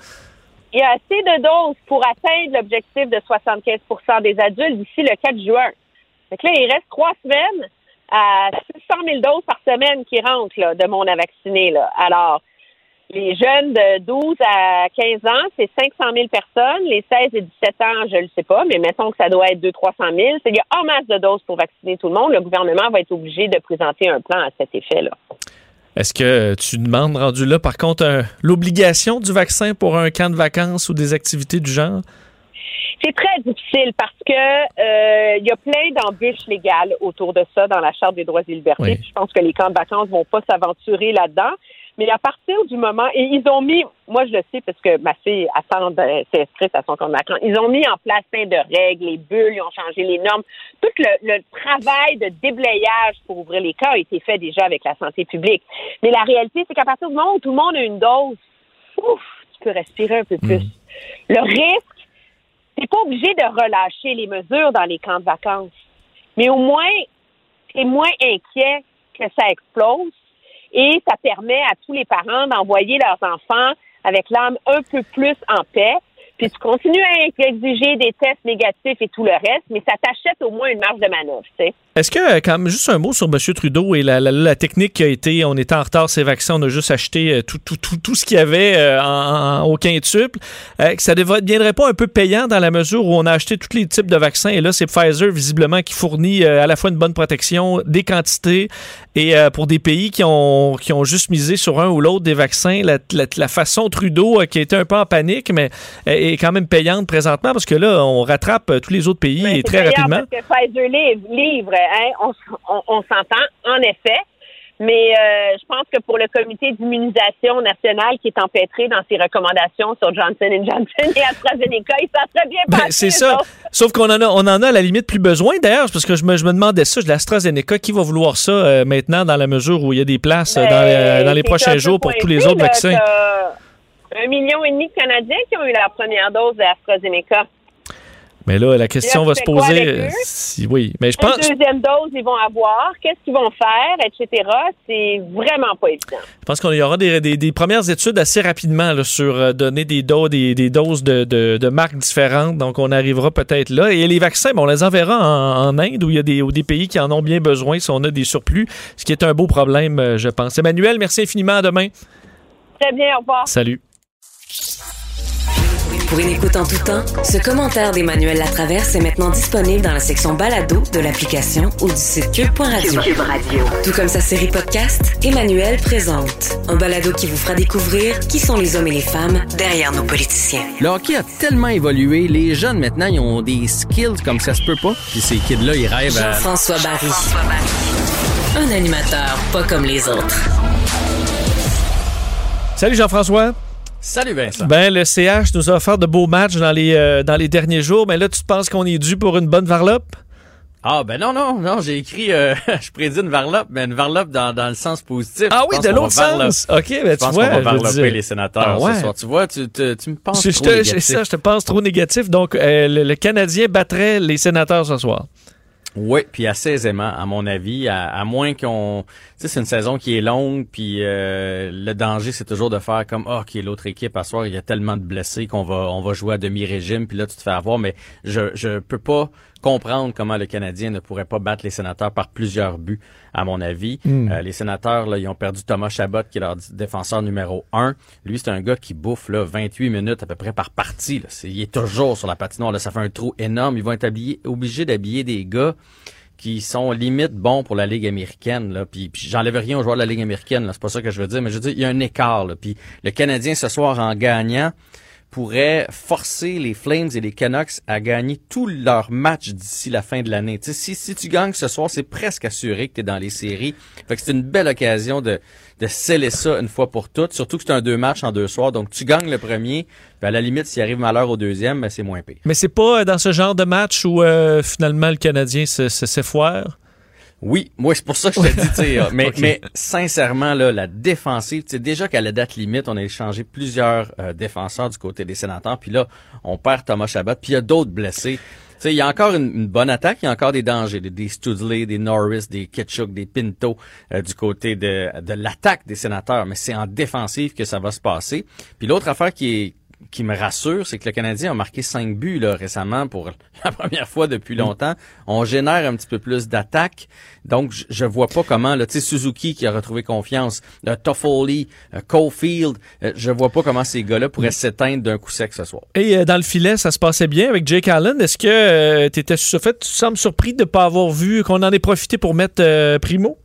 Il y a assez de doses pour atteindre l'objectif de 75% des adultes d'ici le 4 juin. Que là, il reste trois semaines à 600 000 doses par semaine qui rentrent là, de monde à vacciner. Là. Alors, les jeunes de 12 à 15 ans, c'est 500 000 personnes. Les 16 et 17 ans, je ne le sais pas, mais mettons que ça doit être 200-300 000. C'est- Il y a en masse de doses pour vacciner tout le monde. Le gouvernement va être obligé de présenter un plan à cet effet-là. Est-ce que tu demandes, rendu là, par contre, l'obligation du vaccin pour un camp de vacances ou des activités du genre? C'est très difficile parce que euh, il y a plein d'embûches légales autour de ça dans la Charte des droits et libertés. Oui. Je pense que les camps de vacances vont pas s'aventurer là-dedans. Mais à partir du moment, et ils ont mis, moi je le sais parce que ma fille attend, inscrite à son camp de vacances, ils ont mis en place plein de règles, les bulles, ils ont changé les normes. Tout le, le travail de déblayage pour ouvrir les camps a été fait déjà avec la santé publique. Mais la réalité, c'est qu'à partir du moment où tout le monde a une dose, ouf, tu peux respirer un peu plus. Le risque, t'es pas obligé de relâcher les mesures dans les camps de vacances. Mais au moins, t'es moins inquiet que ça explose et ça permet à tous les parents d'envoyer leurs enfants avec l'âme un peu plus en paix. Puis tu continues à exiger des tests négatifs et tout le reste, mais ça t'achète au moins une marge de manœuvre, tu sais. Est-ce que, euh, quand même, juste un mot sur M. Trudeau et la, technique qui a été, on était en retard, ces vaccins, on a juste acheté euh, tout, tout, tout, tout ce qu'il y avait euh, au quintuple, que ça ne deviendrait pas un peu payant dans la mesure où on a acheté tous les types de vaccins et là, c'est Pfizer, visiblement, qui fournit à la fois une bonne protection, des quantités et pour des pays qui ont, qui ont juste misé sur un ou l'autre des vaccins, la, façon Trudeau, qui était un peu en panique, mais est quand même payante présentement parce que là, on rattrape euh, tous les autres pays et très rapidement. Parce que Pfizer livre, livre hein, on, on, on s'entend, en effet. Mais euh, je pense que pour le comité d'immunisation nationale qui est empêtré dans ses recommandations sur Johnson Johnson et AstraZeneca, ils s'en très bien Ben, passés, c'est ça. autres. Sauf qu'on en a, on en a à la limite plus besoin d'ailleurs, parce que je me, je me demandais ça, de l'AstraZeneca, qui va vouloir ça euh, maintenant dans la mesure où il y a des places euh, dans, les- dans les Ben, C'est prochains jours pour tous les autres vaccins? Un million et demi de Canadiens qui ont eu la première dose d'AstraZeneca. Mais là, la question Là, va se poser. si, oui, mais je Quelle pense, deuxième dose ils vont avoir? Qu'est-ce qu'ils vont faire? Etc. C'est vraiment pas évident. je pense qu'il y aura des, des- des premières études assez rapidement là, sur euh, donner des, doses des, des doses de, de- de marques différentes. Donc, on arrivera peut-être là. Et les vaccins, bon, on les enverra en, en Inde, où il y a des, où des pays qui en ont bien besoin si on a des surplus, ce qui est un beau problème, euh, je pense. Emmanuel, merci infiniment. À demain. Très bien, au revoir. Salut. Pour une écoute en tout temps, ce commentaire d'Emmanuel Latraverse est maintenant disponible dans la section balado de l'application ou du site cube.radio. Cube Radio. Tout comme sa série podcast, Emmanuel présente un balado qui vous fera découvrir qui sont les hommes et les femmes derrière nos politiciens. Le hockey a tellement évolué. Les jeunes, maintenant, ils ont des skills comme ça se peut pas. Puis ces kids-là, ils rêvent à... Jean-François Barry. Un animateur pas comme les autres. Salut Jean-François. Salut Vincent. Ben, le CH nous a offert de beaux matchs dans les, euh, dans les derniers jours, mais là, tu penses qu'on est dû pour une bonne varlope? Ah ben non, non, non, j'ai écrit, euh, je prédis une varlope, mais une varlope dans, dans le sens positif. Ah oui, de l'autre sens. OK, ben, je tu pense vois, qu'on va varloper les sénateurs Ah ouais. ce soir. Tu vois, tu, te- tu me penses Je- trop je négatif. C'est ça, je te pense trop négatif. Donc, euh, le, le Canadien battrait les sénateurs ce soir. Oui, puis assez aisément, à mon avis, à, à moins qu'on... C'est une saison qui est longue, puis euh, le danger, c'est toujours de faire comme, ah, OK, l'autre équipe, à soir, il y a tellement de blessés qu'on va on va jouer à demi-régime, puis là, tu te fais avoir, mais je je peux pas comprendre comment le Canadien ne pourrait pas battre les sénateurs par plusieurs buts, à mon avis. Hmm. Euh, les sénateurs, là, ils ont perdu Thomas Chabot, qui est leur défenseur numéro un. Lui, c'est un gars qui bouffe là, 28 minutes à peu près par partie. Là. Il est toujours sur la patinoire. Là. Ça fait un trou énorme. Ils vont être habillés- obligés d'habiller des gars qui sont limite bons pour la Ligue américaine. Là. Puis, j'enlève rien aux joueurs de la Ligue américaine. C'est pas ça que je veux dire. Mais je veux dire, il y a un écart. Là. Puis le Canadien, ce soir, en gagnant, pourrait forcer les Flames et les Canucks à gagner tous leurs matchs d'ici la fin de l'année. Si, si tu gagnes ce soir, c'est presque assuré que tu es dans les séries. Fait que c'est une belle occasion de, de sceller ça une fois pour toutes, surtout que c'est un deux matchs en deux soirs. Donc tu gagnes le premier, puis à la limite, s'il arrive malheur au deuxième, ben, c'est moins pire. Mais c'est pas euh, dans ce genre de match où euh, finalement le Canadien se, se, s'effoire. Oui, moi c'est pour ça que je te dis, euh, mais, sincèrement là, la défensive, tu sais, déjà qu'à la date limite, on a échangé plusieurs euh, défenseurs du côté des sénateurs, puis là, on perd Thomas Chabot, puis il y a d'autres blessés. Sais, il y a encore une, une bonne attaque, il y a encore des dangers, des, des Studley, des Norris, des Ketchuk, des Pinto euh, du côté de, de l'attaque des sénateurs, mais c'est en défensive que ça va se passer. Puis l'autre affaire qui est qui me rassure, c'est que le Canadien a marqué cinq buts là, récemment pour la première fois depuis longtemps. On génère un petit peu plus d'attaques. Donc, je, je vois pas comment, tu sais, Suzuki qui a retrouvé confiance, euh, Toffoli, euh, Caulfield, euh, je vois pas comment ces gars-là pourraient s'éteindre d'un coup sec ce soir. Et euh, dans le filet, ça se passait bien avec Jake Allen. Est-ce que euh, t'étais sur fait, tu sembles surpris de ne pas avoir vu qu'on en ait profité pour mettre euh, Primo?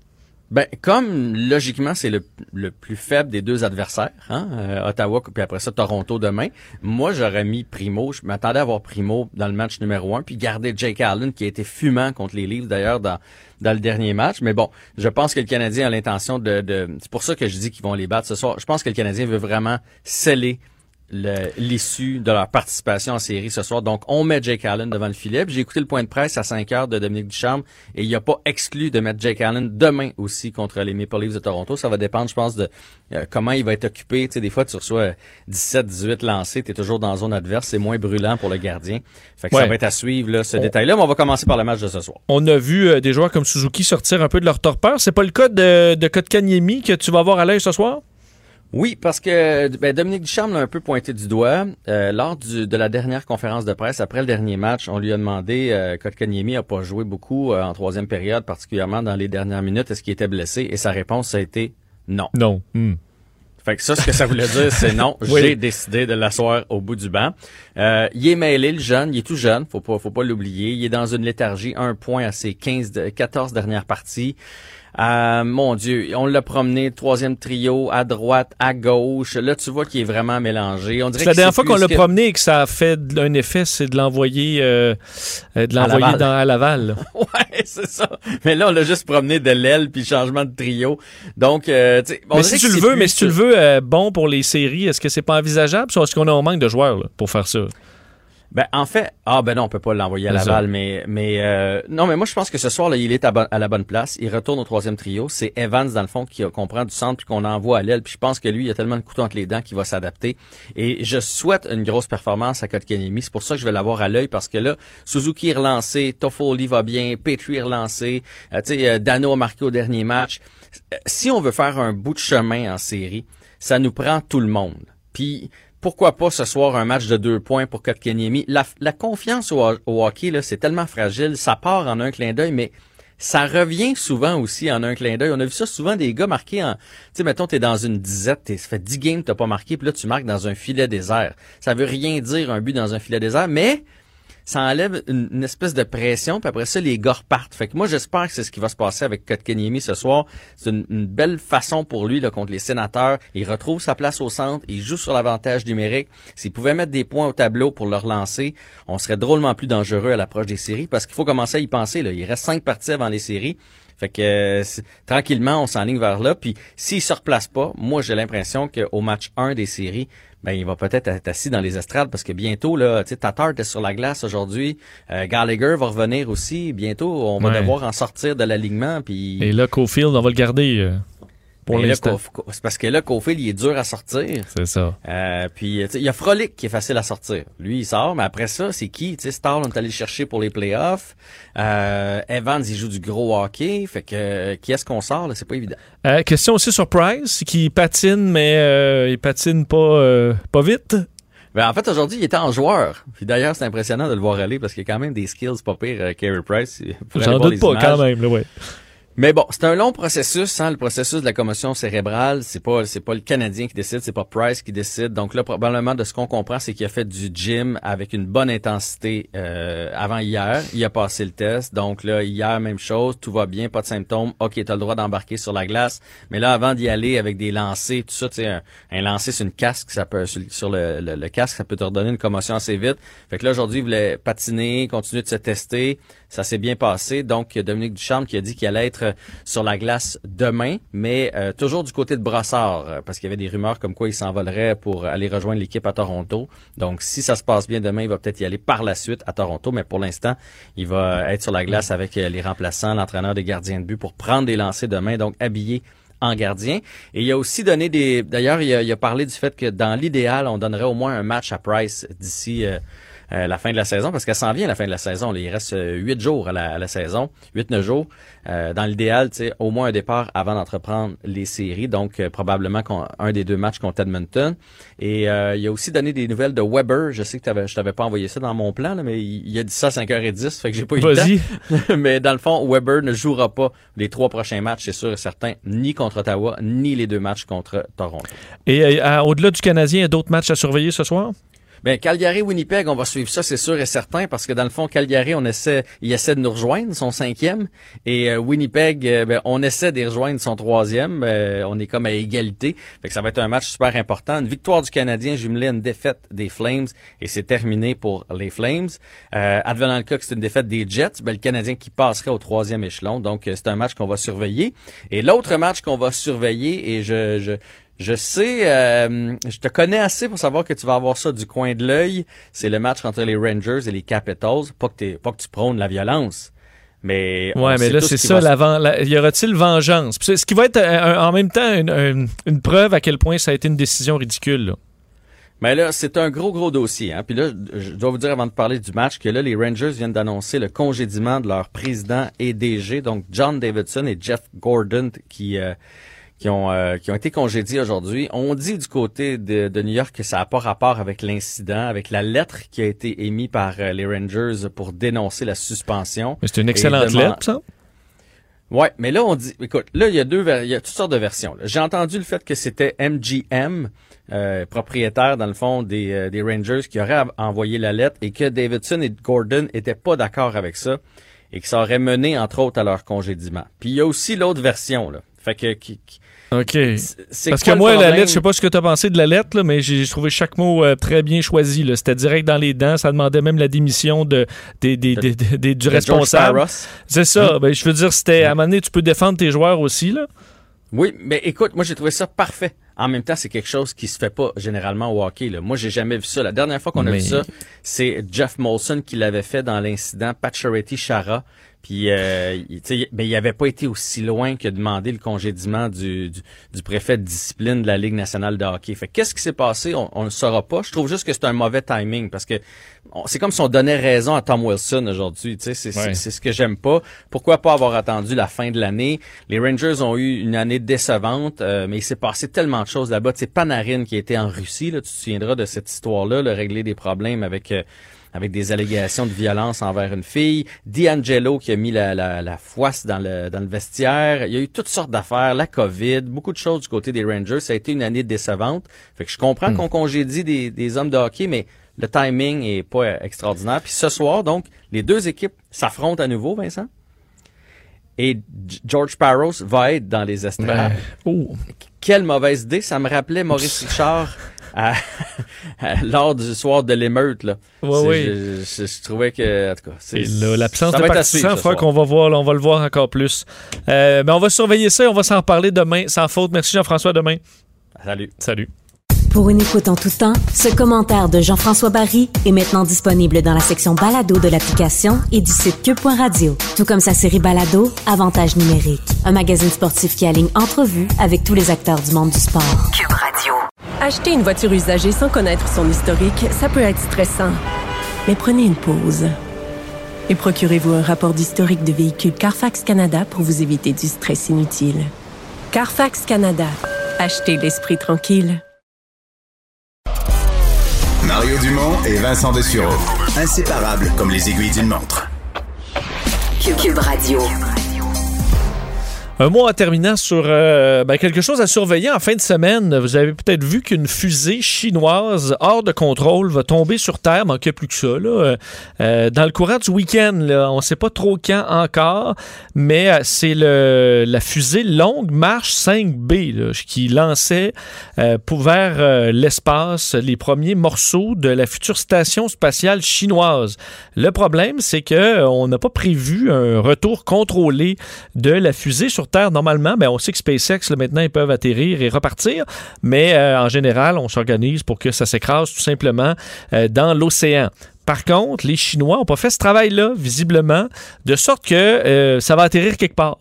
Ben, comme logiquement c'est le, le plus faible des deux adversaires, hein, euh, Ottawa puis après ça Toronto demain. Moi, j'aurais mis Primo. Je m'attendais à voir Primo dans le match numéro un, puis garder Jake Allen qui a été fumant contre les Leafs d'ailleurs dans dans le dernier match. Mais bon, je pense que le Canadien a l'intention de, de c'est pour ça que je dis qu'ils vont les battre ce soir. Je pense que le Canadien veut vraiment sceller le- l'issue de leur participation en série ce soir. Donc, on met Jake Allen devant le filet. J'ai écouté le point de presse à 5 heures de Dominique Ducharme et il n'a pas exclu de mettre Jake Allen demain aussi contre les Maple Leafs de Toronto. Ça va dépendre, je pense, de euh, comment il va être occupé. Tu sais, des fois, tu reçois 17, 18 lancés, tu es toujours dans la zone adverse. C'est moins brûlant pour le gardien. Fait que Ouais. ça va être à suivre, là, ce On- détail-là. Mais on va commencer par le match de ce soir. On a vu euh, des joueurs comme Suzuki sortir un peu de leur torpeur. C'est pas le cas de, de Kotkaniemi que tu vas voir à l'œil ce soir? Oui, parce que ben, Dominique Ducharme l'a un peu pointé du doigt. Euh, lors du- de la dernière conférence de presse, après le dernier match, on lui a demandé, euh, Kotkaniemi a pas joué beaucoup euh, en troisième période, particulièrement dans les dernières minutes, est-ce qu'il était blessé? Et sa réponse a été non. Non. Hmm. Fait que ça, ce que ça voulait dire, c'est non. Oui. J'ai décidé de l'asseoir au bout du banc. Euh, il est mêlé, le jeune. Il est tout jeune. Faut pas, faut pas l'oublier. Il est dans une léthargie, un point à ses 15, de- 14 dernières parties. Euh, mon Dieu, on l'a promené, troisième trio, à droite, à gauche. Là, tu vois qu'il est vraiment mélangé. On dirait C'est la dernière fois qu'on l'a que- promené et que ça a fait un effet, c'est de l'envoyer euh, euh, de À l'envoyer Laval. dans à Laval. Ouais, c'est ça. Mais là, on l'a juste promené de l'aile puis changement de trio. Donc, euh, tu sais, on mais si tu que le c'est veux, mais si tu le veux euh, bon pour les séries, est-ce que c'est pas envisageable? Ou est-ce qu'on a un manque de joueurs là, pour faire ça? Ben en fait, ah ben non, on peut pas l'envoyer à Laval, ça. mais mais euh, non, mais moi je pense que ce soir là, il est à, la bonne place. Il retourne au troisième trio. C'est Evans dans le fond qui qu'on prend du centre puis qu'on envoie à l'aile. Puis je pense que lui, il a tellement de couteaux entre les dents qu'il va s'adapter. Et je souhaite une grosse performance à Kotkaniemi. C'est pour ça que je vais l'avoir à l'œil parce que là, Suzuki est relancé, Toffoli va bien, Petrie est relancé, euh, tu sais, euh, Dano a marqué au dernier match. Euh, Si on veut faire un bout de chemin en série, ça nous prend tout le monde. Puis pourquoi pas ce soir un match de deux points pour Kotkaniemi? La, la confiance au, hockey, là, c'est tellement fragile. Ça part en un clin d'œil, mais ça revient souvent aussi en un clin d'œil. On a vu ça souvent des gars marqués en... Tu sais, mettons, t'es dans une disette, t'es, ça fait 10 games, t'as pas marqué, puis là, tu marques dans un filet désert. Ça veut rien dire, un but dans un filet désert, mais ça enlève une, espèce de pression, puis après ça, les gars repartent. Fait que moi, j'espère que c'est ce qui va se passer avec Kotkaniemi ce soir. C'est une, belle façon pour lui là, contre les sénateurs. Il retrouve sa place au centre, il joue sur l'avantage numérique. S'il pouvait mettre des points au tableau pour le relancer, on serait drôlement plus dangereux à l'approche des séries, parce qu'il faut commencer à y penser. Là. Il reste cinq parties avant les séries. Fait que euh, tranquillement, on s'enligne vers là. Puis s'il se replace pas, moi j'ai l'impression qu'au match 1 des séries, ben il va peut-être être assis dans les estrades parce que bientôt là, tu sais, Tatar était sur la glace aujourd'hui. Euh, Gallagher va revenir aussi. Bientôt, on va Ouais. devoir en sortir de l'alignement. Puis Et là, Cofield, on va le garder euh, pour l'instant. Co- c'est parce que là, Cofield, il est dur à sortir. C'est ça. Euh, puis, il y a Frolic qui est facile à sortir. Lui, il sort, mais après ça, c'est qui? Tu sais, on est allé le chercher pour les playoffs. Euh, Evans, il joue du gros hockey. Fait que, euh, qui est-ce qu'on sort, là? C'est pas évident. Euh, question aussi sur Price, qui patine, mais euh, il patine pas, euh, pas vite. Ben, en fait, aujourd'hui, il était en joueur. Puis d'ailleurs, c'est impressionnant de le voir aller parce qu'il y a quand même des skills pas pires, euh, Carey Price. J'en doute pas images. quand même, là, ouais. Mais bon, c'est un long processus, hein, le processus de la commotion cérébrale. C'est pas, c'est pas le Canadien qui décide, c'est pas Price qui décide. Donc là, probablement, de ce qu'on comprend, c'est qu'il a fait du gym avec une bonne intensité euh, avant hier. Il a passé le test. Donc là, hier, même chose, tout va bien, pas de symptômes. Ok, t'as le droit d'embarquer sur la glace. Mais là, avant d'y aller avec des lancers, tout ça, tu sais, un, un lancer sur une casque, ça peut, sur, le, le- le casque, ça peut te redonner une commotion assez vite. Fait que là, aujourd'hui, il voulait patiner, continuer de se tester. Ça s'est bien passé. Donc, Dominique Ducharme qui a dit qu'il allait être euh, sur la glace demain, mais euh, toujours du côté de Brassard, euh, parce qu'il y avait des rumeurs comme quoi il s'envolerait pour aller rejoindre l'équipe à Toronto. Donc, si ça se passe bien demain, il va peut-être y aller par la suite à Toronto, mais pour l'instant, il va être sur la glace avec les remplaçants, l'entraîneur des gardiens de but pour prendre des lancers demain, donc habillé en gardien. Et il a aussi donné des... D'ailleurs, il, a- parlé du fait que dans l'idéal, on donnerait au moins un match à Price d'ici euh, la fin de la saison, parce qu'elle s'en vient la fin de la saison. là. il reste euh, huit jours à la, à la saison, huit, neuf jours. Euh, dans l'idéal, tu sais, au moins un départ avant d'entreprendre les séries, donc euh, probablement un des deux matchs contre Edmonton. Et euh, il a aussi donné des nouvelles de Weber. Je sais que t'avais, je t'avais pas envoyé ça dans mon plan, là, mais il, il a dit ça à 5h10, fait que j'ai pas eu le temps. mais dans le fond, Weber ne jouera pas les trois prochains matchs, c'est sûr et certain, ni contre Ottawa, ni les deux matchs contre Toronto. Et au-delà du Canadien, il y a d'autres matchs à surveiller ce soir? Ben Calgary-Winnipeg, on va suivre ça, c'est sûr et certain, parce que dans le fond, Calgary, on essaie, il essaie de nous rejoindre, son cinquième, et euh, Winnipeg, euh, ben, on essaie de rejoindre, son troisième. Euh, on est comme à égalité, fait que ça va être un match super important. Une victoire du Canadien jumelée une défaite des Flames, et c'est terminé pour les Flames. Advenant le cas que c'est une défaite des Jets, ben, le Canadien qui passerait au troisième échelon, donc c'est un match qu'on va surveiller. Et l'autre match qu'on va surveiller, et je, je je sais, euh, je te connais assez pour savoir que tu vas avoir ça du coin de l'œil. C'est le match entre les Rangers et les Capitals. Pas que, pas que tu prônes la violence, mais Ouais, mais là, c'est ça. la y aura-t-il vengeance? Ce qui va être euh, en même temps une, une- une preuve à quel point ça a été une décision ridicule. là. Mais là, c'est un gros, gros dossier. Hein. Puis là, je dois vous dire avant de parler du match que là, les Rangers viennent d'annoncer le congédiement de leur président et DG, donc John Davidson et Jeff Gordon, qui euh, qui ont euh, qui ont été congédiés aujourd'hui. On dit du côté de, de New York que ça n'a pas rapport avec l'incident, avec la lettre qui a été émise par euh, les Rangers pour dénoncer la suspension. Mais c'est une excellente lettre, ça. Ouais, mais là on dit, écoute, là il y a deux, il y a toutes sortes de versions. J'ai entendu le fait que c'était MGM, euh, propriétaire dans le fond des, euh, des Rangers, qui aurait envoyé la lettre et que Davidson et Gordon étaient pas d'accord avec ça et que ça aurait mené entre autres à leur congédiement. Puis il y a aussi l'autre version là. Fait que qui, qui- OK. Parce que moi, la lettre, je sais pas ce que tu as pensé de la lettre, là, mais j'ai trouvé chaque mot euh, très bien choisi. C'était direct dans les dents. Ça demandait même la démission de, du responsable. C'est ça. Ben, je veux dire, c'était à un moment donné, tu peux défendre tes joueurs aussi. Là. Oui, mais écoute, moi j'ai trouvé ça parfait. En même temps, c'est quelque chose qui se fait pas généralement au hockey. Là. Moi, j'ai jamais vu ça. La dernière fois qu'on a Mais- vu ça, c'est Jeff Molson qui l'avait fait dans l'incident Pacioretty Chara. Puis, euh, il, tu sais, ben, il avait pas été aussi loin que demander le congédiement du, du, du préfet de discipline de la Ligue nationale de hockey. Fait que qu'est-ce qui s'est passé? On, on le saura pas. Je trouve juste que c'est un mauvais timing parce que c'est comme si on donnait raison à Tom Wilson aujourd'hui. Tu sais, c'est c'est- Ouais. c'est ce que j'aime pas. Pourquoi pas avoir attendu la fin de l'année? Les Rangers ont eu une année décevante, euh, mais il s'est passé tellement de choses là-bas. C'est Panarin qui était en Russie. Là, tu te souviendras de cette histoire-là, le régler des problèmes avec. euh, avec des allégations de violence envers une fille, D'Angelo qui a mis la, la, la foisse dans le, dans le vestiaire, il y a eu toutes sortes d'affaires, la COVID, beaucoup de choses du côté des Rangers, ça a été une année décevante. Fait que je comprends qu'on congédie des, des hommes de hockey, mais le timing est pas extraordinaire. Puis ce soir, donc, les deux équipes s'affrontent à nouveau, Vincent. Et George Parros va être dans les estrades. Oh. Quelle mauvaise idée. Ça me rappelait Maurice Richard à- à- lors du soir de l'émeute. là. Ouais, oui. Je, je- je trouvais que, en tout cas, c'est- Et là, l'absence ça de va être à partisans, qu'on va voir, là, on va le voir encore plus. Euh, ben, on va surveiller ça et on va s'en reparler demain, sans faute. Merci Jean-François, demain. Salut. Salut. Pour une écoute en tout temps, ce commentaire de Jean-François Barry est maintenant disponible dans la section balado de l'application et du site cube.radio. Tout comme sa série balado, Avantage numérique. Un magazine sportif qui aligne entrevues avec tous les acteurs du monde du sport. Cube Radio. Acheter une voiture usagée sans connaître son historique, ça peut être stressant. Mais prenez une pause. Et procurez-vous un rapport d'historique de véhicule Carfax Canada pour vous éviter du stress inutile. Carfax Canada. Achetez l'esprit tranquille. Mario Dumont et Vincent Dessureau. Inséparables comme les aiguilles d'une montre. Cube Radio. Un mot en terminant sur euh, ben, quelque chose à surveiller en fin de semaine. Vous avez peut-être vu qu'une fusée chinoise hors de contrôle va tomber sur Terre, manquait plus que ça. Là. Euh, euh, dans le courant du week-end, on ne sait pas trop quand encore, mais euh, c'est la fusée Longue Marche 5B là, qui lançait euh, pour vers l'espace les premiers morceaux de la future station spatiale chinoise. Le problème, c'est que euh, on n'a pas prévu un retour contrôlé de la fusée sur Terre. Normalement, ben, on sait que SpaceX, maintenant, ils peuvent atterrir et repartir, mais euh, en général, on s'organise pour que ça s'écrase tout simplement euh, dans l'océan. Par contre, les Chinois n'ont pas fait ce travail-là, visiblement, de sorte que euh, ça va atterrir quelque part.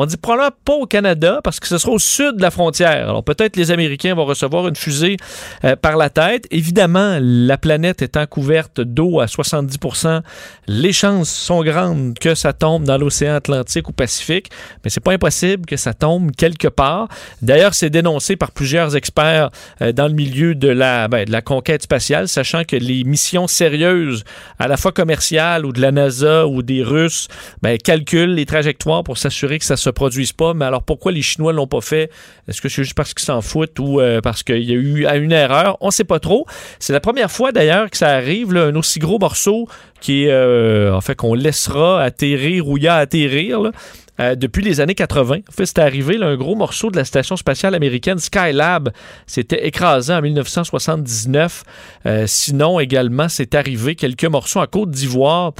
On dit probablement pas au Canada parce que ce sera au sud de la frontière. Alors peut-être les Américains vont recevoir une fusée euh, par la tête. Évidemment, la planète étant couverte d'eau à 70% les chances sont grandes que ça tombe dans l'océan Atlantique ou Pacifique, mais c'est pas impossible que ça tombe quelque part. D'ailleurs, c'est dénoncé par plusieurs experts euh, dans le milieu de la, ben, de la conquête spatiale, sachant que les missions sérieuses, à la fois commerciales ou de la NASA ou des Russes, ben, calculent les trajectoires pour s'assurer que ça se produisent pas. Mais alors pourquoi les Chinois l'ont pas fait? Est-ce que c'est juste parce qu'ils s'en foutent ou euh, parce qu'il y a eu une erreur? On sait pas trop. C'est la première fois d'ailleurs que ça arrive, un aussi gros morceau qui est euh, en fait qu'on laissera atterrir ou y a atterrir. euh, depuis les années 80. En fait, c'était arrivé, un gros morceau de la station spatiale américaine Skylab s'était écrasé en 1979. Euh, sinon, également, c'est arrivé quelques morceaux en Côte d'Ivoire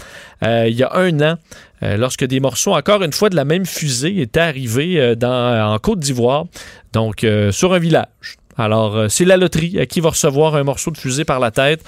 il y a un an. Euh, lorsque des morceaux, encore une fois, de la même fusée étaient arrivés euh, en Côte d'Ivoire, donc euh, sur un village. Alors, euh, c'est la loterie à qui va recevoir un morceau de fusée par la tête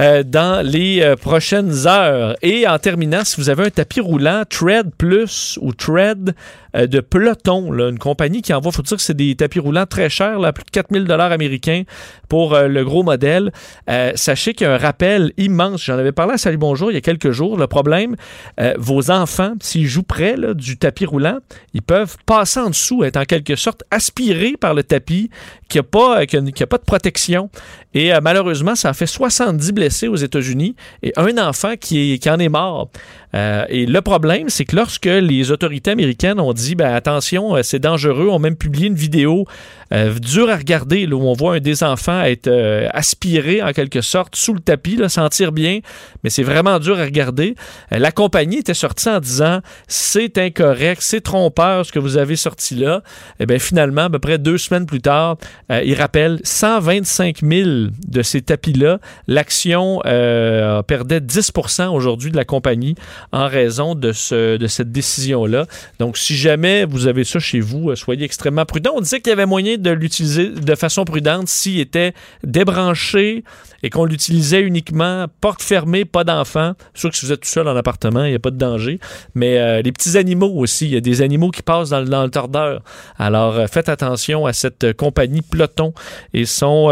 euh, dans les euh, prochaines heures. Et en terminant, si vous avez un tapis roulant Tread Plus ou Tread euh, de Peloton, une compagnie qui envoie, faut dire que c'est des tapis roulants très chers, plus de 4000 dollars américains pour euh, le gros modèle. Euh, sachez qu'il y a un rappel immense. J'en avais parlé à Salut Bonjour il y a quelques jours. Le problème, euh, vos enfants, s'ils jouent près du tapis roulant, ils peuvent passer en dessous, être en quelque sorte aspirés par le tapis qui n'a pas, qui a- qui a pas de protection. Et euh, malheureusement, ça a fait 70 blessés aux États-Unis et un enfant qui en est mort. Euh, et le problème, c'est que lorsque les autorités américaines ont dit ben, attention, euh, c'est dangereux, ont même publié une vidéo euh, dure à regarder là, où on voit un des enfants être aspiré en quelque sorte sous le tapis, là, sentir bien, mais c'est vraiment dur à regarder. La compagnie était sortie en disant c'est incorrect, c'est trompeur ce que vous avez sorti là. Et bien finalement, à peu près deux semaines plus tard, il rappelle 125 000 de ces tapis-là. L'action perdait 10% aujourd'hui de la compagnie en raison de, ce, de cette décision-là. Donc, si jamais vous avez ça chez vous, euh, soyez extrêmement prudent. On disait qu'il y avait moyen de l'utiliser de façon prudente s'il était débranché et qu'on l'utilisait uniquement porte fermée, pas d'enfants. Sûr que si vous êtes tout seul en appartement, il n'y a pas de danger. Mais euh, les petits animaux aussi, il y a des animaux qui passent dans, le- dans le tordeur. Alors, euh, faites attention à cette euh, compagnie Peloton et son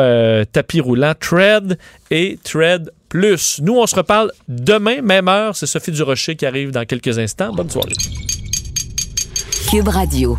tapis roulant Tread et Tread Plus. Nous, on se reparle demain, même heure. C'est Sophie Durocher qui arrive dans quelques instants. Bonne soirée. Cube Radio.